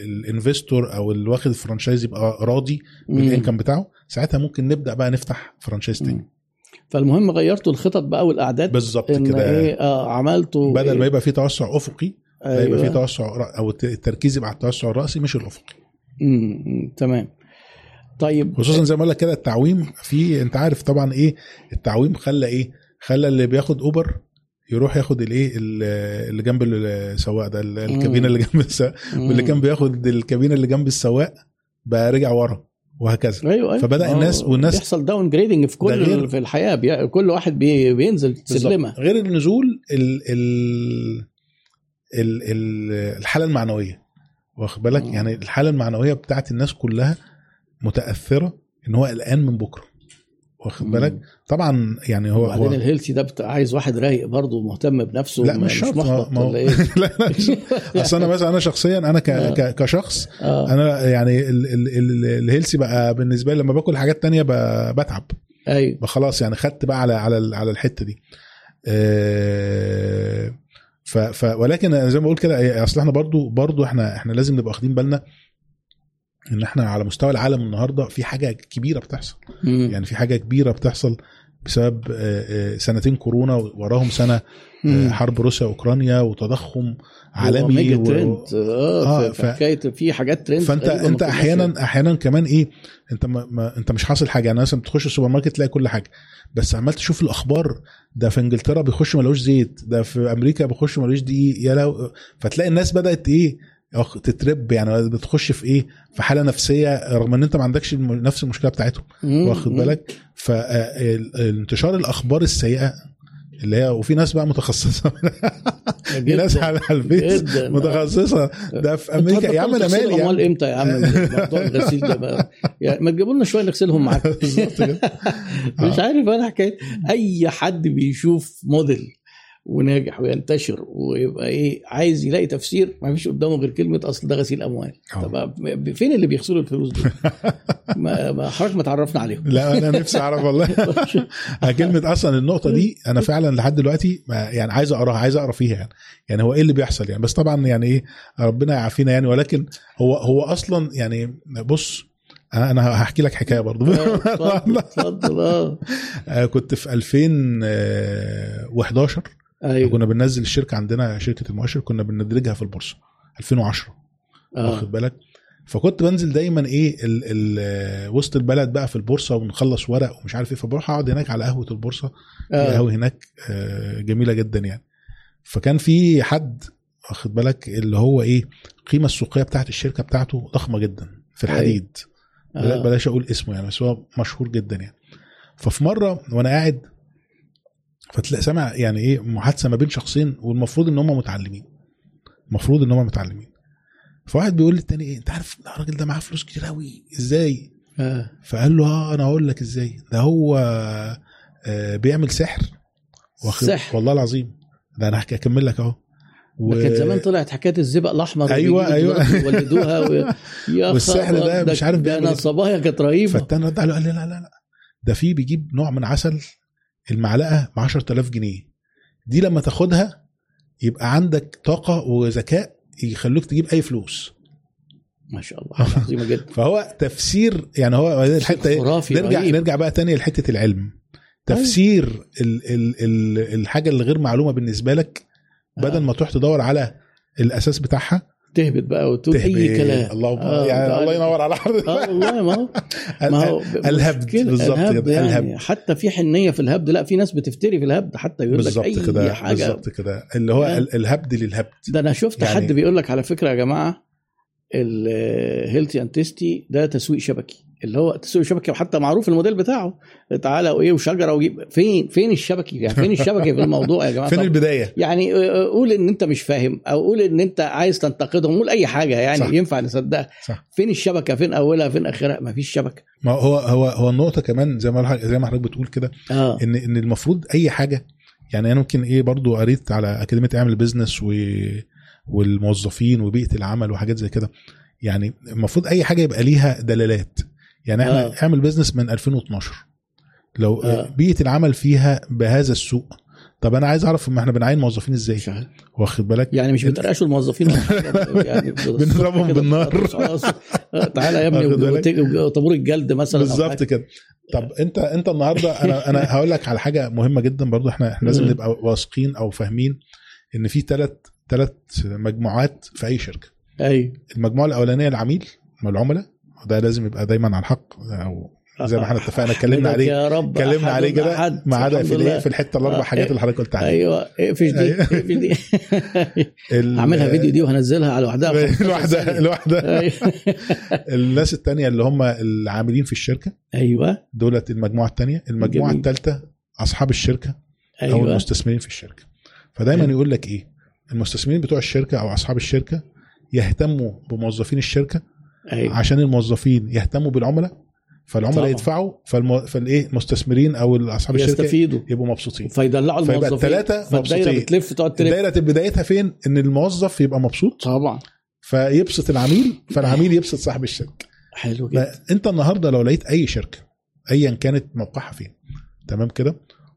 ال investor أو اللي واخد ال franchise يبقى راضي. بال income بتاعه ساعتها ممكن نبدأ بقى نفتح franchise تاني. فالمهم غيرتوا الخطط بقى والأعداد بالظبط كده إيه آه عملتوا بدل ما إيه؟ يبقى في توسع أفقي لا يبقى في أيوة. توسع أو الت- التركيز يبقى على التوسع الرأسي مش الأفقي مم. مم. تمام طيب خصوصا زي ما أقول لك كده التعويم في أنت عارف طبعا إيه التعويم خلى إيه خلى اللي بياخد Uber يروح ياخد الايه ال- اللي جنب السواق ده ال- الكابينة اللي جنب السواق. واللي. كان بياخد الكابينة اللي جنب السواق بقى رجع ورا وهكذا. أيوه أيوه. فبدأ آه، الناس- والناس- بيحصل downgrading في كل غير- في الحياة بي... كل واحد بي... بينزل سلمه. غير النزول ال ال ال ال الحالة المعنوية. واخد بالك. يعني الحالة المعنوية بتاعت الناس كلها متأثرة إن هو قلقان من بكرة. واخد. بالك؟ طبعا يعني هو وبعدين ال healthy ده بتاع عايز واحد رايق برضه مهتم بنفسه لا مش شرط ما هو إيه؟ <laughs> لا لا أصل أنا مثلا أنا شخصيا أنا ك- آه. ك- كشخص آه. أنا يعني ال- ال- ال- ال healthy بقى بالنسبة لي لما باكل حاجات تانية ب- بتعب. أيوه. خلاص يعني خدت بقى على على على الحتة دي. آه، ف ف ولكن زي ما بقول كده إيه، أصل إحنا برضو برضو إحنا إحنا لازم نبقى واخدين بالنا إن إحنا على مستوى العالم النهارده في حاجة كبيرة بتحصل. مم. يعني في حاجة كبيرة بتحصل بسبب آه، آه، سنتين كورونا وراهم سنة آه، مم. حرب روسيا وأوكرانيا وتضخم عالمي ميجا و- ترند. آه, آه، في- ف- في حاجات ترند فأنت أنت أحيانا أحيانا كمان إيه أنت ما ما أنت مش حاصل حاجة. يعني مثلا بتخش السوبر ماركت تلاقي كل حاجة. بس عمال تشوف الأخبار. ده في إنجلترا بيخش ملوش زيت. ده في أمريكا بيخش ملوش دقيق. يالهوي فتلاقي الناس بدأت إيه تضرب يعني بتخش في إيه؟ في حالة نفسية رغم إن أنت ما عندكش نفس المشكلة بتاعتهم. واخد. بالك؟ فانتشار الأخبار السيئة اللي هي وفي ناس بقى متخصصة <laughs> في ناس. على الفيس. متخصصة. ده في أمريكا. يا عم أنا مالي امال إمتى يا عم؟ <laughs> موضوع الغسيل ده بقى. يعني ما تجيبوا لنا شوية نغسلهم معاك. <laughs> مش عارف أنا حكاية. أي حد بيشوف موديل وناجح وينتشر ويبقى إيه عايز يلاقي تفسير ما فيش قدامه غير كلمة أصل ده غسيل أموال. طب فين اللي بيغسلوا الفلوس دول؟ <laughs> ما ما حضرتك ما تعرفنا عليهم. لا أنا نفسي أعرف والله. <laughs> كلمة أصلا النقطة دي أنا فعلا لحد دلوقتي يعني عايز أقراها عايز أقرأ فيها يعني. يعني هو إيه اللي بيحصل يعني؟ بس طبعا يعني إيه ربنا يعافينا يعني ولكن هو هو أصلا يعني بص أنا هحكي لك حكاية برضه. <laughs> اتفضل آه، كنت في 2011 أيوه. كنا بننزل الشركة عندنا شركة المؤشر كنا بندرجها في البورصة 2010 آه. واخد بالك؟ فكنت بنزل دايما إيه ال ال وسط البلد بقى في البورصة ونخلص ورق ومش عارف إيه فبروح اقعد هناك على قهوة البورصة. آه. قهوه هناك آه، جميلة جدا يعني. فكان في حد واخد بالك؟ اللي هو إيه القيمه السوقية بتاعت الشركة بتاعته ضخمة جدا في أيوة. الحديد. آه. بلاش أقول اسمه يعني بس هو مشهور جدا يعني. ففي مرة وأنا قاعد فتلاقي سامع يعني إيه محادثة ما بين شخصين والمفروض إن هم متعلمين. المفروض إن هم متعلمين. فواحد بيقول للتاني إيه أنت عارف الراجل ده معاه فلوس كتير قوي إزاي؟ آه. فقال له آه أنا هقول لك إزاي. ده هو آه بيعمل سحر. واخد- سحر. والله العظيم. ده أنا هحكي أكمل لك أهو. و... كان زمان طلعت حكاية الزئبق الأحمر. دلوقتي يولدوها و... <laughs> يا والسحر ده مش عارف ده بيعمل أنا إيه. صبايا كانت رهيبة. فالتاني رد قال لي لا لا لا. ده في بيجيب نوع من عسل المعلقة ب 10000 جنيه. دي لما تاخدها يبقى عندك طاقة وذكاء يخلوك تجيب أي فلوس. ما شاء الله. عظيمة جدا. <laughs> فهو تفسير يعني هو الحتة خرافي نرجع رهيب. نرجع بقى تاني لحتة العلم. تفسير ال ال ال الحاجة اللي غير معلومة بالنسبة لك بدل ما تروح تدور على الأساس بتاعها تهبط بقى وتقول أي. كلام. اللهم آه، يعني الله ينور على حضرتك آه والله ما هو. <laughs> ما هو الهبد. بالظبط الهبد يعني الهبد. حتى في حنية في الهبد. لا في ناس بتفتري في الهبد. حتى يقول لك أي كده. حاجة. بالظبط كده. اللي هو آه. ال- الهبد للهبد. ده أنا شفت يعني- حد بيقول لك على فكرة يا جماعة ال Healthy and Tasty ده تسويق شبكي. اللي هو تسويق شبكي وحتى معروف الموديل بتاعه. تعالى وإيه وشجرة وجيب. فين فين الشبكي يعني فين <laughs> الشبكي في الموضوع يا جماعة؟ فين البداية؟ يعني آه، قول إن أنت مش فاهم أو قول إن أنت عايز تنتقدهم قول أي حاجة يعني صح. ينفع نصدقها. فين الشبكة؟ فين أولها؟ فين آخرها؟ ما فيش شبكة. ما هو هو هو النقطة كمان زي ما زي ما حضرتك بتقول كده آه. إن إن المفروض أي حاجة يعني أنا ممكن إيه برضو قريت على أكاديمية اعمل business و والموظفين وبيئة العمل وحاجات زي كده. يعني المفروض أي حاجة يبقى ليها دلالات. يعني إحنا آه. اعمل business من 2012 لو آه. بيئة العمل فيها بهذا السوء طب أنا عايز أعرف ما إحنا بنعين موظفين إزاي. واخد بالك؟ يعني مش بتطفشوا الموظفين. <laughs> يعني بنضربهم بالنار. <laughs> آه، تعالى يا ابني طابور الجلد مثلا بالظبط. كده. طب أنت أنت النهارده <laughs> أنا أنا هقول لك على حاجة مهمة جدا برضو. إحنا إحنا لازم. نبقى واثقين أو فاهمين إن في ثلاث ثلاث مجموعات في أي شركة. أيوه المجموعة الأولانية العميل العملاء. وده لازم يبقى دايما على الحق أو زي ما إحنا اتفقنا <laughs> اتكلمنا عليه يا رب اتكلمنا عليه كده. ما عدا في الايه. في الحتة الأربع آه، حاجات اللي حضرتك قلت عليها أيوه اقفش دي أيوة. اقفش دي <laughs> ال- اعملها فيديو دي وهنزلها على لوحدها <laughs> في 15 الواحده ثانية. الواحده أيوة. الناس الثانية اللي هم العاملين في الشركة أيوه دولت المجموعة الثانية المجموعة. الثالثه أصحاب الشركة أو أيوه المستثمرين في الشركة فدايما حلو. يقول لك إيه المستثمرين بتوع الشركة أو أصحاب الشركة يهتموا بموظفين الشركة أيوه. عشان الموظفين يهتموا بالعملاء فالعملاء طبعا. يدفعوا. فالإيه المستثمرين أو أصحاب الشركة يستفيدوا. يبقوا مبسوطين. فيدلعوا الموظفين. فالدايرة مبسوطين. بتلف تقعد تلف. الدايرة بدايتها فين؟ إن الموظف يبقى مبسوط. طبعا. فيبسط العميل فالعميل يبسط صاحب الشركة. حلو جدا. أنت النهارده لو لقيت أي شركة ايا كانت موقعها فين؟ تمام كده؟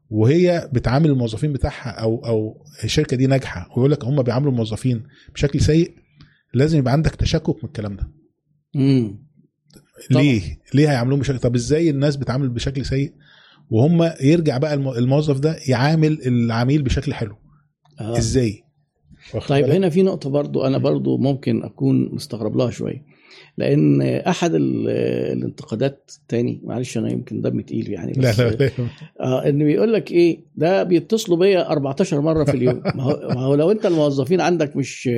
وهي بتعامل الموظفين بتاعها أو أو الشركة دي ناجحة ويقول لك هم بيعاملوا الموظفين بشكل سيء لازم يبقى عندك تشكك من الكلام ده. امم طبعا. ليه؟ ليه هيعاملوهم بشكل طب إزاي الناس بتعامل بشكل سيء؟ وهم يرجع بقى الم- الموظف ده يعامل العميل بشكل حلو. آه. إزاي؟ طيب؟ هنا في نقطة برضو أنا برضو ممكن أكون مستغرب لها شوية. لأن أحد ال- الانتقادات تاني معلش أنا يمكن دمي تقيل يعني لا بس لا لا. آه إن بيقول لك إيه ده بيتصلوا بيا 14 مرة في اليوم. ما هو, ما هو لو أنت الموظفين عندك مش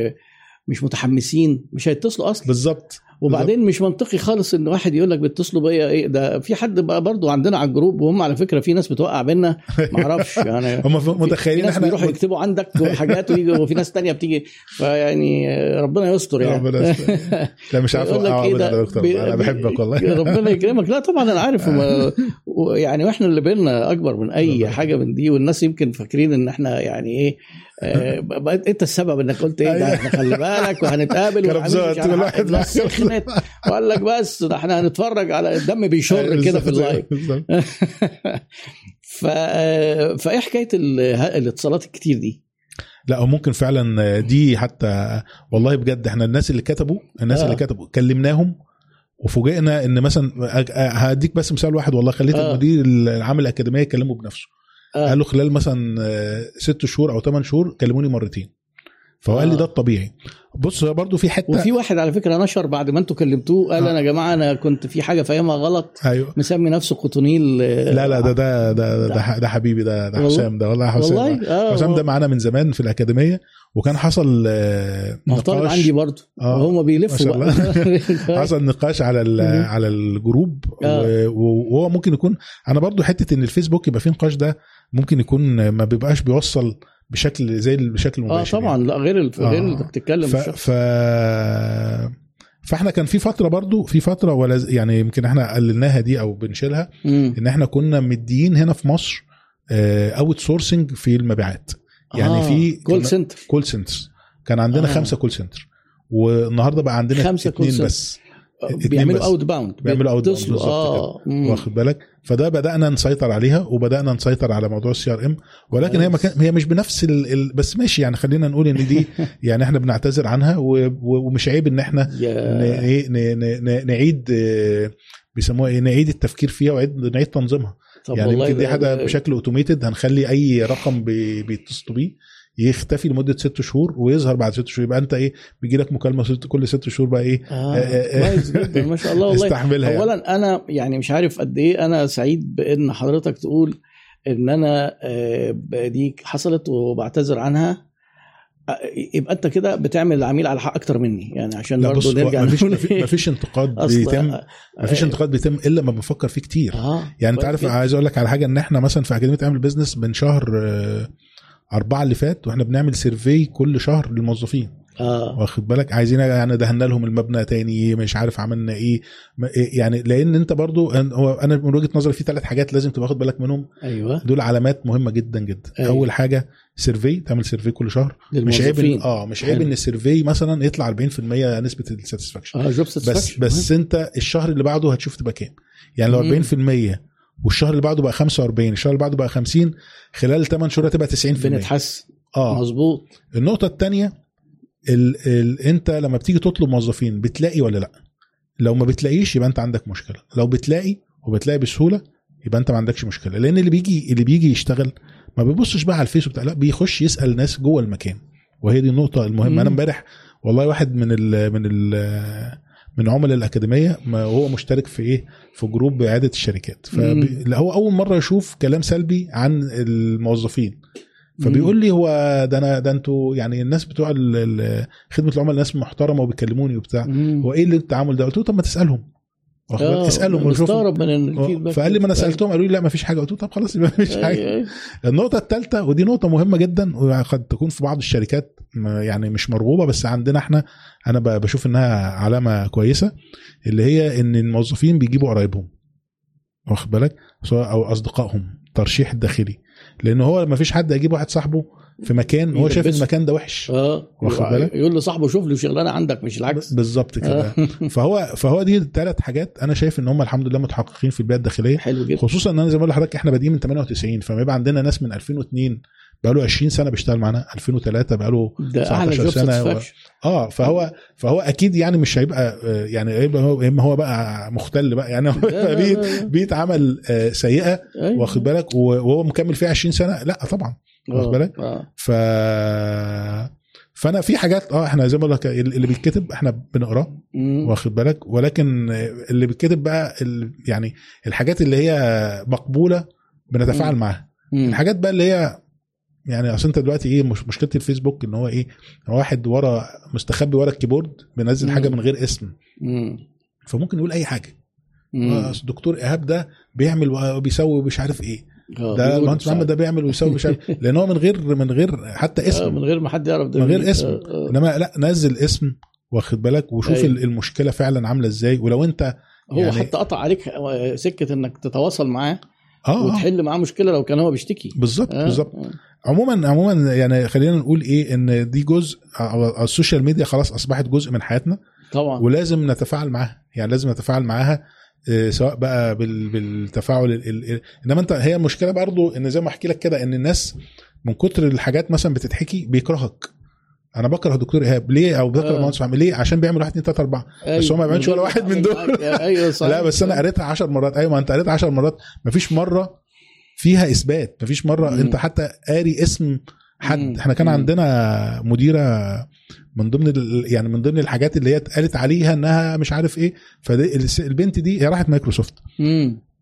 مش متحمسين مش هيتصلوا أصلا. بالظبط. وبعدين مش منطقي خالص إن واحد يقول لك بيتصلوا بيا إيه ده في حد بقى برضو عندنا على الجروب وهم على فكرة في ناس بتوقع بينا <laughs> ما أعرفش يعني هم متخيلين إحنا بيروحوا يكتبوا عندك وحاجات ويجي وفي ناس تانية بتيجي فيعني ربنا يستر يعني. ربنا يستر. لا مش عارف. إيه ابدا ده؟ يا دكتور أنا بحبك والله. ربنا يكرمك. لا طبعا أنا عارف. <laughs> ويعني وإحنا اللي بينا اكبر من اي حاجة من دي والناس يمكن فاكرين ان إحنا يعني إيه آه، <laughs> انت السبب انك قلت إيه ده. إحنا خلي بالك وهنتقابل <laughs> الناس سخنت وقال لك بس ده إحنا هنتفرج على الدم بيشر <laughs> كده في ال live. ف فايه حكاية ال- الاتصالات الكتير دي؟ لا ممكن فعلا دي حتى والله بجد إحنا الناس اللي كتبوا الناس آه. اللي كتبوا كلمناهم وفوجئنا إن مثلا هديك بس مثال واحد والله خليت آه. المدير العام الأكاديمية يكلمه بنفسه آه. قال له خلال مثلا آه، ست شهور أو ثمان شهور كلموني مرتين فهو قال لي آه. ده الطبيعي بص برضو في حتة وفي واحد على فكرة نشر بعد ما أنتوا كلمتوه قال آه. أنا يا جماعة أنا كنت في حاجة فاهمها غلط أيوه مسمي نفسه قطنيل لا لا ده ده ده ده, ده حبيبي ده ده؟ حسام ده والله حسام والله آه حسام ده معانا من زمان في الأكاديمية وكان حصل آه، طالب عندي برضه آه. ما بيلفوا بقى <laughs> حصل نقاش على. على الجروب آه. وهو ممكن يكون أنا برضو حتة إن الفيسبوك يبقى فيه نقاش ده ممكن يكون ما بيبقاش بيوصل بشكل زي بشكل آه مباشر طبعا لا غير ال- غير آه. اللي بتتكلم ف... بالشخص. ف... فاحنا كان في فترة برضو في فترة ولا يعني يمكن إحنا قللناها دي أو بنشيلها مم. إن إحنا كنا مديين هنا في مصر outsourcing في المبيعات يعني آه. في call center call centers كان عندنا آه. آه. خمسة call center والنهاردة بقى عندنا خمسة call اتنين center. بس بيعملوا. outbound بيعملوا بيتصلوا. بالظبط آه. واخد بالك فده بدأنا نسيطر عليها وبدأنا نسيطر على موضوع ال CRM ولكن هي مكان هي مش بنفس ال... ال... بس ماشي يعني خلينا نقول إن دي <laughs> يعني إحنا بنعتذر عنها و... و... ومش عيب إن إحنا ن... إيه ن... ن... ن... نعيد بيسموها إيه نعيد التفكير فيها وعيد نعيد تنظيمها طب يعني والله يمكن دي حاجة بشكل automated هنخلي أي رقم بي... بيتصلوا بيه يختفي لمدة ست شهور ويظهر بعد ست شهور يبقى انت إيه بيجي لك مكالمة ست... كل ست شهور بقى إيه آه. آه، آه. كويس جدا ما شاء الله <laughs> والله استحملها يعني. اولا أنا يعني مش عارف قد إيه أنا سعيد بإن حضرتك تقول إن أنا آه، دي حصلت وبعتذر عنها آه، يبقى أنت كده بتعمل العميل على حق أكتر مني يعني عشان لا برضه نرجع ما فيش نقول إيه. ما فيش انتقاد بيتم ما فيش آه، انتقاد بيتم إلا لما بنفكر فيه كتير آه يعني أنت عارف. عايز أقول لك على حاجة إن إحنا مثلا في أكاديمية اعمل business من شهر آه، أربعة اللي فات وإحنا بنعمل survey كل شهر للموظفين. آه. واخد بالك؟ عايزين يعني دهنا لهم المبنى تاني مش عارف عملنا إيه. إيه يعني لأن أنت برضو هو أنا من وجهة نظري في ثلاث حاجات لازم تبقى واخد بالك منهم. أيوه. دول علامات مهمة جدا جدا. أيوة. أول حاجة survey تعمل survey كل شهر. مش عيب آه مش عيب. إن ال survey مثلا يطلع 40% نسبة ال satisfaction آه job بس بس أنت الشهر اللي بعده هتشوف تبقى كام. يعني لو مم. 40% والشهر اللي بعده بقى 45 الشهر اللي بعده بقى 50 خلال 8 شهور هتبقى 90% بنتحسن. آه. مظبوط. النقطة الثانية ال ال انت لما بتيجي تطلب موظفين بتلاقي ولا لأ؟ لو ما بتلاقيش يبقى انت عندك مشكلة. لو بتلاقي وبتلاقي بسهولة يبقى انت ما عندكش مشكلة. لأن اللي بيجي اللي بيجي يشتغل ما بيبصش بقى على الفيس وبتاع لأ بيخش يسأل ناس جوه المكان. وهي دي النقطة المهمة. مم. أنا امبارح والله واحد من ال من ال من عملاء الأكاديمية ما هو مشترك في إيه في group عيادة الشركات. فهو أول مرة يشوف كلام سلبي عن الموظفين فبيقول لي هو ده أنا ده أنتوا يعني الناس بتوع خدمة العملاء ناس محترمة وبيكلموني وبتاع. هو إيه اللي التعامل ده قلت له طب ما تسألهم؟ آه، اسألهم مستغرب من ال feedback فقال لي ما أنا سألتهم قالوا لي لا ما فيش حاجة. قلت طب خلاص يبقى ما فيش حاجة. أي. النقطة الثالثه ودي نقطة مهمة جدا وقد تكون في بعض الشركات يعني مش مرغوبة بس عندنا إحنا أنا بشوف إنها علامة كويسة اللي هي إن الموظفين بيجيبوا قرايبهم واخد بالك؟ سواء أو أصدقائهم ترشيح الداخلي لأن هو ما فيش حد هيجيب واحد صاحبه في مكان هو شايف. المكان ده وحش. آه. واخد بالك؟ يقول لصاحبه شوف له شغلانة عندك مش العكس. بالظبط كده. <laughs> فهو فهو دي ثلاث حاجات أنا شايف إن هم الحمد لله متحققين في البيئة الداخلية. حلو جدا. خصوصا إن أنا زي ما بقول لحضرتك إحنا بادئين من 98 فما يبقى عندنا ناس من 2002 بقاله 20 سنة بيشتغل معانا 2003 بقاله ده أعلى 19 جوب سنة. و- آه فهو فهو أكيد يعني مش هيبقى آه، يعني هيبقى هو اما هو بقى مختل بقى. يعني هو لا. بيئة عمل آه، سيئة أيوة. واخد بالك؟ وهو مكمل فيها 20 سنة. لا طبعا. واخد بالك؟ آه. ف فانا في حاجات آه إحنا زي ما بقول لك اللي بيتكتب إحنا بنقراه. واخد بالك ولكن اللي بيتكتب بقى ال- يعني الحاجات اللي هي مقبولة بنتفاعل. معاها. الحاجات بقى اللي هي يعني أصل أنت دلوقتي إيه مش مشكلة الفيسبوك إن هو إيه واحد ورا مستخبي ورا الكيبورد بينزل. حاجة من غير اسم مم. فممكن يقول أي حاجة. آه، الدكتور إيهاب ده بيعمل وبيسوي ومش عارف إيه ده بيقول المهندس محمد ده بيعمل ويسوي مش عارف <laughs> لأن هو من غير من غير حتى آه، اسم. من غير ما حد يعرف ده من غير. اسم. آه، آه. إنما لا نزل اسم واخد بالك؟ وشوف أيوة. المشكلة فعلا عاملة إزاي. ولو أنت هو يعني- حتى قطع عليك سكة إنك تتواصل معاه آه, آه. وتحل معاه مشكلة لو كان هو بيشتكي. بالظبط آه، بالظبط. آه. عموما عموما يعني خلينا نقول إيه إن دي جزء السوشيال ميديا خلاص أصبحت جزء من حياتنا. طبعا. ولازم نتفاعل معاها. يعني لازم نتفاعل معاها. آه، سواء بقى بال- بالتفاعل ال- ال- ال- إنما أنت هي المشكلة برضو إن زي ما أحكي لك كده إن الناس من كتر الحاجات مثلا بتتحكي بيكرهك. أنا بكره دكتور إيهاب. ليه؟ أو بكره آه. مهندس محمد. ليه؟ عشان بيعمل واحد اتنين تلاتة أربعة. بس هو ما بيعملش ولا واحد من دول. أيوه <laughs> صحيح. لا بس أنا قريتها 10 مرات. أيوه ما انت قريتها 10 مرات. مفيش مرة فيها إثبات. مفيش مرة مم. أنت حتى قاري اسم حد. إحنا كان. عندنا مديرة من ضمن يعني من ضمن الحاجات اللي هي اتقالت عليها انها مش عارف إيه فالبنت دي هي راحت مايكروسوفت.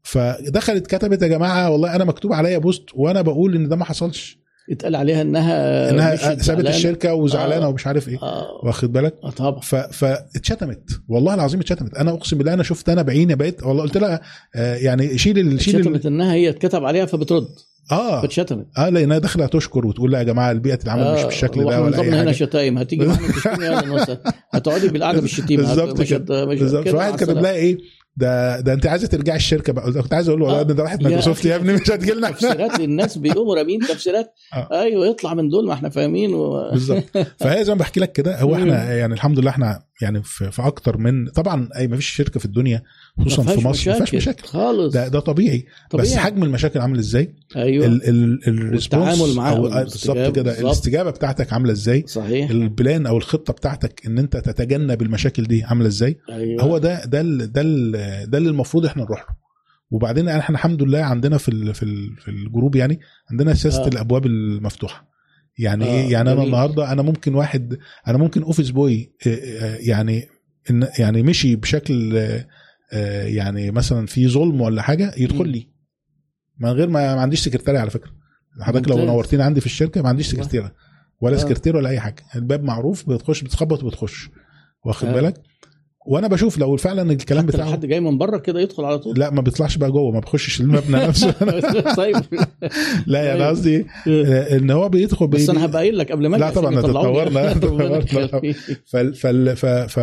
فدخلت كتبت يا جماعة والله أنا مكتوب عليا بوست وأنا بقول إن ده ما حصلش اتقال عليها إنها إنها سابت. الشركة وزعلانة آه. ومش عارف إيه آه واخد بالك آه، طبعا. فاتشتمت والله العظيم اتشتمت أنا أقسم بالله أنا شفت أنا بعيني بقيت والله قلت لها آه يعني شيل. شيل. اتشتمت إنها هي اتكتب عليها فبترد آه. فاتشتمت آه لانها داخله تشكر وتقول لا يا جماعة البيئة العمل مش بالشكل ده ولا أي هنا حاجة. شتايم. هتيجي <laughs> معانا وسهلا هتقعدي بالقعدة بالشتيمه بالظبط بالظبط. مع كاتب. لها إيه؟ ده ده أنت عايزة ترجعي الشركة بقى. كنت عايز أقول له والله آه. ده راحت مايكروسوفت يا. ابني مش هتجي لنا تفسيرات <laughs> للناس بيقوموا رامين تفسيرات. آه. أيوه يطلع من دول ما إحنا فاهمين و... بالظبط. فهي زي ما بحكي لك كده هو. إحنا <laughs> يعني الحمد لله إحنا يعني في, في أكتر من طبعا أي ما فيش شركة في الدنيا خصوصا في مصر ما فيهاش مشاكل خالص. ده ده طبيعي, طبيعي. بس حجم المشاكل عامل إزاي؟ أيوه. ال ال ال response معاها والاستجابة بالظبط كده. الاستجابة بتاعتك عاملة إزاي؟ صحيح. ال plan أو الخطة بتاعتك إن أنت تتجنب المشاكل دي عاملة إزاي؟ أيوه. هو ده ده ال ده ال ده اللي المفروض إحنا نروح له. وبعدين إحنا الحمد لله عندنا في ال في ال في ال group يعني عندنا سياسة آه. آه. الأبواب المفتوحة. يعني آه، إيه يعني أنا. النهارده أنا ممكن واحد أنا ممكن office boy آه، آه، يعني يعني مشي بشكل آه، آه، يعني مثلا في ظلم ولا حاجة يدخل. لي من غير ما ما عنديش سكرتاري على فكرة حضرتك لو ممتاز. نورتيني عندي في الشركة ما عنديش. سكرتيرة ولا آه. سكرتير ولا أي حاجة الباب معروف بتخش بتخبط وبتخش واخد آه. بالك وأنا بشوف لو فعلا الكلام بتاعه حد جاي من بره كده يدخل على طول. لا ما بيطلعش بقى جوه ما بيخشش المبنى <laughs> نفسه. طيب. <laughs> لا يعني أيوة. قصدي آه، إن هو بيدخل بس أنا هبقى قايل لك قبل ما لا طبعا. تطورنا-. <laughs> فال ف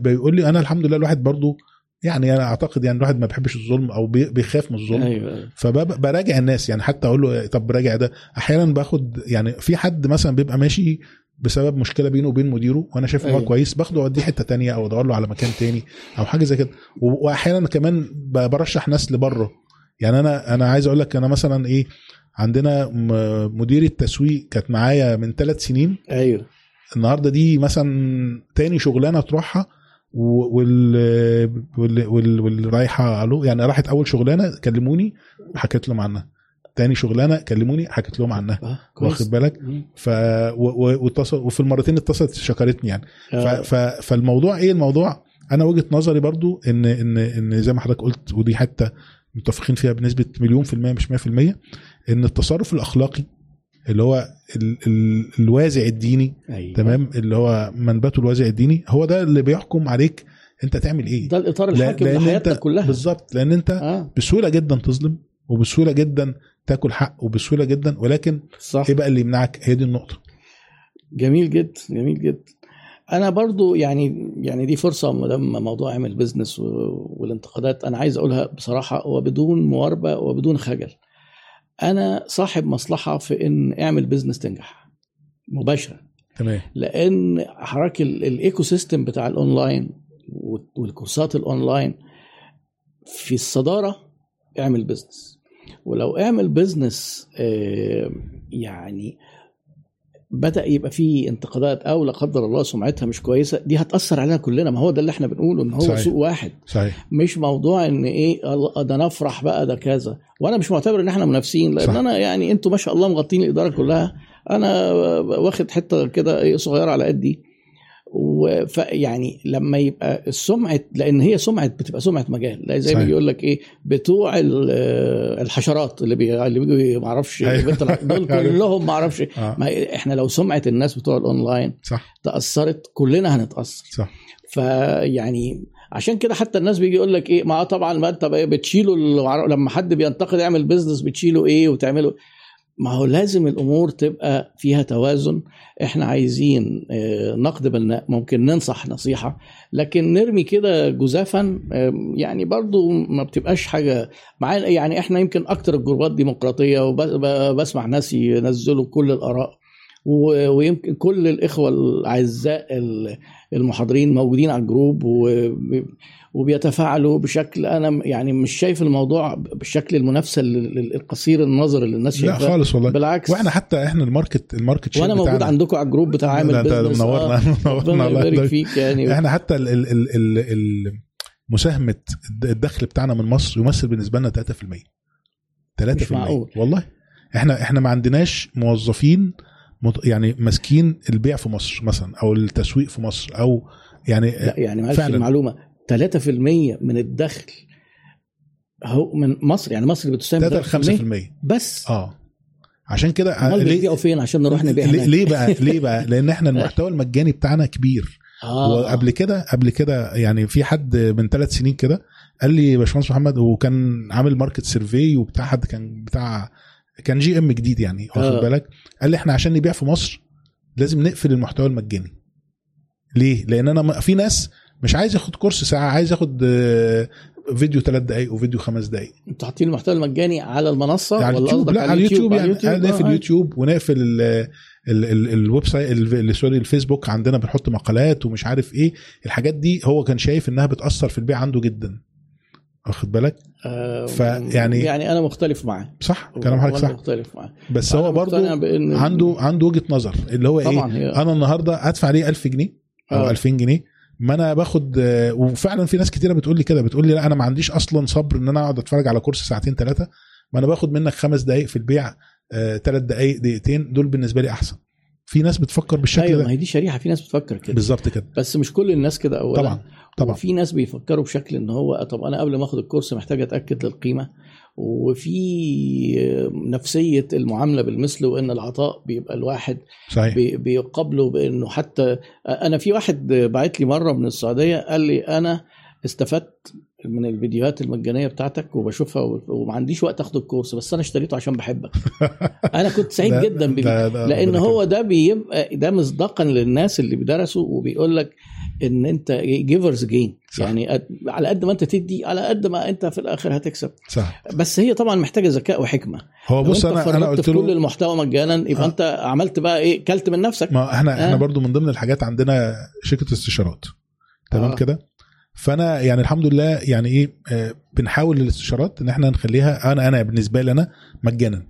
بيقول لي أنا الحمد لله الواحد برضو يعني أنا أعتقد يعني الواحد ما بيحبش الظلم أو بي- بيخاف من الظلم. أيوه. فبراجع الناس يعني حتى أقول له طب راجع ده. أحيانا باخد يعني في حد مثلا بيبقى ماشي بسبب مشكلة بينه وبين مديره وأنا شايف إن هو أيوة. كويس باخده أوديه حتة تانية أو أدور له على مكان تاني أو حاجة زي كده. وأحيانا كمان برشح ناس لبره. يعني أنا أنا عايز أقول لك أنا مثلا إيه عندنا مدير التسويق كانت معايا من ثلاث سنين. أيوه. النهارده دي مثلا تاني شغلانة تروحها واللي رايحة يعني راحت أول شغلانة كلموني حكيت لهم عنها. تاني شغلانة كلموني حكيت لهم عنها. آه،. واخد بالك. ف واتصل وفي المرتين اتصلت شكرتني يعني. ف آه. ف فالموضوع إيه؟ الموضوع أنا وجهة نظري برضو ان ان إن زي ما حضرتك قلت ودي حتى متفقين فيها بنسبة مليون في المية مش 100% إن التصرف الأخلاقي اللي هو ال ال الوازع الديني أيوة. تمام؟ اللي هو منبته الوازع الديني هو ده اللي بيحكم عليك أنت تعمل إيه. ده الإطار لا- الحاكم انت كلها. بالظبط. لأن أنت آه. بسهولة جدا تظلم وبسهولة جدا تاكل حق وبسهولة جدا ولكن صح. إيه بقى اللي يمنعك؟ هي دي النقطة. جميل جدا جميل جدا أنا برضو يعني يعني دي فرصة ما دام موضوع عمل بزنس والانتقادات أنا عايز أقولها بصراحة وبدون مواربه وبدون خجل. أنا صاحب مصلحة في إن اعمل بيزنس تنجح مباشرة. تمام. لأن ال- ال ecosystem بتاع الأونلاين والكورسات الأونلاين في الصدارة اعمل بيزنس ولو اعمل بيزنس يعني بدأ يبقى فيه انتقادات أو لا قدر الله سمعتها مش كويسة دي هتأثر علينا كلنا. ما هو ده اللي إحنا بنقوله إن هو صحيح. سوق واحد. صحيح. مش موضوع إن إيه الله ده نفرح بقى ده كذا. وأنا مش معتبر إن إحنا منافسين لأن صح. أنا يعني أنتوا ما شاء الله مغطين الإدارة كلها. أنا واخد حتة كده إيه صغيرة على قدي. ويعني لما يبقى السمعة لأن هي سمعة بتبقى سمعة مجال زي ما. بيقول لك إيه بتوع ال- الحشرات اللي بي اللي بيجوا ما أعرفش أيوة. دول <laughs> كلهم ما أعرفش. آه. ما إحنا لو سمعه الناس بتوع الأونلاين صح. تأثرت كلنا هنتأثر. صح. فيعني عشان كده حتى الناس بيجي يقول لك إيه ما طبعا ما أنت بتشيله لما حد بينتقد يعمل بيزنس بتشيله إيه وتعمله؟ ما هو لازم الأمور تبقى فيها توازن. إحنا عايزين آه، نقد بناء ممكن ننصح نصيحة لكن نرمي كده جزافا آه، يعني برضو ما بتبقاش حاجة مع يعني إحنا يمكن أكتر الجروبات ديمقراطية وبسمع ناس ينزلوا كل الآراء ويمكن كل الإخوة الأعزاء ال- المحاضرين موجودين على الجروب وبيتفاعلوا بشكل أنا يعني مش شايف الموضوع بالشكل المنافسه ال- ال- القصير النظر اللي الناس لا شايفاه. خالص والله. بالعكس. وإحنا حتى إحنا ال market ال market وأنا موجود بتاعنا. عندكم على ال group بتاع عامل لا، ده بيزنس منورنا منورنا الله فيك يعني. إحنا حتى ال ال ال ال ال مساهمه الد- الدخل بتاعنا من مصر يمثل بالنسبة لنا 3% 3% مش معقول. والله. إحنا إحنا ما عندناش موظفين يعني ماسكين البيع في مصر مثلا أو التسويق في مصر أو يعني لا يعني معلش. المعلومة 3% من الدخل هو من مصر. يعني مصر بتساهم 3 ل 3% 5% بس. آه. عشان كده أمال ليه بيبيعوا فين؟ عشان نروح نبيع ليه هناك. ليه بقى ليه بقى؟ <laughs> لأن إحنا المحتوى المجاني بتاعنا كبير. آه. وقبل كده قبل كده يعني في حد من ثلاث سنين كده قال لي باشمهندس محمد وكان عامل market survey وبتاع حد كان بتاع كان GM جديد يعني واخد آه. بالك؟ قال لي إحنا عشان نبيع في مصر لازم نقفل المحتوى المجاني. ليه؟ لأن أنا في ناس مش عايز ياخد كورس ساعة عايز ياخد آه، فيديو ثلاث دقائق وفيديو خمس دقائق أنتوا حاطين المحتوى المجاني على المنصة على ولا اليوتيوب؟ قصدك على اليوتيوب يعني على نقفل آه، اليوتيوب ونقفل ال- ال- ال- website sorry الفيسبوك عندنا بنحط مقالات ومش عارف إيه. الحاجات دي هو كان شايف إنها بتأثر في البيع عنده جدا. واخد بالك؟ آه، فيعني- يعني أنا مختلف معاه. صح كلام حضرتك صح. مختلف معاه. بس هو بإن عنده عنده وجهة نظر اللي هو إيه؟ طبعا هي أنا النهارده أدفع ليه 1000 جنيه؟ أو آه. 2000 جنيه؟ ما أنا باخد آه، وفعلا في ناس كتيرة بتقول لي كده بتقول لي لا أنا ما عنديش أصلا صبر إن أنا أقعد أتفرج على كورس ساعتين ثلاثة ما أنا باخد منك خمس دقائق في البيع ثلاث دقائق دقيقتين دول بالنسبة لي أحسن. في ناس بتفكر بالشكل أيوه ما ده هي دي شريحة في ناس بتفكر كده. بالظبط كده. بس مش كل الناس كده اولا. طبعا طبعا. وفي ناس بيفكروا بشكل إن هو طب أنا قبل ما آخد الكورس محتاج أتأكد للقيمة. وفي نفسية المعاملة بالمثل وإن العطاء بيبقى الواحد صحيح. بي- بيقابله بإنه حتى أنا في واحد بعت لي مرة من السعودية قال لي أنا استفدت من الفيديوهات المجانية بتاعتك وبشوفها وما عنديش وقت أخد الكورس بس أنا اشتريته عشان بحبك. <laughs> أنا كنت سعيد جدا بيه. لأن هو ده بيبقى ده مصداقا للناس اللي بيدرسوا وبيقول لك إن أنت givers gain. يعني على قد ما أنت تدي على قد ما أنت في الآخر هتكسب. صح. بس هي طبعا محتاجة ذكاء وحكمة. هو بص أنا أنا قلت في كل له المحتوى مجانا يبقى آه. أنت عملت بقى إيه؟ كلت من نفسك. ما إحنا إحنا آه. برضو من ضمن الحاجات عندنا شركة استشارات. تمام آه. كده؟ فأنا يعني الحمد لله يعني إيه آه، بنحاول الاستشارات إن إحنا نخليها أنا أنا بالنسبة لي أنا مجانا.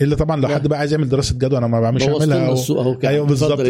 إلا طبعا لو. حد بقى عايز يعمل دراسة جدوى أنا ما بعملش اعملها. السوق أهو أيوه بالظبط.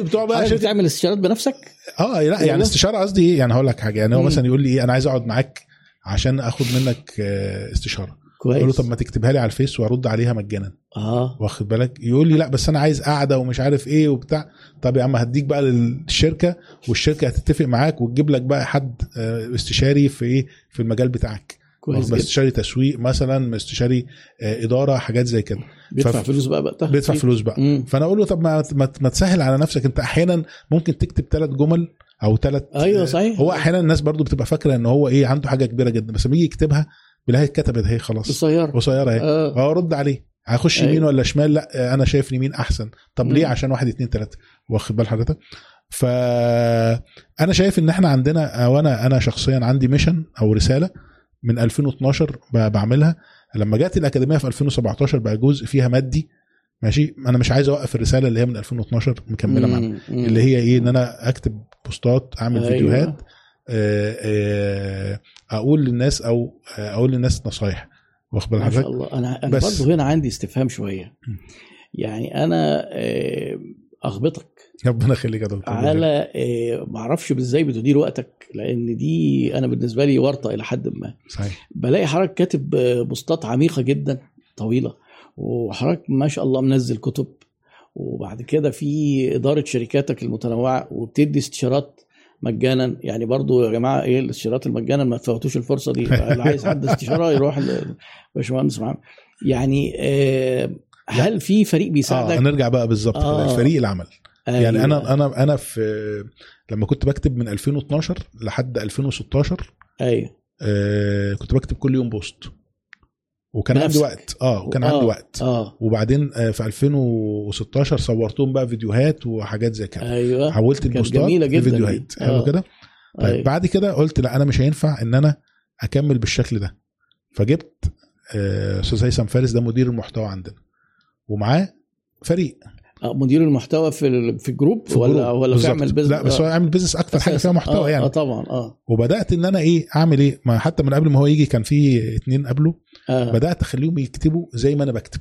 بتوع بقى <laughs> شركه بتعمل استشارات بنفسك؟ آه لا يعني. استشارة قصدي إيه؟ يعني هقول لك حاجة. يعني هو. مثلا يقول لي إيه أنا عايز أقعد معاك عشان أخد منك آه، استشارة. أقول له كويس طب ما تكتبها لي على الفيس وأرد عليها مجانا. آه. واخد بالك؟ يقول لي لا بس أنا عايز قاعدة ومش عارف إيه وبتاع. طب يا عم هديك بقى للشركة والشركة هتتفق معاك وتجيب لك بقى حد آه، استشاري في إيه؟ في المجال بتاعك. كويس جدا. استشاري تسويق مثلا استشاري آه، إدارة حاجات زي كده. بيدفع فف- فلوس بقى وقتها بيدفع فلوس بقى. مم. فأنا أقول له طب ما ما, ما تسهل على نفسك. أنت أحيانا ممكن تكتب ثلاث جمل أو ثلاث أيوه صحيح. هو أحيانا الناس برضو بتبقى فاكرة إن هو إيه عنده حاجة كبيرة جدا. بس لما يجي يكتبها بيلاقيها اتكتبت اهي خلاص. قصيرة. قصيرة اهي آه. آه رد عليه. هخش أيوة. يمين ولا شمال؟ لا آه، أنا شايف يمين أحسن. طب ليه؟ مم. عشان واحد اتنين تلاتة. واخد بال حضرتك؟ فأنا شايف إن إحنا عندنا أو أنا أنا شخصيا عندي ميشن أو رسالة من 2012 ب- بعملها. لما جت الأكاديمية في 2017 بقى جزء فيها مادي ماشي؟ أنا مش عايز أوقف الرسالة اللي هي من 2012 مكملة معانا. اللي هي إيه؟ إن أنا أكتب بوستات أعمل أيوة. فيديوهات آه، آه، أقول للناس أو أقول للناس نصايح. واخد بال ما شاء حضرتك؟ الله. أنا أنا بس. برضه هنا عندي استفهام شوية. يعني أنا آه، أخبطك. <laughs> ربنا يخليك يا دكتور على آه، ما أعرفش إزاي بتدير وقتك لأن دي أنا بالنسبة لي ورطه إلى حد ما. صحيح. بلاقي حضرتك كاتب آه، بوستات عميقه جدا طويله وحضرتك ما شاء الله منزل كتب وبعد كده في اداره شركاتك المتنوعه وبتدي استشارات مجانا. يعني برضو يا جماعة إيه الاستشارات المجانا؟ ما تفوتوش الفرصه دي. <laughs> اللي عايز حد استشاره يروح لباشمهندس محمد يعني آه، هل في فريق آه بيساعدك؟ نرجع بقى بالظبط آه. فريق العمل. أيوة. يعني أنا أنا أنا في لما كنت بكتب من 2012 لحد 2016 أيوه. آه كنت بكتب كل يوم بوست. وكان عندي بنفسك. وقت. آه وكان آه، عندي وقت. آه. وبعدين آه في 2016 صورتهم بقى فيديوهات وحاجات زي كده. أيوه. حولت البوستات. لفيديوهات. آه. حلو كده؟ طيب أيوة. بعد كده قلت لا أنا مش هينفع إن أنا أكمل بالشكل ده. فجبت آه، أستاذ هيثم فارس ده مدير المحتوى عندنا. ومعاه فريق. آه، مدير المحتوى في في ال group في ولا. ولا بالظبط. تعمل بيزنس لا بس هو يعمل بيزنس أكتر حاجة فيها محتوى آه يعني. آه طبعا آه. وبدأت إن أنا إيه أعمل إيه؟ ما حتى من قبل ما هو يجي كان في اتنين قبله. آه. بدأت أخليهم يكتبوا زي ما أنا بكتب.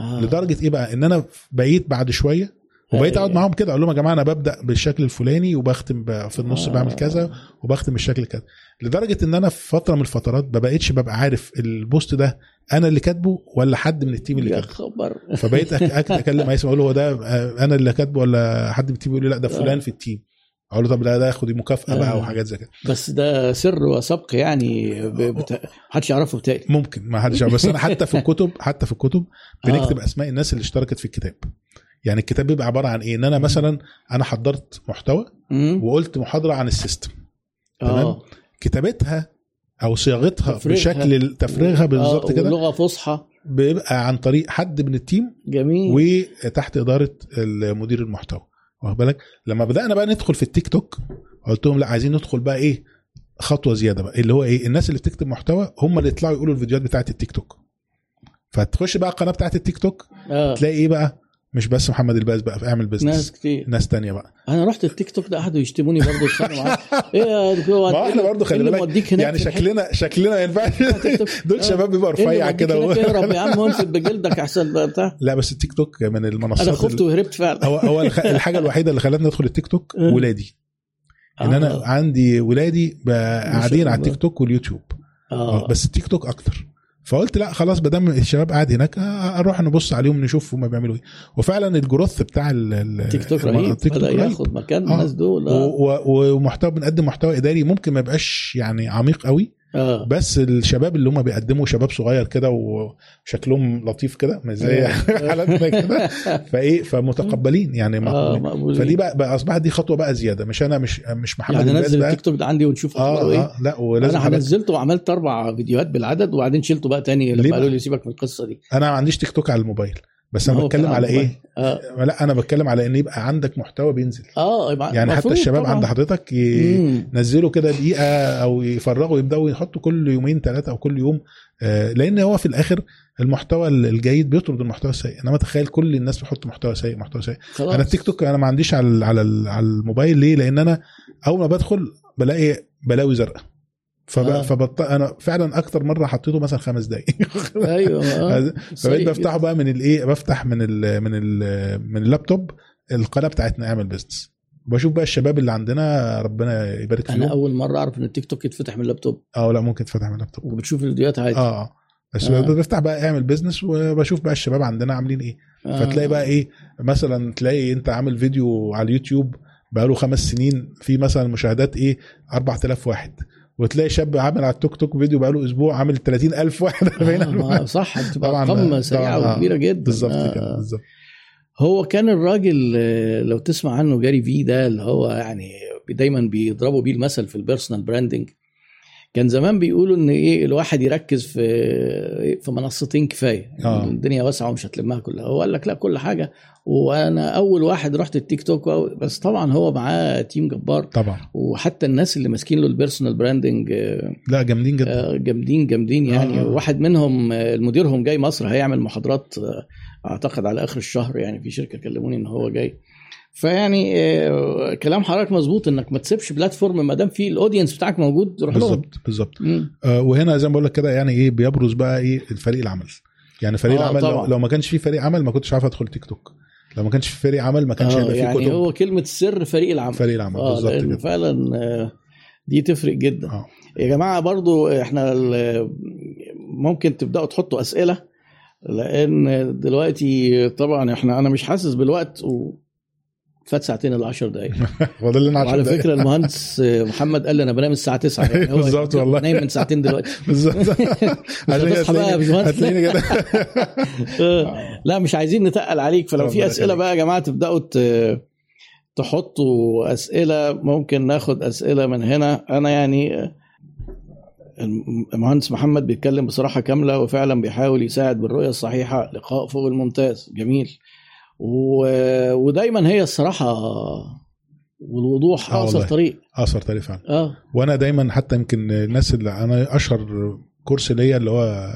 آه. لدرجة إيه بقى؟ إن أنا بقيت بعد شوية وبقيت أقعد أيوة. معاهم كده أقول لهم يا جماعة أنا ببدأ بالشكل الفلاني وبختم في النص آه. بعمل كذا وبختم بالشكل كذا لدرجة إن أنا في فترة من الفترات ما بقيتش ببقى عارف ال post ده أنا اللي كاتبه ولا حد من ال team اللي كاتبه خبر فبقيت <laughs> أكلم هيثم أقول له هو ده آه، أنا اللي كاتبه ولا حد من ال team يقول لي لا ده فلان في ال team أقول له طب لا ده خد مكافاه بقى آه. وحاجات زي كده بس ده سر وسبق يعني ب- بتا... محدش يعرفه بتاعي ممكن ما حدش. بس أنا حتى في <laughs> الكتب حتى في الكتب بنكتب آه. أسماء الناس اللي اشتركت في الكتاب يعني الكتاب بيبقى عبارة عن إيه؟ إن أنا مثلا أنا حضرت محتوى. وقلت محاضرة عن ال system. تمام. آه. كتابتها أو صياغتها تفريغها. بشكل تفريغها بالظبط آه، كده لغه فصحى. بيبقى عن طريق حد من ال team جميل. وتحت إدارة مدير المحتوى. واخد بالك؟ لما بدأنا بقى ندخل في التيك توك قلت لهم لا عايزين ندخل بقى إيه؟ خطوة زيادة بقى اللي هو إيه؟ الناس اللي بتكتب محتوى هم اللي يطلعوا يقولوا الفيديوهات بتاعت التيك توك. فتخش بقى القناة بتاعت التيك توك آه. تلاقي إيه بقى؟ مش بس محمد الباز بقى اعمل ناس business كتير. ناس تانية بقى. أنا رحت التيك توك ده قعدوا يشتموني برضه يتخانقوا معايا. <laughs> إيه يا دكتور ما هو إحنا برضه خلي بالك يعني شكلنا شكلنا ما ينفعش <laughs> دول آه. شباب بيبقى رفيع كده. اهرب يا عم وانفد <laughs> بجلدك أحسن بتاع. لا بس التيك توك من المنصات أنا خفت وهربت فعلا. هو هو الحاجة الوحيدة اللي خلتني أدخل التيك توك آه. ولادي. إن أنا آه. عندي ولادي قاعدين على. التيك توك واليوتيوب. بس التيك توك أكتر. فقلت لا خلاص ما دام الشباب قاعد هناك آه، أروح نبص عليهم نشوف هم بيعملوا إيه. وفعلا الجروث بتاع ال- ال- تيك توك رهيب. التيك بدا ياخد مكان آه. الناس دول ومحتوى بنقدم محتوى إداري ممكن ما يبقاش يعني عميق قوي آه. بس الشباب اللي هم بيقدموا شباب صغير كده وشكلهم لطيف كده مش زي <laughs> حالاتنا كده. فإيه فمتقبلين يعني مقبولين مقبولين. فدي بقى, بقى أصبحت دي خطوة بقى زيادة. مش أنا مش مش محمد يعني بقى. التيك توك ده عندي ونشوف آه إيه آه لا ولازم أنا نزلته وعملت أربع فيديوهات بالعدد وبعدين شلته بقى تاني لما قالوا؟ لي سيبك من القصة دي. أنا ما عنديش تيك توك على الموبايل. بس أنا بتكلم على إيه؟ آه. لا أنا بتكلم على إن يبقى عندك محتوى بينزل. آه يبقى يعني حتى الشباب طبعاً. عند حضرتك. ينزلوا كده دقيقة أو يفرغوا يبداوا يحطوا كل يومين ثلاثة أو كل يوم آه، لأن هو في الآخر المحتوى الجيد بيطرد المحتوى السيء. إنما تخيل كل الناس بتحط محتوى سيء محتوى سيء. خلاص. أنا التيك توك أنا ما عنديش على على على الموبايل ليه؟ لأن أنا أول ما بدخل بلاقي بلاوي زرقاء. فب... آه. فبط... أنا فعلا أكتر مرة حطيته مثلا خمس دقائق <laughs> أيوه آه. فبقيت بفتحه. بقى من الإيه بفتح من ال من ال من اللابتوب القناة بتاعتنا اعمل بزنس بشوف بقى الشباب اللي عندنا ربنا يبارك أنا فيهم أول مرة أعرف إن التيك توك يتفتح من اللابتوب آه لا ممكن تفتح من اللابتوب وبتشوف الفيديوهات عادي آه آه بس آه. بفتح بقى اعمل بزنس وبشوف بقى الشباب عندنا عاملين إيه آه. فتلاقي بقى إيه مثلا تلاقي أنت عامل فيديو على اليوتيوب بقاله خمس سنين في مثلا مشاهدات إيه 4000 واحد وتلاقي شاب عامل على التيك توك فيديو بقاله أسبوع عامل 30000 واحد <laughs> 40000 آه صح بتبقى ارقام طبعاً، سريعة. وكبيرة جدا بالظبط آه. كده بالظبط هو كان الراجل آه، لو تسمع عنه Gary Vee ده اللي هو يعني دايما بيضربوا بيه المثل في ال personal branding كان زمان بيقولوا إن إيه الواحد يركز في في منصتين كفاية. آه. الدنيا واسعة ومش هتلمها كلها. هو قال لك لا كل حاجة. وأنا أول واحد رحت التيك توك بس طبعا هو معاه team جبار. طبعا. وحتى الناس اللي ماسكين له ال personal branding لا جامدين جدا. جامدين جامدين يعني. آه. واحد منهم آه، المديرهم جاي مصر هيعمل محاضرات آه، أعتقد على آخر الشهر يعني في شركة كلموني إن هو جاي. فيعني آه، كلام حضرتك مظبوط إنك ما تسيبش platform ما دام في ال audience بتاعك موجود روح لهم. بالظبط بالظبط. آه، وهنا زي ما بقول لك كده يعني إيه بيبرز بقى إيه الفريق العمل. يعني فريق آه، العمل لو, طبعا. لو ما كانش في فريق عمل ما كنتش عارف أدخل تيك توك لو ما كانش في فريق عمل ما كانش آه هيبقى في يعني كتب. هو كلمة السر فريق العمل. فريق العمل آه بالظبط كده. فعلا آه، دي تفرق جدا. آه. يا جماعة برضو إحنا ممكن تبدأوا تحطوا أسئلة لأن دلوقتي طبعا إحنا أنا مش حاسس بالوقت و فات ساعتين إلا 10 دقائق فاضل لنا 10 وعلى. فكرة المهندس محمد قال لي أنا بنام الساعة 9 يعني بالظبط والله. نايم من ساعتين دلوقتي. <laughs> بالظبط. <laughs> هتصحى بقى يا باشمهندس. كده. <laughs> لا مش عايزين نتقل عليك. فلو في أسئلة. بقى يا جماعة تبدأوا تحطوا أسئلة. ممكن ناخد أسئلة من هنا. أنا يعني المهندس محمد بيتكلم بصراحة كاملة وفعلا بيحاول يساعد بالرؤية الصحيحة. لقاء فوق الممتاز. جميل. و... ودايما هي الصراحة والوضوح آه اقصر والله. طريق. اثر طريق فعلا. آه. وأنا دايما حتى يمكن الناس اللي أنا أشهر course ليا اللي هو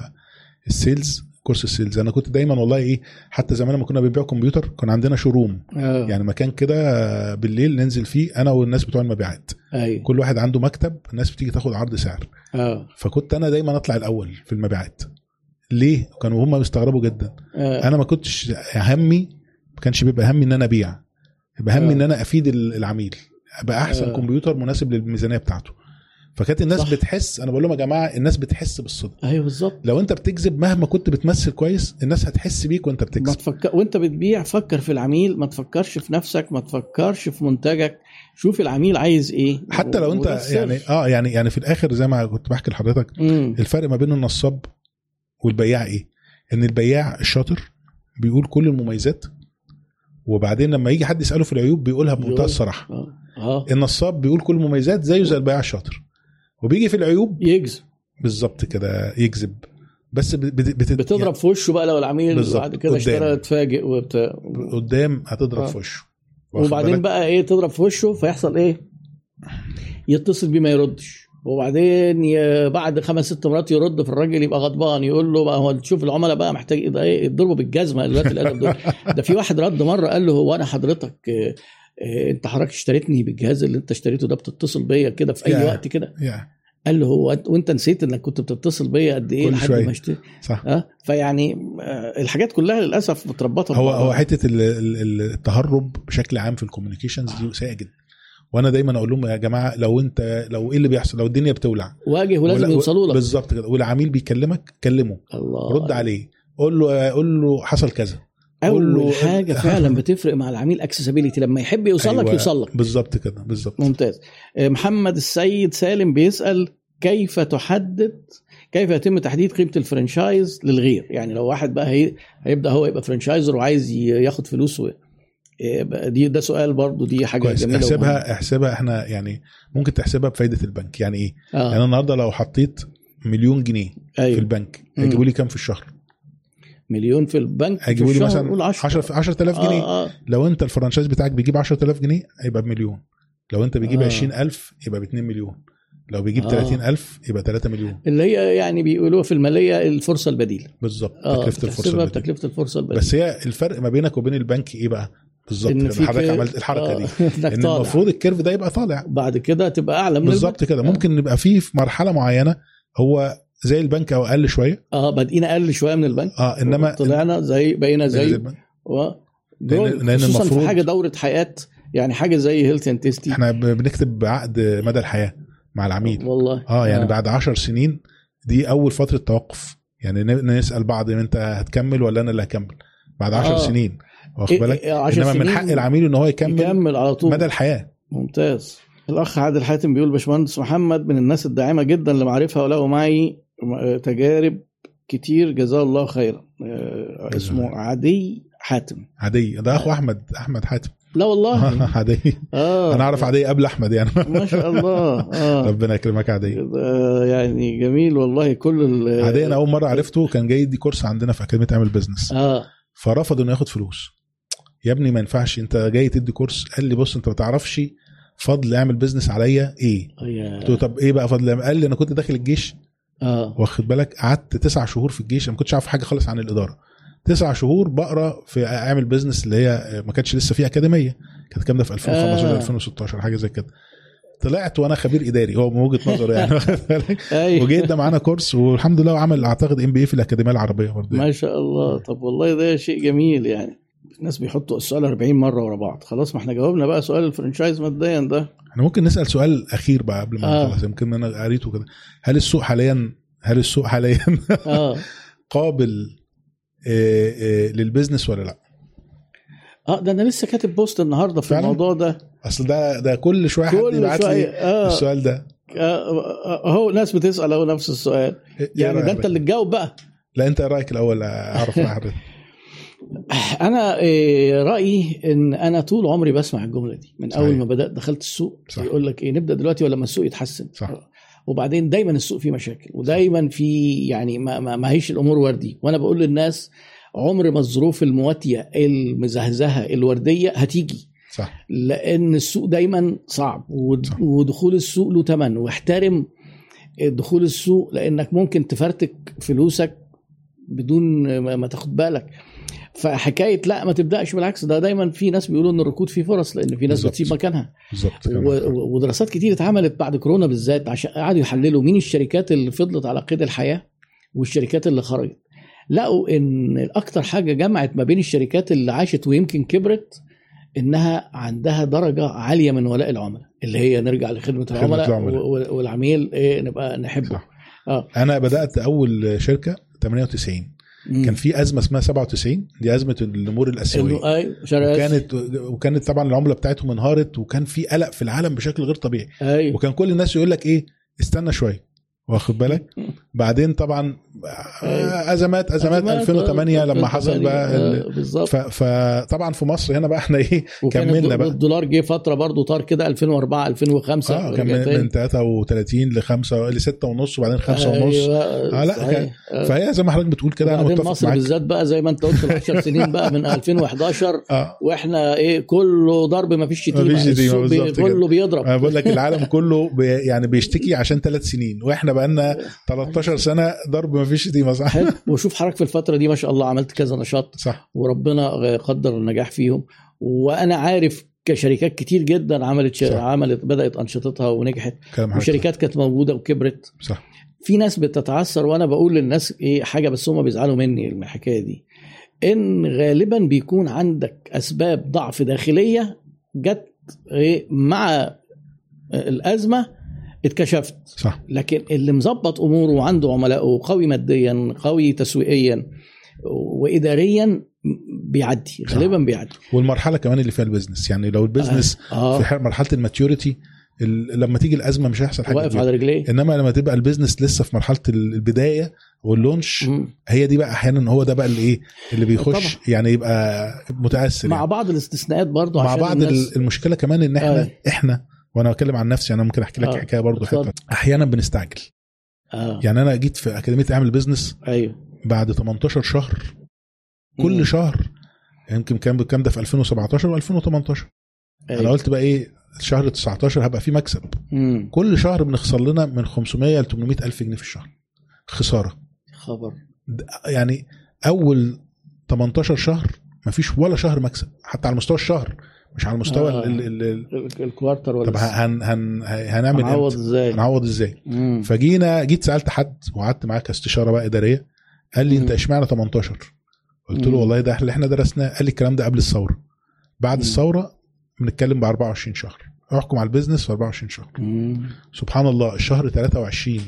ال sales course ال sales. أنا كنت دايما والله إيه حتى زمان لما كنا بنبيع كمبيوتر كان عندنا showroom آه. يعني مكان كده بالليل ننزل فيه أنا والناس بتوع المبيعات. أيوه كل واحد عنده مكتب الناس بتيجي تاخد عرض سعر. آه. فكنت أنا دايما أطلع الأول في المبيعات. ليه؟ كانوا هم مستغربوا جدا. آه. أنا ما كنتش همي ما كانش بيبقى همي إن أنا أبيع يبقى همي آه. ان أنا أفيد ال- العميل أبقى أحسن آه. كمبيوتر مناسب للميزانية بتاعته فكانت الناس صح. بتحس أنا بقول لهم يا جماعة الناس بتحس بالصدق أيوه بالظبط لو أنت بتكذب مهما كنت بتمثل كويس الناس هتحس بيك وأنت ما بتكذب تفكر وأنت بتبيع فكر في العميل ما تفكرش في نفسك ما تفكرش في منتجك شوف العميل عايز إيه حتى لو أنت. يعني آه يعني يعني في الآخر زي ما كنت بحكي لحضرتك مم. الفرق ما بين النصاب والبياع إيه إن البياع الشاطر بيقول كل المميزات وبعدين لما يجي حد يسأله في العيوب بيقولها بمنتهى. الصراحة آه آه النصاب بيقول كل المميزات زيه زي البياع الشاطر وبيجي في العيوب يجذب بالظبط كده يكذب بس بت بت بتضرب في وشه بقى لو العميل. بعد كده. اشترى اتفاجئ وبتاع يعني قدام هتضرب آه. في وشه وبعدين؟ بقى إيه تضرب في وشه فيحصل إيه يتصل بيه ما يردش وبعدين بعد خمس ست مرات يرد في الراجل يبقى غضبان يقول له بقى هو تشوف العملاء بقى محتاج إيه يضربوا بالجزمة دلوقتي الادب دول ده في واحد رد مرة قال له هو أنا حضرتك آه، آه، أنت حضرتك اشتريتني بالجهاز اللي أنت اشتريته ده بتتصل بيا كده في أي يا. وقت كده يعني قال له هو وانت نسيت إنك كنت بتتصل بيا قد إيه لحد. ما اشتري صح آه فيعني آه، الحاجات كلها للأسف متربطه هو. هو حتة ال- ال- ال- التهرب بشكل عام في الكوميونيكيشنز دي سيئة جدا وأنا دايما أقول لهم يا جماعة لو انت لو إيه اللي بيحصل؟ لو الدنيا بتولع. واجه ولازم ولا- يوصلوا لك. بالظبط كده. والعميل بيكلمك كلمه. الله. رد عليه. قول له قول له حصل كذا. أول له- حاجة <laughs> فعلا بتفرق مع العميل accessibility لما يحب يوصل لك أيوة، يوصل لك. بالظبط كده بالظبط. ممتاز. آه، محمد السيد سالم بيسأل كيف تحدد كيف يتم تحديد قيمة ال franchise للغير؟ يعني لو واحد بقى هي... هيبدأ هو يبقى franchisor وعايز ياخد فلوس دي ده سؤال برضو دي حاجة كويس جميلة. احسبها احسبها إحنا يعني ممكن تحسبها بفايدة البنك يعني إيه؟ يعني آه أنا النهارده لو حطيت مليون جنيه في أيوه البنك. هيجيبوا لي كام في الشهر؟ مليون في البنك في هيجيبوا لي مثلا قول 10 10000 جنيه آه آه لو أنت ال franchise بتاعك بيجيب 10000 جنيه هيبقى بمليون لو أنت بيجيب آه. 20000 يبقى ب 2 مليون لو بيجيب آه. 30000 يبقى 3 مليون اللي هي يعني بيقولوها في المالية الفرصة البديلة بالظبط آه تكلفة الفرصة بتحسبها البديلة. بتكلفة الفرصة البديلة بس هي الفرق ما بينك وبين البنك إيه بقى؟ بالظبط. كده في حضرتك عملت الحركة آه، دي <laughs> إنك إن طالع. المفروض ال curve ده يبقى طالع. بعد كده تبقى أعلى من بالظبط كده. ممكن نبقى فيه في مرحلة معينة هو زي البنك أو أقل شوية. آه بادئين أقل شوية من البنك. آه إنما طلعنا زي بقينا زي زي البنك. و... لأن- لأن خصوصا في المفروض- حاجة دورة حياة يعني حاجة زي Healthy and Tasty إحنا بنكتب عقد مدى الحياة مع العميل. والله. آه يعني آه. بعد عشر سنين دي أول فترة توقف. يعني نسأل بعض أنت هتكمل ولا أنا اللي هكمل. بعد عشر آه. سنين. واخد إيه- بالك؟ إيه، إنما من حق العميل إن هو يكمل يكمل على طول. مدى الحياة. ممتاز. الأخ عادل حاتم بيقول باشمهندس محمد من الناس الداعمة جدا لمعرفة وله معي م- تجارب كتير. جزاه الله خيرا. آه، اسمه. عدي حاتم. عادي ده أخو أحمد أحمد حاتم. لا والله. <laughs> عاديه آه. أنا أعرف عاديه قبل أحمد يعني. <laughs> ما شاء الله. آه. ربنا يكرمك عاديه ده يعني جميل والله. كل عاديه أنا أول مرة عرفته. كان جاي يدي كورس عندنا في أكاديمية اعمل بزنس آه. فرفض إنه ياخد فلوس. يا ابني ما ينفعش انت جاي تدي course. قال لي بص انت ما تعرفش فضل اعمل بزنس عليا إيه؟ قلت له طب إيه بقى فضل قال لي أنا كنت داخل الجيش. آه. واخد بالك؟ قعدت تسع شهور في الجيش. أنا ما كنتش عارف حاجة خالص عن الإدارة. تسع شهور بقرا في اعمل بزنس اللي هي ما كانتش لسه فيها أكاديمية. كانت الكلام ده في 2015 آه. 2016 حاجة زي كده. طلعت وأنا خبير إداري. هو من وجهة نظره يعني. <laughs> واخد بالك؟ أيوه. وجيت ده معانا course والحمد لله وعمل أعتقد MBA في الأكاديمية العربية برضه ما شاء الله. طب والله ده شيء جميل يعني. الناس بيحطوا السؤال 40 مرة ورا بعض. خلاص ما إحنا جاوبنا بقى سؤال ال franchise مبدئيا ده. إحنا ممكن نسأل سؤال أخير بقى قبل ما آه. نخلص يمكن أنا قريته كده. هل السوق حاليا هل السوق حاليا <laughs> آه. قابل آه، آه، لل business ولا لأ؟ آه ده أنا لسه كاتب post النهارده في؟ الموضوع ده. أصل ده ده كل شوية حد يبعت لي آه. السؤال ده. آه، أهو ناس بتسأل أهو نفس السؤال. إيه يعني ده؟ أنت اللي تجاوب بقى. لا أنت إيه رأيك الأول؟ أعرف حضرتك <laughs> أنا إيه، رأيي إن أنا طول عمري بسمع الجملة دي من صحيح. اول ما بدأت دخلت السوق صح. يقول لك إيه نبدأ دلوقتي ولا لما السوق يتحسن صح. وبعدين دايما السوق فيه مشاكل ودايما في يعني ما, ما, ما هيش الأمور وردي وأنا بقول للناس عمر ما الظروف المواتية المزهزهة الوردية هتيجي صح لأن السوق دايما صعب صح. ودخول السوق له ثمن واحترم دخول السوق لأنك ممكن تفرتك فلوسك بدون ما تاخد بالك فحكاية لا ما تبدأش بالعكس ده دايما في ناس بيقولوا إن الركود فيه فرص لأن في ناس. بتسيب مكانها بالظبط ودراسات كتير اتعملت بعد كورونا بالذات عشان قعدوا يحللوا مين الشركات اللي فضلت على قيد الحياة والشركات اللي خرجت لقوا إن أكتر حاجة جمعت ما بين الشركات اللي عاشت ويمكن كبرت إنها عندها درجة عالية من ولاء العملاء اللي هي نرجع لخدمة العملاء العملاء. والعميل إيه نبقى نحبه صح. آه أنا بدأت أول شركة 98 كان في أزمة اسمها 97 دي أزمة النمور الآسيوية. وكانت وكانت طبعا العملة بتاعتهم انهارت وكان في قلق في العالم بشكل غير طبيعي. أيوه وكان كل الناس يقول لك إيه استنى شوية. واخد بالك <laughs> بعدين طبعا أيوة. أزمات أزمات 2008 لما حصل بقى ال- آه، بالظبط ف- فطبعا في مصر هنا بقى إحنا إيه كملنا بقى. الدولار جه فترة برضه طار كده 2004 2005 آه كان من. من 33 ل 5 ل 6 ونص وبعدين 5 ونص أيوه آه، لا، صحيح. آه. فهي زي ما حضرتك بتقول كده أنا متفق مصر بالذات بقى زي ما أنت قلت ال 10 <laughs> سنين بقى من 2011 آه وإحنا إيه كله ضرب ما فيش شتيمة بالظبط. كله بيضرب أنا بقول لك العالم <laughs> كله بي يعني بيشتكي عشان ثلاث سنين وإحنا بقى لنا 13 سنة ضرب ما فيش شتيمه صح وشوف حضرتك في الفترة دي ما شاء الله عملت كذا نشاط. صح. وربنا قدر النجاح فيهم. وأنا عارف كشركات كتير جدا عملت ش... صح. عملت بدأت أنشطتها ونجحت. وشركات كانت موجودة وكبرت. صح. في ناس بتتعثر وأنا بقول للناس إيه حاجة بس هم بيزعلوا مني من الحكاية دي. إن غالبا بيكون عندك أسباب ضعف داخلية جت إيه مع الأزمة اتكشفت صح لكن اللي مظبط أموره وعنده عملاء قوي ماديا قوي تسويقيا واداريا بيعدي. غالبا بيعدي والمرحلة كمان اللي فيها ال business يعني لو ال business آه في حال- مرحلة ال maturity ال- لما تيجي الأزمة مش هيحصل حاجة واقف. على رجليه إنما لما تبقى ال business لسه في مرحلة ال- البداية وال launch. هي دي بقى أحيانا هو ده بقى اللي إيه اللي بيخش طبعا. يعني يبقى متأثر مع يعني. بعض الاستثناءات برضو مع عشان بعض الناس ال- المشكلة كمان إن إحنا آه. إحنا وأنا بتكلم عن نفسي أنا ممكن أحكي لك آه. حكاية برضو اتفضل. حتة أحيانا بنستعجل. آه. يعني أنا جيت في أكاديمية أعمل business أيوه. بعد 18 شهر. كل مم. شهر يمكن كان الكلام ده؟ في 2017 و2018 أنا أيوة. قلت بقى إيه شهر 19 هبقى فيه مكسب. مم. كل شهر بنخسر لنا من 500 ل 800 ألف جنيه في الشهر. خسارة. خبر. يعني أول 18 شهر مفيش ولا شهر مكسب. حتى على مستوى الشهر. مش على مستوى آه. ال ال ال ال- ال quarter ولا طب هن هن هنعمل هنعوض؟ إزاي هنعوض إزاي مم. فجينا جيت سألت حد وقعدت معاه كاستشارة بقى إدارية قال لي أنت مم. اشمعنى 18 قلت له. والله ده اللي إحنا درسناه قال لي الكلام ده قبل الثورة بعد مم. الثورة بنتكلم ب 24 شهر احكم على البيزنس في 24 شهر مم. سبحان الله الشهر 23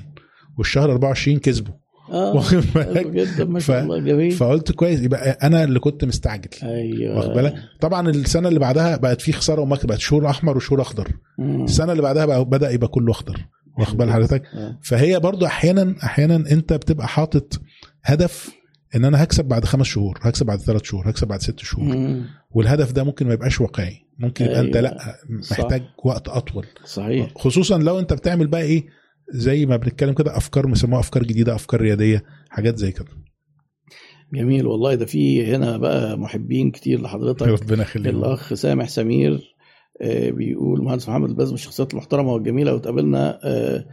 والشهر 24 كسبوا واخد حلو بالك؟ جدا ما شاء ف- الله جميل. فقلت كويس يبقى أنا اللي كنت مستعجل أيوه. واخد بالك؟ طبعا السنة اللي بعدها بقت في خسارة ومكسب بقت شهور أحمر وشهور أخضر. مم. السنة اللي بعدها بقى بدأ يبقى كله أخضر واخد بال حضرتك؟ آه. فهي برضو أحيانا أحيانا أنت بتبقى حاطط هدف إن أنا هكسب بعد خمس شهور هكسب بعد ثلاث شهور هكسب بعد ست شهور. مم. والهدف ده ممكن ما يبقاش واقعي ممكن يبقى أنت أيوة. لأ محتاج وقت أطول. صحيح. خصوصا لو أنت بتعمل بقى إيه؟ زي ما بنتكلم كده أفكار بيسموها أفكار جديدة أفكار ريادية حاجات زي كده. جميل والله. ده في هنا بقى محبين كتير لحضرتك. ربنا يخليك الأخ سامح سمير آه، بيقول مهندس محمد الباز من الشخصيات المحترمة والجميلة وتقابلنا آه،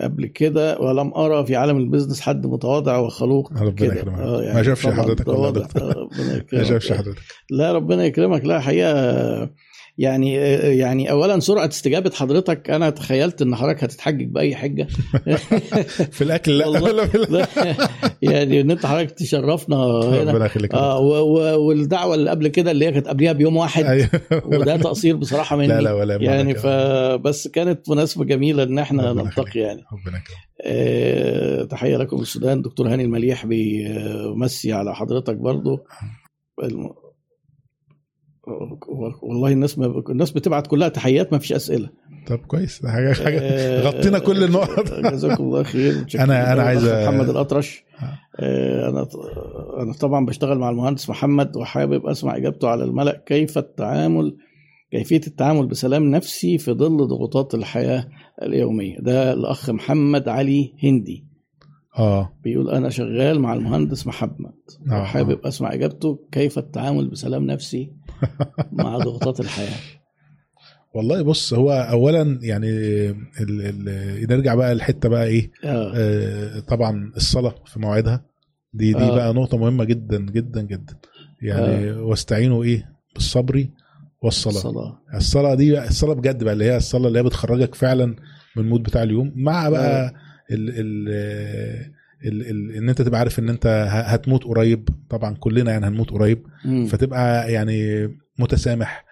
قبل كده. ولم أرى في عالم ال business حد متواضع وخلوق ربنا يكرمك. آه، ما شافش حضرتك والله ربنا <laughs> ما شافش حضرتك. لا ربنا يكرمك. لا حقيقة يعني يعني اولا سرعة استجابة حضرتك أنا تخيلت إن حضرتك هتتحجج بأي حجة. <laughs> في الأكل. لا والله. يعني إن أنت حضرتك تشرفنا هنا. ربنا يخليك آه و- والدعوة اللي قبل كده اللي هي كانت قبلها بيوم واحد. أيوة. <laughs> وده تقصير بصراحة مني. لا لا ولا. يعني فبس كانت مناسبة جميلة إن إحنا نلتقي. يعني. ربنا آه، تحية لكم السودان. دكتور هاني المليح بيمسي على حضرتك برضو. الم- والله الناس ما الناس بتبعت كلها تحيات ما فيش أسئلة. طب كويس. ده حاجة حاجة آه، غطينا كل النقط. <laughs> جزاكم الله خير. أنا- أنا عايز محمد الأطرش. آه. آه، أنا أنا طبعا بشتغل مع المهندس محمد وحابب أسمع إجابته على الملأ. كيف التعامل كيفية التعامل بسلام نفسي في ظل ضغوطات الحياة اليومية؟ ده الأخ محمد علي هندي. آه. بيقول أنا شغال مع المهندس محمد آه. وحابب أسمع إجابته. كيف التعامل بسلام نفسي مع ضغوطات الحياة. والله بص هو اولا يعني ال ال نرجع بقى الحته بقى إيه آه. آه طبعا الصلاة في مواعيدها. دي دي آه. بقى نقطة مهمة جدا جدا جدا. يعني واستعينوا إيه بالصبر والصلاة. الصلاة. الصلاة دي بقى الصلاة بجد بقى اللي هي الصلاة اللي هي بتخرجك فعلا من المود بتاع اليوم. مع بقى ال ال ال ال إن أنت تبقى عارف إن أنت هتموت قريب طبعا كلنا يعني هنموت قريب مم. فتبقى يعني متسامح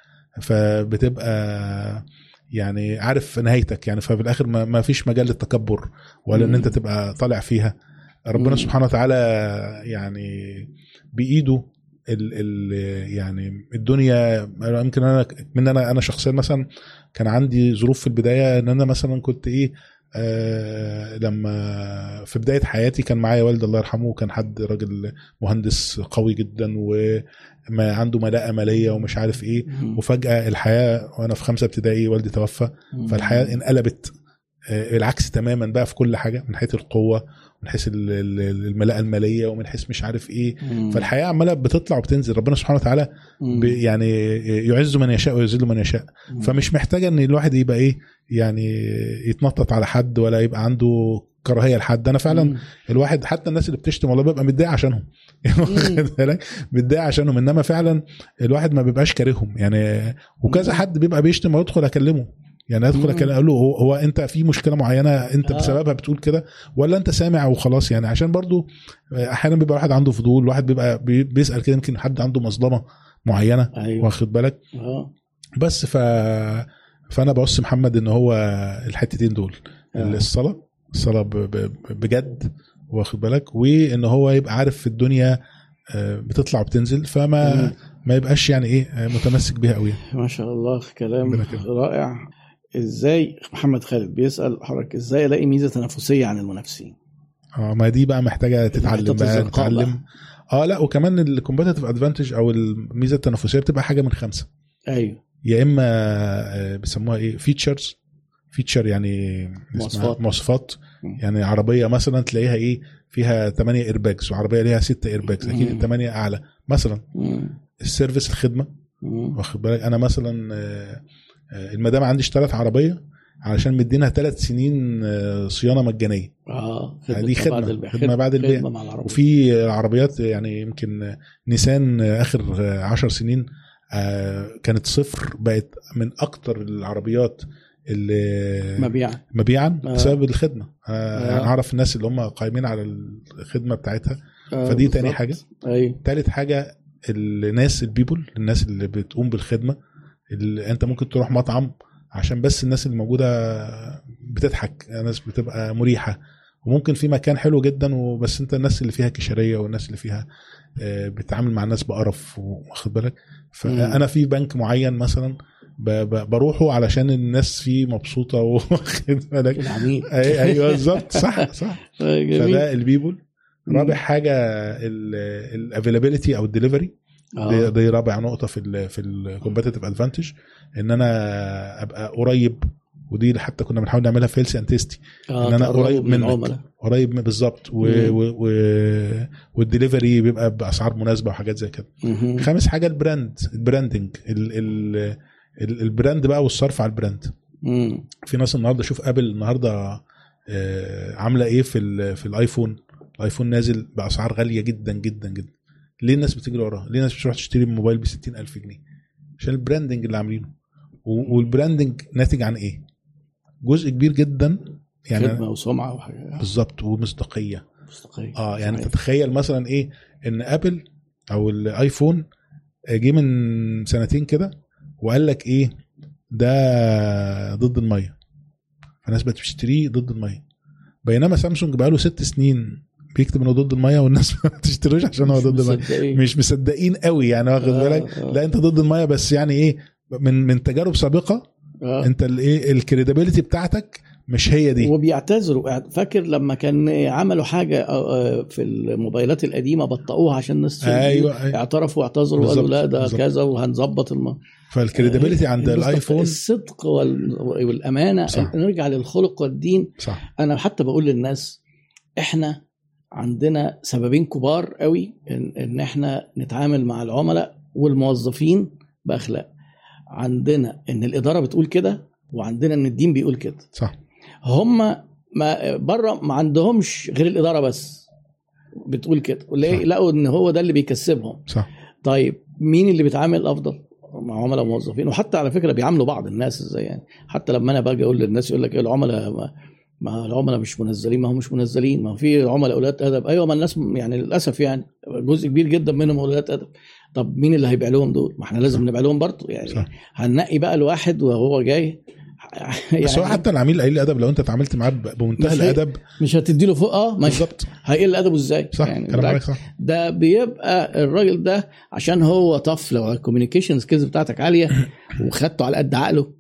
فبتبقى يعني عارف نهايتك يعني ففي الآخر ما, ما فيش مجال للتكبر ولا إن. أنت تبقى طالع فيها ربنا مم. سبحانه وتعالى يعني بإيده ال ال يعني الدنيا يمكن أنا من أنا أنا شخصيا مثلا كان عندي ظروف في البداية إن أنا مثلا كنت إيه آه لما في بداية حياتي كان معايا والدي الله يرحمه وكان حد راجل مهندس قوي جدا وما عنده ملاءة مالية ومش عارف إيه. وفجأة الحياة وأنا في خمسة ابتدائي والدي توفى. فالحياة انقلبت آه، العكس تماما بقى في كل حاجة من حيث القوة من حيث ال- ال- الملاءة المالية ومن حيث مش عارف إيه. مم. فالحياة عمالة بتطلع وبتنزل. ربنا سبحانه وتعالى يعني يعز من يشاء ويذل من يشاء. مم. فمش محتاجة إن الواحد يبقى إيه يعني يتنطط على حد ولا يبقى عنده كراهية لحد. أنا فعلا مم. الواحد حتى الناس اللي بتشتم والله ببقى متضايق عشانهم. <laughs> متضايق عشانهم. إنما فعلا الواحد ما بيبقاش كارههم. يعني وكذا. حد بيبقى بيشتم ويدخل أكلمه. يعني ادخل أقول له هو, هو أنت في مشكلة معينة أنت آه. بسببها بتقول كده ولا أنت سامع وخلاص يعني عشان برضو أحيانا بيبقى واحد عنده فضول واحد بيبقى بي- بيسأل كده يمكن حد عنده مظلمة معينة أيوه واخد بالك آه بس ف فأنا بوصي محمد إن هو الحتتين دول آه. الصلاة الصلاة. بجد واخد بالك وإن هو يبقى عارف في الدنيا آه، بتطلع وبتنزل فما. ما يبقاش يعني إيه آه، متمسك بيها قوي ما شاء الله كلام. رائع إزاي محمد خالد بيسأل حضرتك إزاي الاقي ميزة تنافسية عن المنافسين آه ما دي بقى محتاجة تتعلم بقى تتعلم آه لا وكمان الكومبتيتيف ادفانتج أو الميزه التنافسية بتبقى حاجة من خمسة أيوه يا إما آه، بيسموها إيه features feature يعني مواصفات. مواصفات. يعني عربية مثلا تلاقيها إيه فيها 8 airbags وعربية ليها 6 airbags أكيد مم. الثمانيه أعلى مثلا. ال service الخدمة. واخد بالك أنا مثلا آه، المدام عندي اشترت عربية علشان مدينها ثلاث سنين آه، صيانة مجانية آه دي خدمة. بعد البيع. خدمة بعد البيع. خدمة مع العربية. وفي عربيات يعني يمكن نيسان آخر عشر سنين آه، كانت صفر بقت من أكتر العربيات اللي مبيعا مبيعا آه. بسبب الخدمة آه، آه. يعني أعرف الناس اللي هم قايمين على الخدمة بتاعتها آه، فدي تاني بالظبط. حاجة. أيوه تالت حاجة الناس البيبول الناس اللي بتقوم بالخدمة انت ممكن تروح مطعم عشان بس الناس اللي موجودة بتضحك ناس بتبقى مريحة. وممكن في مكان حلو جدا وبس انت الناس اللي فيها كشرية والناس اللي فيها آه، بتتعامل مع الناس بقرف واخد بالك؟ فأنا في بنك معين مثلا بروحه علشان الناس فيه مبسوطة <laughs> واخد بالك؟ أيوه بالظبط. صح صح. <laughs> آه، فده ال people. رابع حاجة ال availability أو الدليفري آه. دي رابع نقطة في ال في ال competitive advantage إن أنا أبقى قريب ودي حتى كنا بنحاول نعملها في Healthy and Tasty آه. إن أنا قريب من منك العملاء قريب بالظبط و- مم. و- و- والدليفري بيبقى بأسعار مناسبة وحاجات زي كده. خامس حاجة ال brand ال branding ال ال ال- brand بقى والصرف على ال brand مم. في ناس النهارده شوف Apple النهارده آه، عاملة إيه في ال في ال iPhone ال iPhone نازل بأسعار غالية جدا جدا جدا ليه الناس بتجري وراه ليه الناس بتروح تشتري موبايل ب 60000 جنيه؟ عشان ال branding اللي عاملينه. وال branding ناتج عن إيه؟ جزء كبير جدا يعني خدمة وسمعة وحاجة. بالظبط ومصداقية. مصداقية. آه يعني صحيح. تتخيل مثلا إيه؟ إن Apple أو ال iPhone جه من سنتين كده وقال لك إيه؟ ده ضد المية. فالناس بقت بتشتريه ضد المية. بينما سامسونج بقى له ست سنين بيكتب إنه ضد المية والناس <laughs> ما بتشتروش عشان هو ضد المية. مش مصدقين قوي يعني واخد آه، بالك آه. لا أنت ضد المية بس يعني إيه من من تجارب سابقة آه. أنت الايه ال credibility بتاعتك مش هي دي وبيعتذروا فاكر لما كان عملوا حاجة آه، في الموبايلات القديمة بطئوها عشان الناس أيوه أيوة. اعترفوا واعتذروا وقالوا لا ده. كذا وهنظبط الم... فال credibility عند ال iPhone الصدق وال... والأمانة صح. نرجع للخلق والدين صح أنا حتى بقول للناس إحنا عندنا سببين كبار قوي ان, إن إحنا نتعامل مع العملاء والموظفين بأخلاق. عندنا إن الإدارة بتقول كده وعندنا إن الدين بيقول كده. صح. هم ما بره ما عندهمش غير الإدارة بس بتقول كده صح. وليه لقوا إن هو ده اللي بيكسبهم. صح. طيب مين اللي بيتعامل أفضل؟ مع عملاء وموظفين. وحتى على فكرة بيعاملوا بعض الناس إزاي يعني؟ حتى لما أنا باجي أقول للناس يقول لك إيه العملاء ما, العملاء مش منزلين ما هم مش منزلين. ما في عملاء أولاد أدب. أيوه ما الناس يعني للأسف يعني جزء كبير جدا منهم أولاد أدب. طب مين اللي هيبيع لهم دول؟ ما إحنا لازم نبيع لهم برضه. يعني صح. هننقي بقى الواحد وهو جاي. بس هو حتى العميل قليل الادب لو أنت اتعاملت معاه بمنتهى الأدب مش هتدي له فوق. آه مش بالظبط. هيقل أدبه إزاي؟ صح يعني كلام. عليك صح. ده بيبقى الراجل ده عشان هو tough لو ال communication skills بتاعتك عالية <coughs> وخدته على قد عقله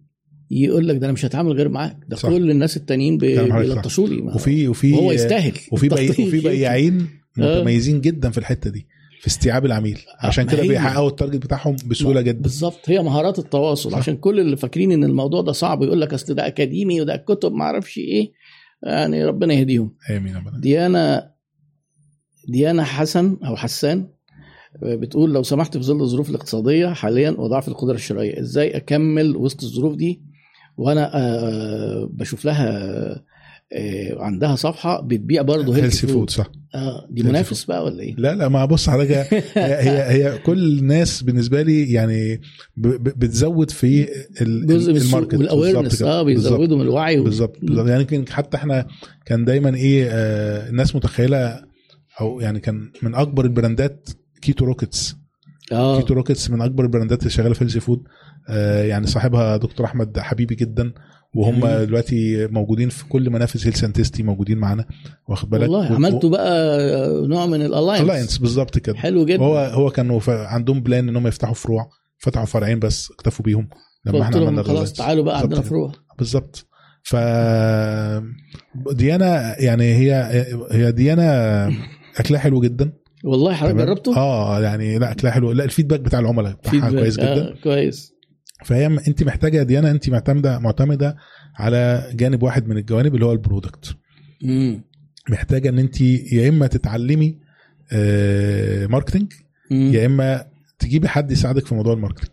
يقول لك ده أنا مش هتعامل غير معاك ده صح. كل الناس التانيين. بيلطشوا لي وفي وفي وهو يستاهل وفي بي وفي. بياعين آه. متميزين جدا في الحتة دي في استيعاب العميل عشان ما كده بيحققوا التارجت بتاعهم بسهولة جدا بالظبط هي مهارات التواصل صح. عشان كل اللي فاكرين إن الموضوع ده صعب يقول لك أصل ده أكاديمي وده كتب ما أعرفش إيه يعني ربنا يهديهم آمين يا رب. ديانا ديانا حسن أو حسان بتقول لو سمحت في ظل الظروف الاقتصادية حاليا وضعف القدرة الشرائية إزاي أكمل وسط الظروف دي وأنا آه، بشوف لها آه، عندها صفحة بتبيع برضه healthy food صح آه دي منافس بقى ولا إيه؟ لا لا ما بص حضرتك هي هي هي كل الناس بالنسبة لي يعني بتزود في جزء من ال market وال awareness. آه. بيزودوا من الوعي بالظبط بالظبط. يعني يمكن حتى إحنا كان دايما إيه آه الناس متخيلة أو يعني كان من أكبر ال brandات Keto Rockets آه. Keto Rockets من أكبر ال brandات اللي شغالة في healthy food آه يعني صاحبها دكتور أحمد حبيبي جدا. وهم جميل. دلوقتي موجودين في كل منافذ Healthy and Tasty موجودين معانا واخد بالك؟ والله عملتوا بقى نوع من ال alliance alliance بالظبط كده. حلو جدا. هو هو كانوا ف- عندهم plan ان هم يفتحوا فروع فتحوا فرعين بس اكتفوا بيهم لما إحنا عملنا خلاص. تعالوا بقى عندنا. فروع. بالظبط. ف ديانا يعني هي هي ديانا اكلها حلو جدا والله حضرتك؟ جربته؟ آه يعني لا اكلها حلو لا ال feedback بتاع العملاء بتاعها. كويس جدا آه كويس فهي انت محتاجة يا ديانا انت معتمدة معتمدة على جانب واحد من الجوانب اللي هو ال product مم. محتاجة ان انت يا إما تتعلمي آه marketing مم. يا إما تجيبي حد يساعدك في موضوع ال marketing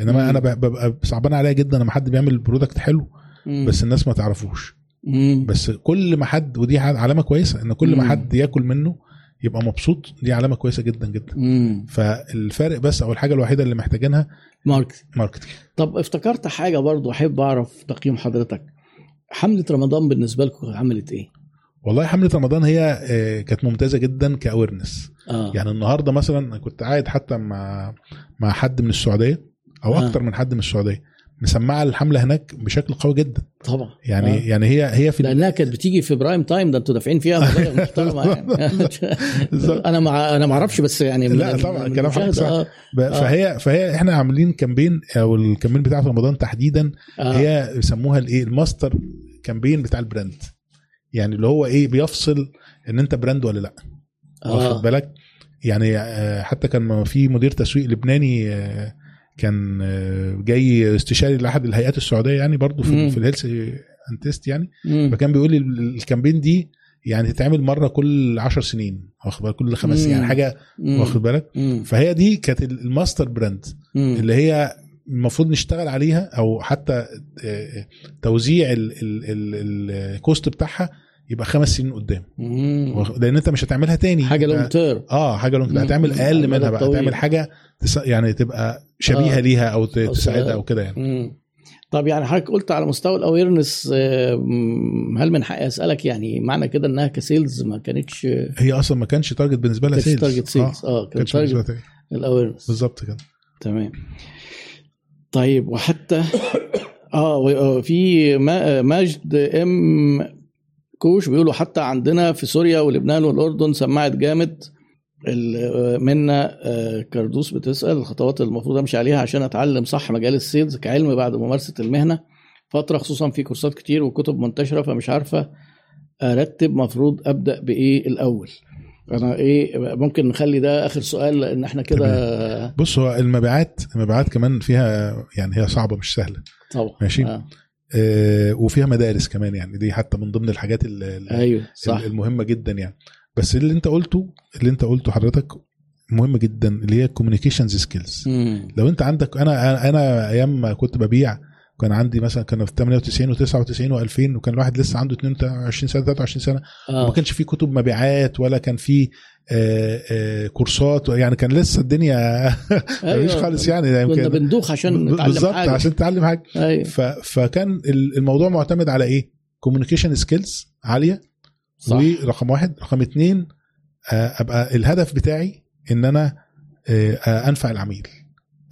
إنما مم. أنا ببقى صعبان عليا جدا لما حد بيعمل product حلو مم. بس الناس ما تعرفوش مم. بس كل ما حد ودي علامة كويسة إن كل ما. حد ياكل منه يبقى مبسوط. دي علامة كويسة جدا جدا. مم. فالفرق بس أو الحاجة الوحيدة اللي محتاجينها market marketing طب افتكرت حاجة برضو أحب أعرف تقييم حضرتك. حملة رمضان بالنسبة لكم عملت إيه؟ والله حملة رمضان هي آه، كانت ممتازة جدا ك awareness آه. يعني النهارده مثلا أنا كنت قاعد حتى مع مع حد من السعودية أو آه. أكتر من حد من السعودية. مسمعة الحملة هناك بشكل قوي جدا طبعا يعني آه. يعني هي هي في لأنها كانت بتيجي في prime time ده أنتوا دافعين فيها <laughs> مبالغ محترمة يعني. أنا مع أنا ما أعرفش بس يعني لا طبعا، كلام حضرتك صح. آه. فهي فهي إحنا عاملين campaign أو ال campaign بتاع رمضان تحديدا آه. هي يسموها الايه ال master campaign بتاع ال brand يعني اللي هو إيه بيفصل إن أنت brand ولا لأ آه. واخد بالك يعني آه، حتى كان في مدير تسويق لبناني آه، كان آه، جاي استشاري لأحد الهيئات السعودية يعني برضو مم. في, في ال health انتست يعني مم. فكان بيقول لي ال- ال campaign دي يعني تتعمل مرة كل 10 سنين واخد بالك كل خمس سنين. يعني حاجة. واخد بالك. فهي دي كانت ال master brand. اللي هي المفروض نشتغل عليها أو حتى آه، توزيع ال- ال- ال cost بتاعها يبقى خمس سنين قدام مم. لأن أنت مش هتعملها تاني حاجة long term آه حاجة long مم. هتعمل أقل منها بقى. هتعمل حاجة تس... يعني تبقى شبيهة آه. آه. ليها أو تساعدها أو كده يعني مم. طب يعني حضرتك قلت على مستوى ال awareness هل من حقي أسألك يعني معنى كده إنها ك sales ما كانتش هي أصلا ما كانش target بالنسبة لها sales target sales آه ما كان target. ال awareness بالظبط كده تمام طيب وحتى <coughs> آه و- في ما- ماجد ام كوش بيقولوا حتى عندنا في سوريا ولبنان والأردن سمعت جامد. منا آه، كردوس بتسأل الخطوات اللي المفروض أمشي عليها عشان أتعلم صح مجال ال sales كعلم بعد ممارسة المهنة. فترة خصوصا في كورسات كتير وكتب منتشرة فمش عارفة أرتب مفروض أبدأ بإيه الأول. أنا إيه ممكن نخلي ده آخر سؤال لأن إحنا كده بص هو المبيعات المبيعات كمان فيها يعني هي صعبة مش سهلة. طبعا. ماشي. آه. آه وفيها مدارس كمان يعني دي حتى من ضمن الحاجات ال- ال- أيوه صح المهمة جدا يعني بس اللي انت قلته اللي انت قلته حضرتك مهم جدا اللي هي ال communications skills. لو انت عندك أنا أنا أيام ما كنت ببيع كان عندي مثلا كنا في 98 و99 و2000 وكان الواحد لسه عنده 22 سنة 23 سنة آه. وما كانش في كتب مبيعات ولا كان في كورسات يعني كان لسه الدنيا <laughs> مفيش خالص يعني كنا يمكن بندوخ عشان نتعلم بالظبط حاجة. عشان تتعلم حاجة. ف- فكان ال- الموضوع معتمد على إيه؟ communication skills عالية. صح. ورقم واحد. رقم اتنين آه، أبقى الهدف بتاعي إن أنا آه، آه، أنفع العميل.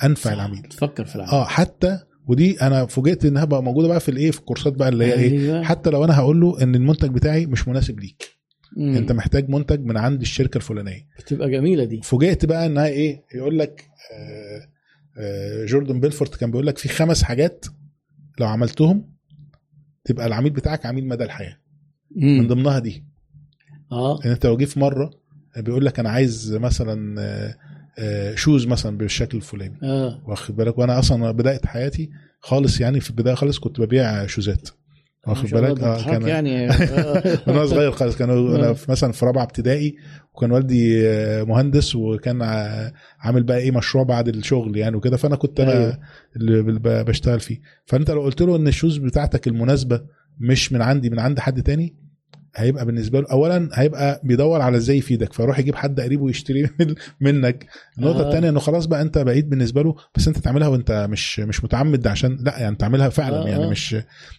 أنفع صح. العميل. تفكر في العمل آه حتى ودي أنا فوجئت إنها بقى موجودة بقى في الإيه؟ في الكورسات بقى اللي هي إيه؟ أيوة. حتى لو أنا هقول له إن المنتج بتاعي مش مناسب ليك. مم. انت محتاج منتج من عند الشركة الفلانية. بتبقى جميلة دي. فوجئت بقى انها إيه يقول لك آه، آه، جوردن بيلفورت كان بيقول لك في خمس حاجات لو عملتهم تبقى العميل بتاعك عميل مدى الحياة. من مم. ضمنها دي. آه. ان انت لو جه في مرة بيقول لك أنا عايز مثلا آه، آه، شوز مثلا بالشكل الفلاني. آه. واخد بالك؟ وأنا أصلا بدايه حياتي خالص يعني في البداية خالص كنت ببيع شوزات واخد بالك آه كان يعني <laughs> آه. وأنا صغير خالص كانوا آه. أنا في مثلا في رابعة ابتدائي وكان والدي آه، مهندس وكان عامل بقى إيه مشروع بعد الشغل يعني وكده فأنا كنت أنا أيوه. اللي بشتغل فيه فأنت لو قلت له إن ال shoes بتاعتك المناسبة مش من عندي من عند حد تاني هيبقى بالنسبة له اولا هيبقى بيدور على إزاي يفيدك فيروح يجيب حد قريبه ويشتري <laughs> من- منك. النقطة آه. الثانية إنه خلاص بقى أنت بعيد بالنسبة له بس أنت تعملها وأنت مش مش متعمد عشان لأ يعني تعملها فعلا آه، يعني آه. مش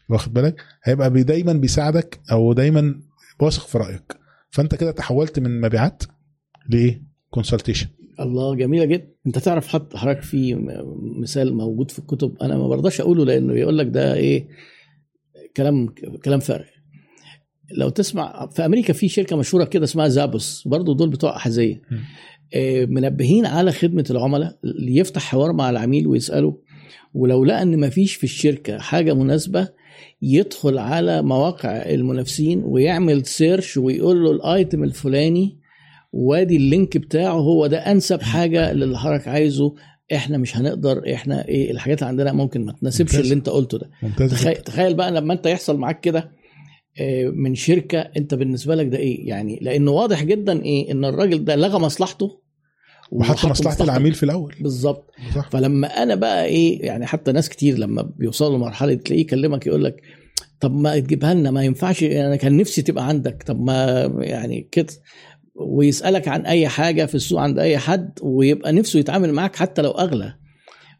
واخد بالك. هيبقى بي دايما بيساعدك أو دايما واثق في رأيك. فأنت كده تحولت من مبيعات لإيه؟ consultation الله جميلة جدا. أنت تعرف حط حضرتك في مثال موجود في الكتب؟ أنا ما برضاش أقوله لأنه يقول لك ده إيه؟ كلام كلام فارغ. لو تسمع في أمريكا في شركة مشهورة كده اسمها Zappos برضو دول بتوع أحذية. آه، منبهين على خدمة العملاء اللي يفتح حوار مع العميل ويسأله ولو لقى إن مفيش في الشركة حاجة مناسبة يدخل على مواقع المنافسين ويعمل search ويقول له ال item الفلاني وادي ال link بتاعه هو ده أنسب حاجة للي حضرتك عايزه. إحنا مش هنقدر إحنا إيه الحاجات اللي عندنا ممكن ما تناسبش. اللي أنت قلته ده. ممتاز تخيل, بقى لما أنت يحصل معاك كده من شركة انت بالنسبة لك ده إيه؟ يعني لأنه واضح جدا إيه؟ إن الراجل ده لغى مصلحته وحط مصلحة. العميل في الأول. بالظبط. فلما أنا بقى إيه؟ يعني حتى ناس كتير لما بيوصلوا لمرحلة تلاقيه يكلمك يقول لك طب ما تجيبها لنا ما ينفعش أنا كان نفسي تبقى عندك. طب ما يعني كده. ويسألك عن أي حاجة في السوق عند أي حد ويبقى نفسه يتعامل معاك حتى لو أغلى.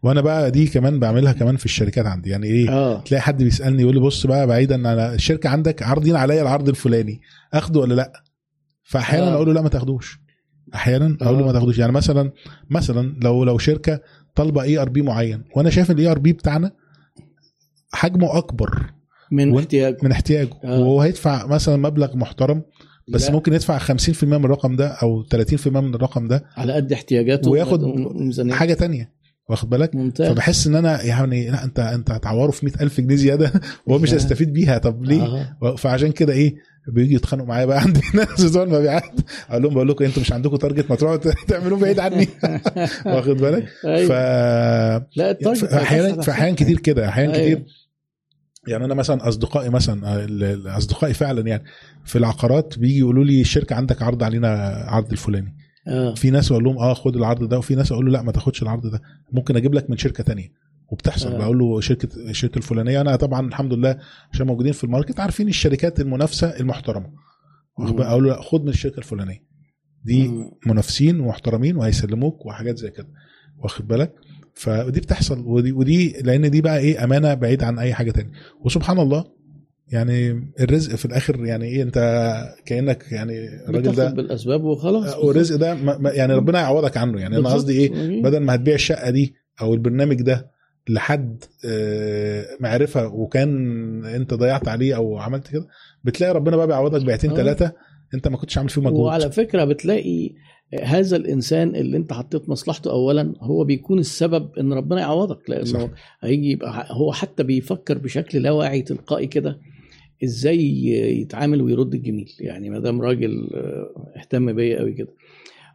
وأنا بقى دي كمان بعملها كمان في الشركات عندي. يعني إيه؟ آه. تلاقي حد بيسألني يقول لي بص بقى بعيدا عن الشركة عندك عارضين عليا العرض الفلاني أخده ولا لأ؟ فاحيانا آه. أقول له لأ ما تاخدوش. أحيانا أقول له آه. ما تاخدوش. يعني مثلا مثلا لو لو شركة طالبة ERP معين وأنا شايف ال ERP بتاعنا حجمه أكبر من وإنت- احتياج من احتياجه. آه. وهو هيدفع مثلا مبلغ محترم بس لا، ممكن يدفع 50% من الرقم ده أو 30% من الرقم ده على قد احتياجاته وياخد. حاجة تانية. واخد بالك؟ ممتاز. فبحس إن أنا يعني لا أنت أنت هتعوره في 100000 جنيه زيادة. <laughs> وهو مش. هيستفيد بيها. طب ليه؟ آه. فعشان كده إيه بيجي يتخانقوا معايا بقى <laughs> عندي ناس بتوع المبيعات. أقول لهم بقول لكم أنتوا مش عندكم target ما تروحوا <laughs> تعملوه بعيد عني. واخد بالك؟ ف أيوة. لا ال target في أحيانا في احيان كتير كده. احيان أيوة. كتير يعني أنا مثلا أصدقائي مثلا أصدقائي فعلا يعني في العقارات بيجي يقولوا لي الشركة عندك عرض علينا عرض الفلاني. آه. في ناس أقول لهم آه خد العرض ده وفي ناس أقول له لا ما تاخدش العرض ده. ممكن أجيب لك من شركة تانية وبتحصل. آه. بقول له شركة الشركة الفلانية. أنا طبعا الحمد لله عشان موجودين في الماركت عارفين الشركات المنافسة المحترمة. أقول له لا خد من الشركة الفلانية. دي مم. منافسين ومحترمين وهيسلموك وحاجات زي كده. واخد بالك؟ فدي بتحصل ودي ودي لأن دي بقى إيه أمانة بعيد عن أي حاجة تانية. وسبحان الله يعني الرزق في الآخر يعني إيه أنت كأنك يعني الراجل ده بالأسباب وخلاص والرزق ده يعني ربنا يعوضك عنه يعني أنا. قصدي إيه. بدل ما هتبيع الشقة دي أو البرنامج ده لحد آه، معرفة وكان أنت ضيعت عليه أو عملت كده بتلاقي ربنا بقى بيعوضك بيعتين آه. ثلاثة أنت ما كنتش عامل فيه مجهود وعلى فكرة بتلاقي هذا الإنسان اللي أنت حطيت مصلحته اولا هو بيكون السبب إن ربنا يعوضك لأنه صح. هيجي يبقى هو حتى بيفكر بشكل لا واعي تلقائي كده إزاي يتعامل ويرد الجميل. يعني ما دام راجل آه، اهتم بيا قوي كده.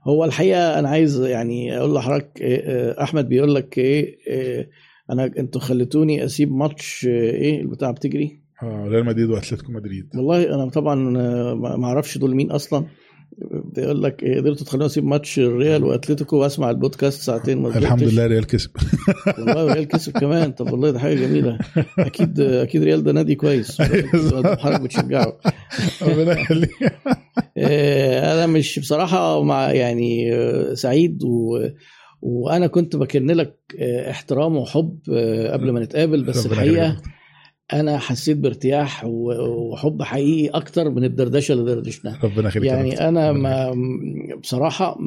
هو الحقيقة أنا عايز يعني أقول لحضرتك آه، آه، أحمد بيقول لك إيه أنا أنتوا خليتوني أسيب ماتش إيه البتاع بتجري؟ آه ريال مدريد وأتلتيكو مدريد. والله أنا طبعا ما أعرفش دول مين أصلا. بيقول لك إيه، قدرتوا تخلوني أسيب ماتش الريال وأتلتيكو وأسمع البودكاست ساعتين ما الحمد. لله ريال كسب. والله الريال كسب كمان. طب والله ده حاجة جميلة. أكيد أكيد ريال ده نادي كويس. <laughs> حضرتك بتشجعه. ربنا يخليك. <laughs> آه، أنا مش بصراحة مع يعني آه، سعيد و وأنا كنت بكن لك آه، احترام وحب آه، قبل ما نتقابل بس الحقيقة. أنا حسيت بارتياح وحب حقيقي أكتر من الدردشة اللي دردشناها. ربنا يخليك يعني. أنا ما بصراحة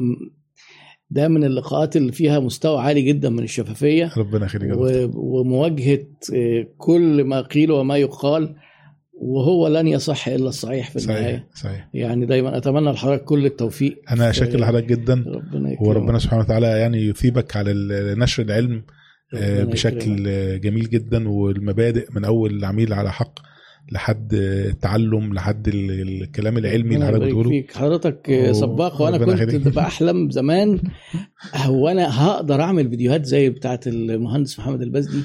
ده من اللقاءات اللي فيها مستوى عالي جدا من الشفافية ربنا يخليك ومواجهة آه، كل ما قيل وما يقال وهو لن يصح إلا الصحيح في صحيح النهاية. صحيح. يعني دايما أتمنى لحضرتك كل التوفيق أنا شاكر لحضرتك جدا. ربنا وربنا سبحانه وتعالى يعني يثيبك على نشر العلم. بشكل. آه، جميل جدا والمبادئ من أول العميل على حق لحد آه، التعلم لحد ال- الكلام العلمي اللي حضرتك بتقوله. فيك. حضرتك سباق وأنا كنت. بحلم زمان. هو أنا هقدر أعمل فيديوهات زي بتاعه المهندس محمد البزدي؟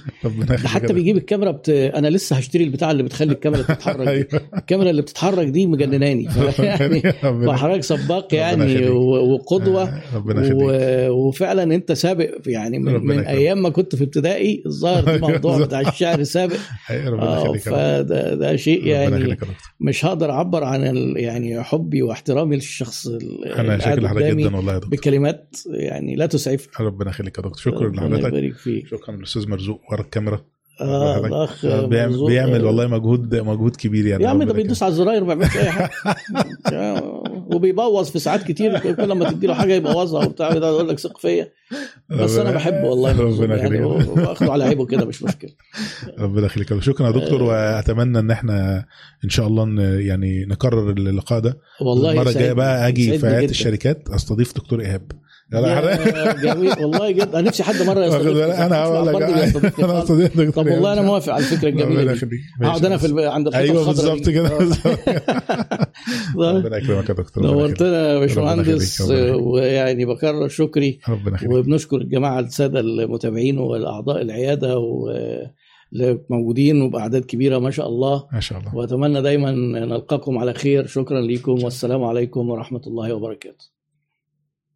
حتى بيجيب الكاميرا بت... أنا لسه هشتري البتاع اللي بتخلي الكاميرا تتحرك. دي. <laughs> أيوه. الكاميرا اللي بتتحرك دي مجنناني. <laughs> يعني سباق يعني وقدوة. آه، و... وفعلا أنت سابق يعني من, من. أيام ما كنت في ابتدائي الظاهر ده موضوع <laughs> بتاع الشعر سابق. ربنا آه يخليك. فده ده شيء يعني. مش هقدر أعبر عن. يعني حبي واحترامي للشخص أنا شاكر لحضرتك جدا والله يا دكتور. بكلمات يعني لا تسعف ربنا يخليك يا دكتور. شكرا لحضرتك. شكرا للأستاذ مرزوق ورا الكاميرا. حضرتك. الاخ آه، بيعمل. بيعمل والله مجهود مجهود كبير يعني. يا عم ده بيدوس على الزراير ما بيعملش أي حاجة. <laughs> وبيبوظ في ساعات كتير كل ما تدي له حاجة يبوظها وبتاع يقول لك ثق فيا. بس أنا بحبه والله ربنا يعني يخليك. واخده على عيبه كده مش مشكلة. ربنا يخليك. شكرا يا دكتور وأتمنى إن إحنا إن شاء الله يعني نكرر اللقاء ده. والله المرة الجاية بقى أجي في جداً. الشركات أستضيف دكتور إيهاب. جميل والله جدا أنا نفسي حد مرة بالك؟ أنا هقول لك أنا خالص. استضيف دكتور طب والله أنا. موافق على الفكرة الجميلة دي. أقعد أنا في. عند الحيطه أيوه بالظبط. كده. <laughs> ربنا يكرمك يا دكتور. نورتنا يا باشمهندس. ويعني بكرر شكري ربنا يخليك وبنشكر الجماعة السادة المتابعين والأعضاء العيادة و موجودين وبأعداد كبيرة ما شاء الله ما شاء الله وأتمنى دايما نلقاكم على خير شكرا لكم والسلام عليكم ورحمة الله وبركاته